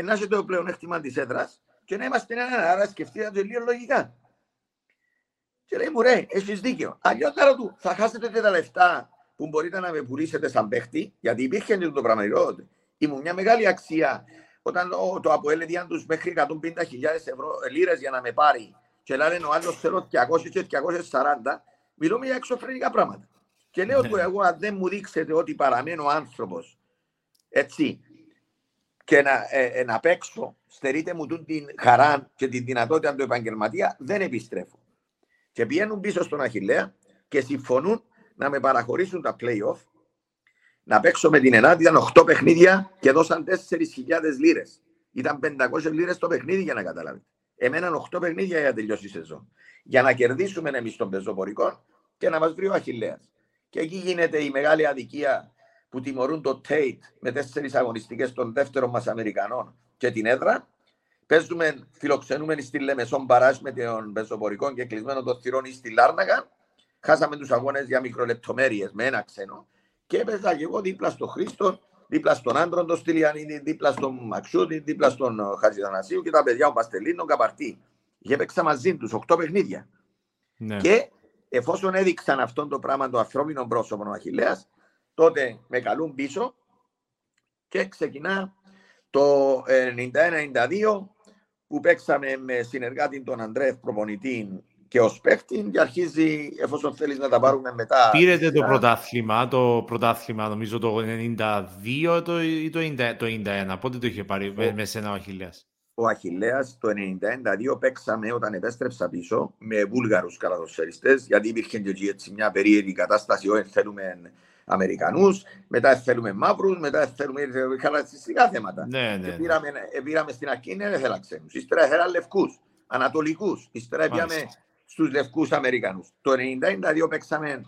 Speaker 2: να έχετε το πλεονέκτημα της έδρας και να είμαστε ένα. Άρας σκεφτείτε το λίγο λογικά. Και λέει μου, ρε, έχεις δίκιο. Αλλιώς θα του, θα χάσετε και τα λεφτά που μπορείτε να με πουλήσετε σαν παίχτη, γιατί υπήρχε και το πράγμα Ήμουν μια μεγάλη αξία όταν το Αποέλ διάν τους μέχρι 150.000 ευρώ λίρες για να με πάρει και λένε ο άλλος θέλω 200 και 240, μιλούμε για εξωφρενικά πράγματα. Και λέω του ναι. εγώ αν δεν μου δείξετε ότι παραμένω άνθρωπος έτσι και να, ε, ε, να παίξω, στερείτε μου την χαρά και την δυνατότητα του επαγγελματία, δεν επιστρέφω. Και πηγαίνουν πίσω στον Αχηλέα και συμφωνούν να με παραχωρήσουν τα play-off, να παίξω με την Ελλάδα. Ήταν 8 παιχνίδια και δώσαν 4.000 λίρες. Ήταν 500 λίρες το παιχνίδι για να καταλάβετε. Εμέναν 8 παιχνίδια για να τελειώσει η σεζόν. Για να κερδίσουμε εμείς τον πεζοπορικό και να μας βρει ο Αχηλέα. Και εκεί γίνεται η μεγάλη αδικία που τιμωρούν το Tate με τέσσερις αγωνιστικές των δεύτερων μας Αμερικανών και την έδρα. Παίζουμε, φιλοξενούμενοι στη Λεμεσόν Μπαράζ με τον πεζοπορικό και κλεισμένο το θυρών ή στη Λάρναγα. Χάσαμε τους αγώνες για μικρολεπτομέρειες με ένα ξένο. Και έπαιζα και εγώ δίπλα στον Χρήστο, δίπλα στον Άντρον, τον Στυλιανίδη, δίπλα στον Μαξούδη, δίπλα στον Χατζηδανασίου και τα παιδιά ο Παστελίνο, τον Καπαρτί. Και έπαιξα μαζί τους 8 παιχνίδια. Ναι. Και εφόσον έδειξαν αυτό το πράγμα το ανθρώπινο πρόσωπο ο Αχηλέα, τότε με καλούν πίσω και ξεκινά το 91-92 που παίξαμε με συνεργάτη τον Αντρέφ προπονητή και ως παίχτη και αρχίζει εφόσον θέλεις να τα πάρουμε μετά.
Speaker 1: Πήρετε το πρωτάθλημα, το πρωτάθλημα νομίζω το 92 το, ή το 91. Πότε το είχε πάρει ο, με σένα ο Αχιλέας;
Speaker 2: Ο Αχιλέας το 91-92 παίξαμε όταν επέστρεψα πίσω με βούλγαρους καλαδοσφαιριστές γιατί υπήρχε και έτσι μια περίεργη κατάσταση όταν θέλουμε Αμερικανούς, μετά θέλουμε μαύρους, μετά θέλουμε χαρακτηριστικά θέματα.
Speaker 1: Ναι, ναι, ναι.
Speaker 2: Πήραμε, πήραμε στην Ακίνη, δεν θέλα ξένους. Ύστερα έφεραν λευκούς, ανατολικούς. Ύστερα πήγαμε στους λευκούς Αμερικανούς. Το 1992 παίξαμε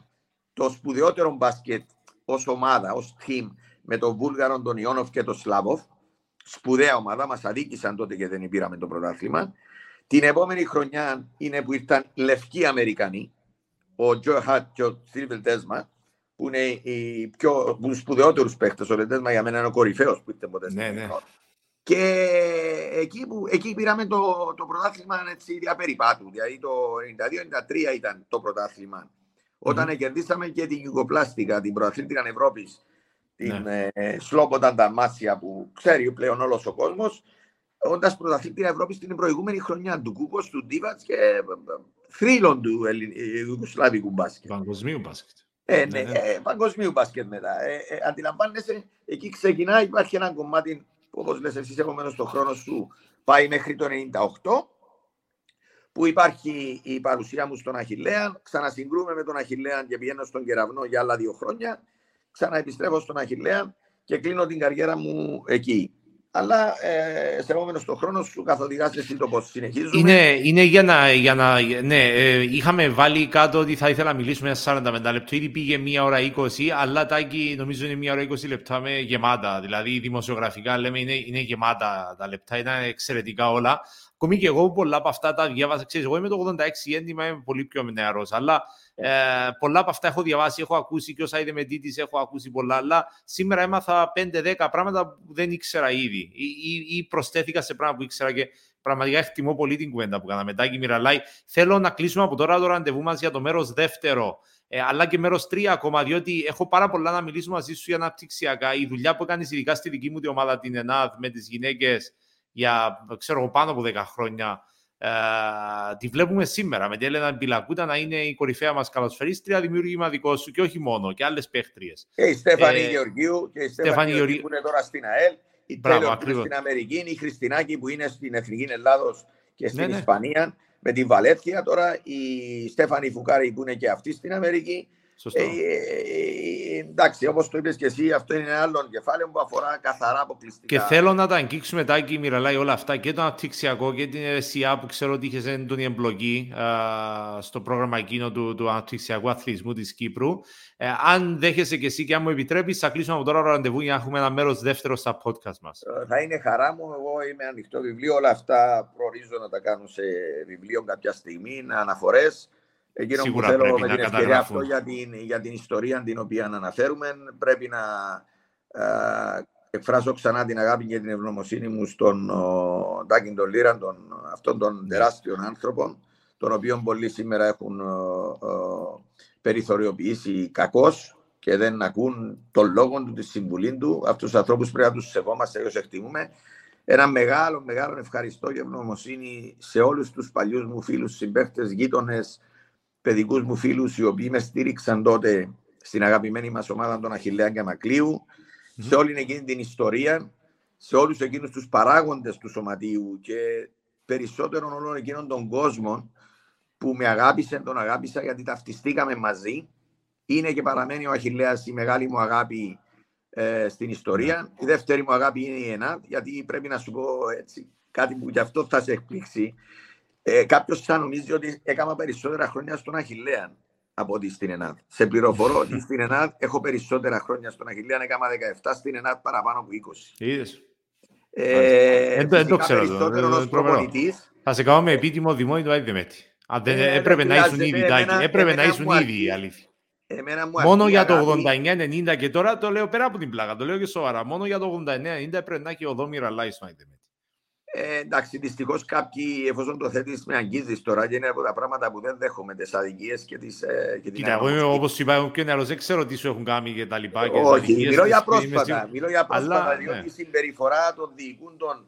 Speaker 2: το σπουδαιότερο μπάσκετ ως ομάδα, ως team με τον Βούλγαρο, τον Ιόνοφ και τον Σλάβοφ. Σπουδαία ομάδα, μας αδίκησαν τότε και δεν πήραμε το πρωτάθλημα. Την επόμενη χρονιά είναι που ήρθαν λευκοί Αμερικανοί, ο Τζο Χατ και ο Σίλβιλ Τέσμα, που είναι οι πιο σπουδαιότερους παίχτες. Ο Λεντέσμα για μένα είναι ο κορυφαίος που ήρθε ποτέ
Speaker 1: ναι, ναι.
Speaker 2: Και εκεί, που, εκεί πήραμε το, το πρωτάθλημα έτσι διαπεριπάτου. Δηλαδή το 92-93 ήταν το πρωτάθλημα. Όταν mm-hmm. κερδίσαμε και την Ιουγκοπλάστικα, την πρωταθλήτρια Ευρώπης, την ναι. ε, Σλόμποταν Ταμάσια που ξέρει πλέον όλος ο κόσμος, όντας πρωταθλήτρια Ευρώπης την προηγούμενη χρονιά του Κούκος, του Ντίβατς και ε, θρύλων του Ιουγκοσλάβικου μπάσκετ.
Speaker 1: Παγκοσμίου μπάσκετ.
Speaker 2: Ε, ναι, ναι, ναι. Ε, παγκοσμίου μπάσκετ μετά. Ε, ε, αντιλαμβάνεσαι, εκεί ξεκινά, υπάρχει ένα κομμάτι όπως λες εσύ επομένως το χρόνο σου πάει μέχρι το 98 που υπάρχει η παρουσία μου στον Αχιλέα, ξανασυγκρούμε με τον Αχιλέα και πηγαίνω στον Κεραυνό για άλλα δύο χρόνια, ξαναεπιστρέφω στον Αχιλέα και κλείνω την καριέρα μου εκεί αλλά ε, σεβόμενο στον χρόνος σου καθοδηγάς εσύ το πώς συνεχίζουμε.
Speaker 1: Είναι, είναι για να, για να ναι, ε, είχαμε βάλει κάτω ότι θα ήθελα να μιλήσουμε 45 λεπτό, ήδη πήγε μία ώρα 20, αλλά τάκι νομίζω είναι μία ώρα 20 λεπτά με γεμάτα, δηλαδή δημοσιογραφικά λέμε είναι, είναι γεμάτα τα λεπτά, ήταν εξαιρετικά όλα. Ακόμη και εγώ πολλά από αυτά τα διάβασα, ξέρεις, εγώ είμαι το 86 έντιμα, είμαι πολύ πιο νεαρός, αλλά ε, πολλά από αυτά έχω διαβάσει, έχω ακούσει και όσα είδε με τίτης έχω ακούσει πολλά, αλλά σήμερα έμαθα 5-10 πράγματα που δεν ήξερα ήδη ή, ή, ή προσθέθηκα σε πράγματα που ήξερα και πραγματικά εκτιμώ πολύ την κουβέντα που κάναμε. Τάκη Μιραλάη, θέλω να κλείσουμε από τώρα το ραντεβού μας για το μέρος δεύτερο, ε, αλλά και μέρος τρία ακόμα, διότι έχω πάρα πολλά να μιλήσουμε μαζί σου για αναπτυξιακά. Η δουλειά που κάνει, ειδικά στη δική μου τη ομάδα, την ΕΝΑΔ, με τις γυναίκες για ξέρω, πάνω από 10 χρόνια, ε, τη βλέπουμε σήμερα με την Έλενα Μπιλακούτα να είναι η κορυφαία μας καλοσφαιρίστρια, δημιούργημα δικό σου και όχι μόνο, και άλλες παίχτριες.
Speaker 2: Και η Στέφανη ε, Γεωργίου και η Στέφανη Γεωργίου που είναι τώρα στην ΑΕΛ, η Τέλο που είναι στην Αμερική, η Χριστινάκη που είναι στην Εθνική Ελλάδος και στην ναι, ναι. Ισπανία. με την Βαλέτια. Τώρα η Στέφανη Φουκάρη που είναι και αυτή στην Αμερική.
Speaker 1: Σωστό.
Speaker 2: Ε, ε, εντάξει, όπως το είπες και εσύ, αυτό είναι ένα άλλο κεφάλαιο που αφορά καθαρά αποκλειστικά.
Speaker 1: Και θέλω να τα αγγίξουμε τάκι, Μιραλάη, όλα αυτά και το αναπτυξιακό και την ΕΣΥΑ που ξέρω ότι είχες έντονη εμπλοκή α, στο πρόγραμμα εκείνο του, του αναπτυξιακού αθλητισμού της Κύπρου. Ε, αν δέχεσαι και εσύ και αν μου επιτρέπεις, θα κλείσουμε από τώρα ραντεβού για να έχουμε ένα μέρος δεύτερο στα podcast μας.
Speaker 2: Ε, θα είναι χαρά μου. Εγώ είμαι ανοιχτό βιβλίο. Όλα αυτά προορίζω να τα κάνω σε βιβλίο κάποια στιγμή, αναφορές. Εκείνο
Speaker 1: Σίγουρα
Speaker 2: που θέλω
Speaker 1: πρέπει
Speaker 2: με
Speaker 1: να
Speaker 2: την ευκαιρία
Speaker 1: καταγραφούν.
Speaker 2: αυτό για την, για την ιστορία την οποία αναφέρουμε πρέπει να ε, εκφράσω ξανά την αγάπη και την ευγνωμοσύνη μου στον ο, Τάκη τον Λίρα, τον, αυτόν τον τεράστιον άνθρωπο, τον οποίο πολλοί σήμερα έχουν ε, ε, περιθωριοποιήσει κακώς και δεν ακούν τον λόγο του, τη συμβουλή του. Αυτούς τους ανθρώπους πρέπει να τους σεβόμαστε και τους εκτιμούμε. Ένα μεγάλο, μεγάλο ευχαριστώ και ευγνωμοσύνη σε όλους τους παλιούς μου φίλους, συμπαίχτες, γείτονες, παιδικούς μου φίλους οι οποίοι με στήριξαν τότε στην αγαπημένη μας ομάδα των Αχιλέων και μακλιου σε όλη εκείνη την ιστορία, σε όλους εκείνους τους παράγοντες του σωματείου και περισσότερον όλων εκείνων των κόσμων που με αγάπησε, τον αγάπησα γιατί ταυτιστήκαμε μαζί. Είναι και παραμένει ο Αχιλέας η μεγάλη μου αγάπη ε, στην ιστορία. Η δεύτερη μου αγάπη είναι η ΕΝΑΤ, γιατί πρέπει να σου πω έτσι, κάτι που γι' αυτό θα σε εκπλήξει. Ε, Κάποιος θα νομίζει ότι έκανα περισσότερα χρόνια στον Αχηλέα από ότι στην ΕΝΑΤ. Σε πληροφορώ ότι στην ΕΝΑΤ έχω περισσότερα χρόνια στον Αχηλέα, έκανα 17 στην ΕΝΑΤ παραπάνω από 20.
Speaker 1: Είδες.
Speaker 2: Ε,
Speaker 1: Δεν το- δεν το
Speaker 2: φυσικά
Speaker 1: ξέρω το.
Speaker 2: περισσότερος
Speaker 1: Ε,
Speaker 2: ως
Speaker 1: τρομερό.
Speaker 2: προπονητής.
Speaker 1: Θα σε κάνω με επίτιμο δημόνιο του Άιδεμέτη. Αν δεν
Speaker 2: Ε,
Speaker 1: έπρεπε
Speaker 2: δεν
Speaker 1: να ήσουν
Speaker 2: χρειάζεται.
Speaker 1: ήδη, Τάκη.
Speaker 2: Εμένα-
Speaker 1: Έπρεπε να
Speaker 2: εμένα
Speaker 1: ήσουν
Speaker 2: μου
Speaker 1: ήδη
Speaker 2: αρκεί.
Speaker 1: η αλήθεια.
Speaker 2: Εμένα μου
Speaker 1: Μόνο
Speaker 2: αρκεί
Speaker 1: για το
Speaker 2: αγάπη.
Speaker 1: 89-90 και τώρα το λέω πέρα από την πλάκα. Το λέω και σοβαρά. Μόνο για το 89-90 έπρεπε να έχει ο Δόμηρα Λάι στο Άιδεμέτη.
Speaker 2: Ε, εντάξει, δυστυχώς κάποιοι, εφόσον το θέτεις, με αγγίζεις τώρα και είναι από τα πράγματα που δεν δέχομαι, τις αδικίες και, τις, ε, και την
Speaker 1: Κοίτα, εγώ είμαι όπως σου είπα, είμαι πιο νεαρό. Δεν ξέρω τι σου έχουν κάνει και τα λοιπά. και τις
Speaker 2: Όχι,
Speaker 1: αδικίες
Speaker 2: μιλώ
Speaker 1: τις
Speaker 2: για
Speaker 1: που είμαι
Speaker 2: πρόσφατα.
Speaker 1: σίγουρος.
Speaker 2: Μιλώ για πρόσφατα,
Speaker 1: Αλλά,
Speaker 2: διότι
Speaker 1: ναι.
Speaker 2: η συμπεριφορά των διοικούντων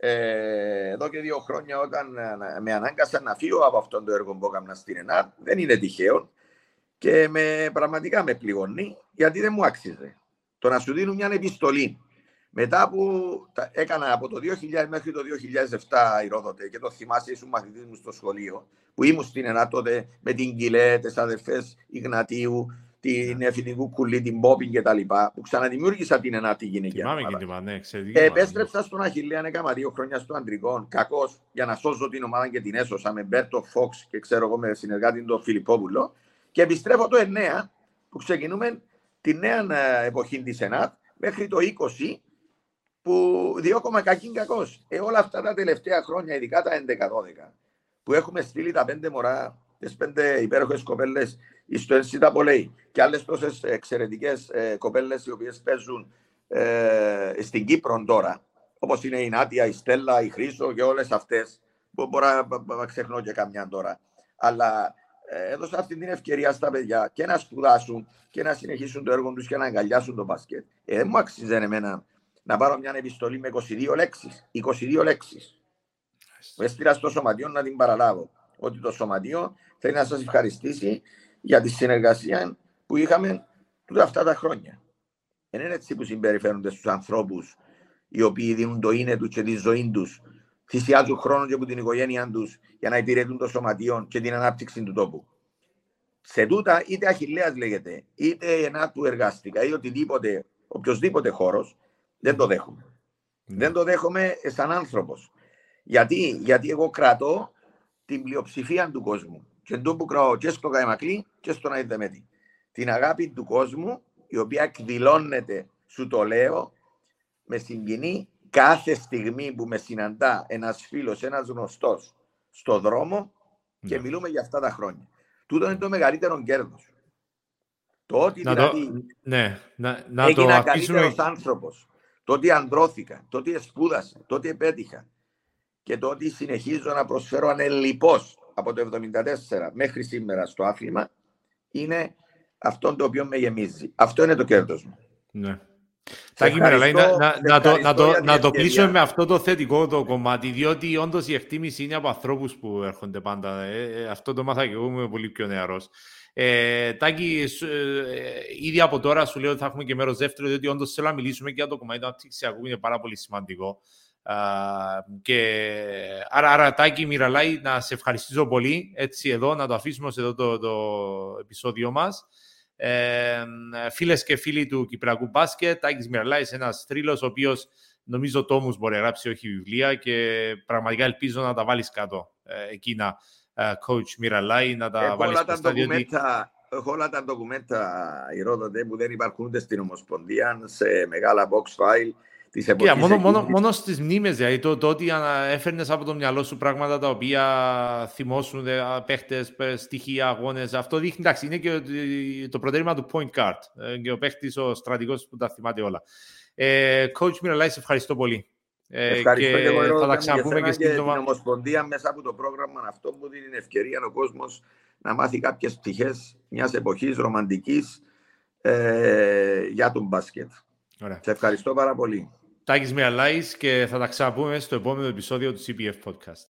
Speaker 2: ε, εδώ και δύο χρόνια όταν ε, με ανάγκασαν να φύγω από αυτόν το έργο που έκανα στην ΕΝΑΤ, δεν είναι τυχαίο και με, πραγματικά με πληγώνει γιατί δεν μου άξιζε. Το να σου δίνουν μια επιστολή μετά που τα έκανα από το 2000 μέχρι το 2007 η Ρόδοτε και το θυμάσαι ήσουν μαθητής μου στο σχολείο που ήμουν στην ΕΝΑ τότε με την Κιλέ, τις αδερφές Ιγνατίου, την Εφηνικού Κουλή, την Μπόπιν και τα λοιπά, που ξαναδημιούργησα την ΕΝΑ τη γυναικεία
Speaker 1: Θυμάμαι
Speaker 2: ομάδα.
Speaker 1: και την ναι, εξαιρετική.
Speaker 2: Ε,
Speaker 1: ομάδα.
Speaker 2: επέστρεψα στον Αχιλέα, έκανα δύο χρόνια στο αντρικό. Κακώ για να σώσω την ομάδα και την έσωσα με Μπέρτο Φόξ και ξέρω εγώ με συνεργάτη τον Φιλιππόπουλο. Και επιστρέφω το 9 που ξεκινούμε τη νέα ε, εποχή της ΕΝΑΤ μέχρι το 20 που διώκομαι κακήν κακός. Ε, όλα αυτά τα τελευταία χρόνια, ειδικά τα 11-12, που έχουμε στείλει τα πέντε μωρά, τις πέντε υπέροχες κοπέλες στο NCAA και άλλες τόσες εξαιρετικές ε, κοπέλες οι οποίες παίζουν ε, στην Κύπρο τώρα, όπως είναι η Νάτια, η Στέλλα, η Χρήσο και όλες αυτές, που μπορώ να, να ξεχνώ και καμιά τώρα. Αλλά ε, έδωσα αυτή την ευκαιρία στα παιδιά και να σπουδάσουν και να συνεχίσουν το έργο τους και να αγκαλιάσουν το μπάσκετ. Ε, δεν μου άξιζε εμένα να πάρω μια επιστολή με 22 λέξεις. 22 λέξεις. Μου έστειλα στο σωματείο να την παραλάβω. Ότι το σωματείο θέλει να σας ευχαριστήσει για τη συνεργασία που είχαμε τούτα αυτά τα χρόνια. Δεν είναι έτσι που συμπεριφέρονται στους ανθρώπους οι οποίοι δίνουν το είναι τους και τη ζωή τους, θυσιάζουν χρόνος και από την οικογένειά τους για να υπηρετούν το σωματείο και την ανάπτυξη του τόπου. Σε τούτα, είτε αχηλέα λέγεται, είτε ενά του εργάστηκα ή οτιδήποτε, οποιοδήποτε χώρος, δεν το δέχομαι.
Speaker 1: Ναι.
Speaker 2: Δεν το δέχομαι σαν άνθρωπος. Γιατί; Γιατί εγώ κρατώ την πλειοψηφία του κόσμου. Και εντό που κρατώ και στο Καϊμακλή και στον Αϊδεμέτη. Την αγάπη του κόσμου, η οποία εκδηλώνεται, σου το λέω, με συγκινεί κάθε στιγμή που με συναντά ένας φίλος, ένας γνωστός στο δρόμο και
Speaker 1: Ναι.
Speaker 2: μιλούμε για αυτά τα χρόνια. Τούτο είναι το μεγαλύτερο κέρδος. Το ότι
Speaker 1: Να το,
Speaker 2: δηλαδή
Speaker 1: ναι, να, να το
Speaker 2: έγινα
Speaker 1: αφήσουμε.
Speaker 2: καλύτερος άνθρωπος, το ότι ανδρώθηκα, το ότι σπούδασα, το ότι επέτυχα και το ότι συνεχίζω να προσφέρω ανελιπώς από το 1974 μέχρι σήμερα στο άθλημα είναι αυτό το οποίο με γεμίζει. Αυτό είναι το κέρδος μου.
Speaker 1: Ναι.
Speaker 2: Σε
Speaker 1: Τάκη Μεραλάη, να,
Speaker 2: ευχαριστώ-
Speaker 1: να,
Speaker 2: σε
Speaker 1: να, το, να,
Speaker 2: ευχαριστώ
Speaker 1: το,
Speaker 2: για την
Speaker 1: να το
Speaker 2: ευκαιρία.
Speaker 1: κλείσουμε με αυτό το θετικό το κομμάτι, διότι όντως η εκτίμηση είναι από ανθρώπους που έρχονται πάντα. Ε, ε, αυτό το μάθα και εγώ, είμαι πολύ πιο νεαρός. Ε, Τάκη, σου- ε, ήδη από τώρα σου λέω ότι θα έχουμε και μέρος δεύτερο, διότι όντως θέλω να μιλήσουμε και για το κομμάτι του αναπτυξιακού, που είναι πάρα πολύ σημαντικό. και άρα, άρα Τάκη Μιραλάη, να σε ευχαριστήσω πολύ. Έτσι εδώ, να το αφήσουμε σε εδώ το, το επεισόδιο μας. Ε, φίλες και φίλοι του Κυπριακού Μπάσκετ, Τάκης Μιραλάης, ένας θρύλος, ο οποίος νομίζω τόμους μπορεί να γράψει, όχι βιβλία και πραγματικά ελπίζω να τα βάλεις κάτω ε, εκείνα, ε, coach Μιραλάη, να τα
Speaker 2: έχω
Speaker 1: βάλεις
Speaker 2: κάτω. Διότι... Έχω όλα τα ντοκουμέντα, οι που δεν υπάρχουν ούτε στην Ομοσπονδία, σε μεγάλα box file
Speaker 1: της εποχής yeah, μόνο, μόνο, μόνο στις μνήμες, δηλαδή το, το ότι έφερνες από το μυαλό σου πράγματα τα οποία θυμώσουν παίχτες, στοιχεία, αγώνες, αυτό δείχνει, εντάξει, είναι και το προτέρημα του point card ε, και ο παίχτης, ο στρατηγός που τα θυμάται όλα. Ε, Coach Μιραλάη, σε ευχαριστώ πολύ.
Speaker 2: Ε, ευχαριστώ και, και εγώ, θα τα ξαναπούμε και στην Ομοσπονδία μέσα από το πρόγραμμα αυτό που δίνει ευκαιρία ο κόσμος να μάθει κάποιες πτυχές μιας εποχής ρομαντικής ε, για τον μπάσκετ. Ωραία. Σε ευχαριστώ πάρα πολύ.
Speaker 1: Τάκης Μιαλάης και θα τα ξαναπούμε στο επόμενο επεισόδιο του CPF Podcast.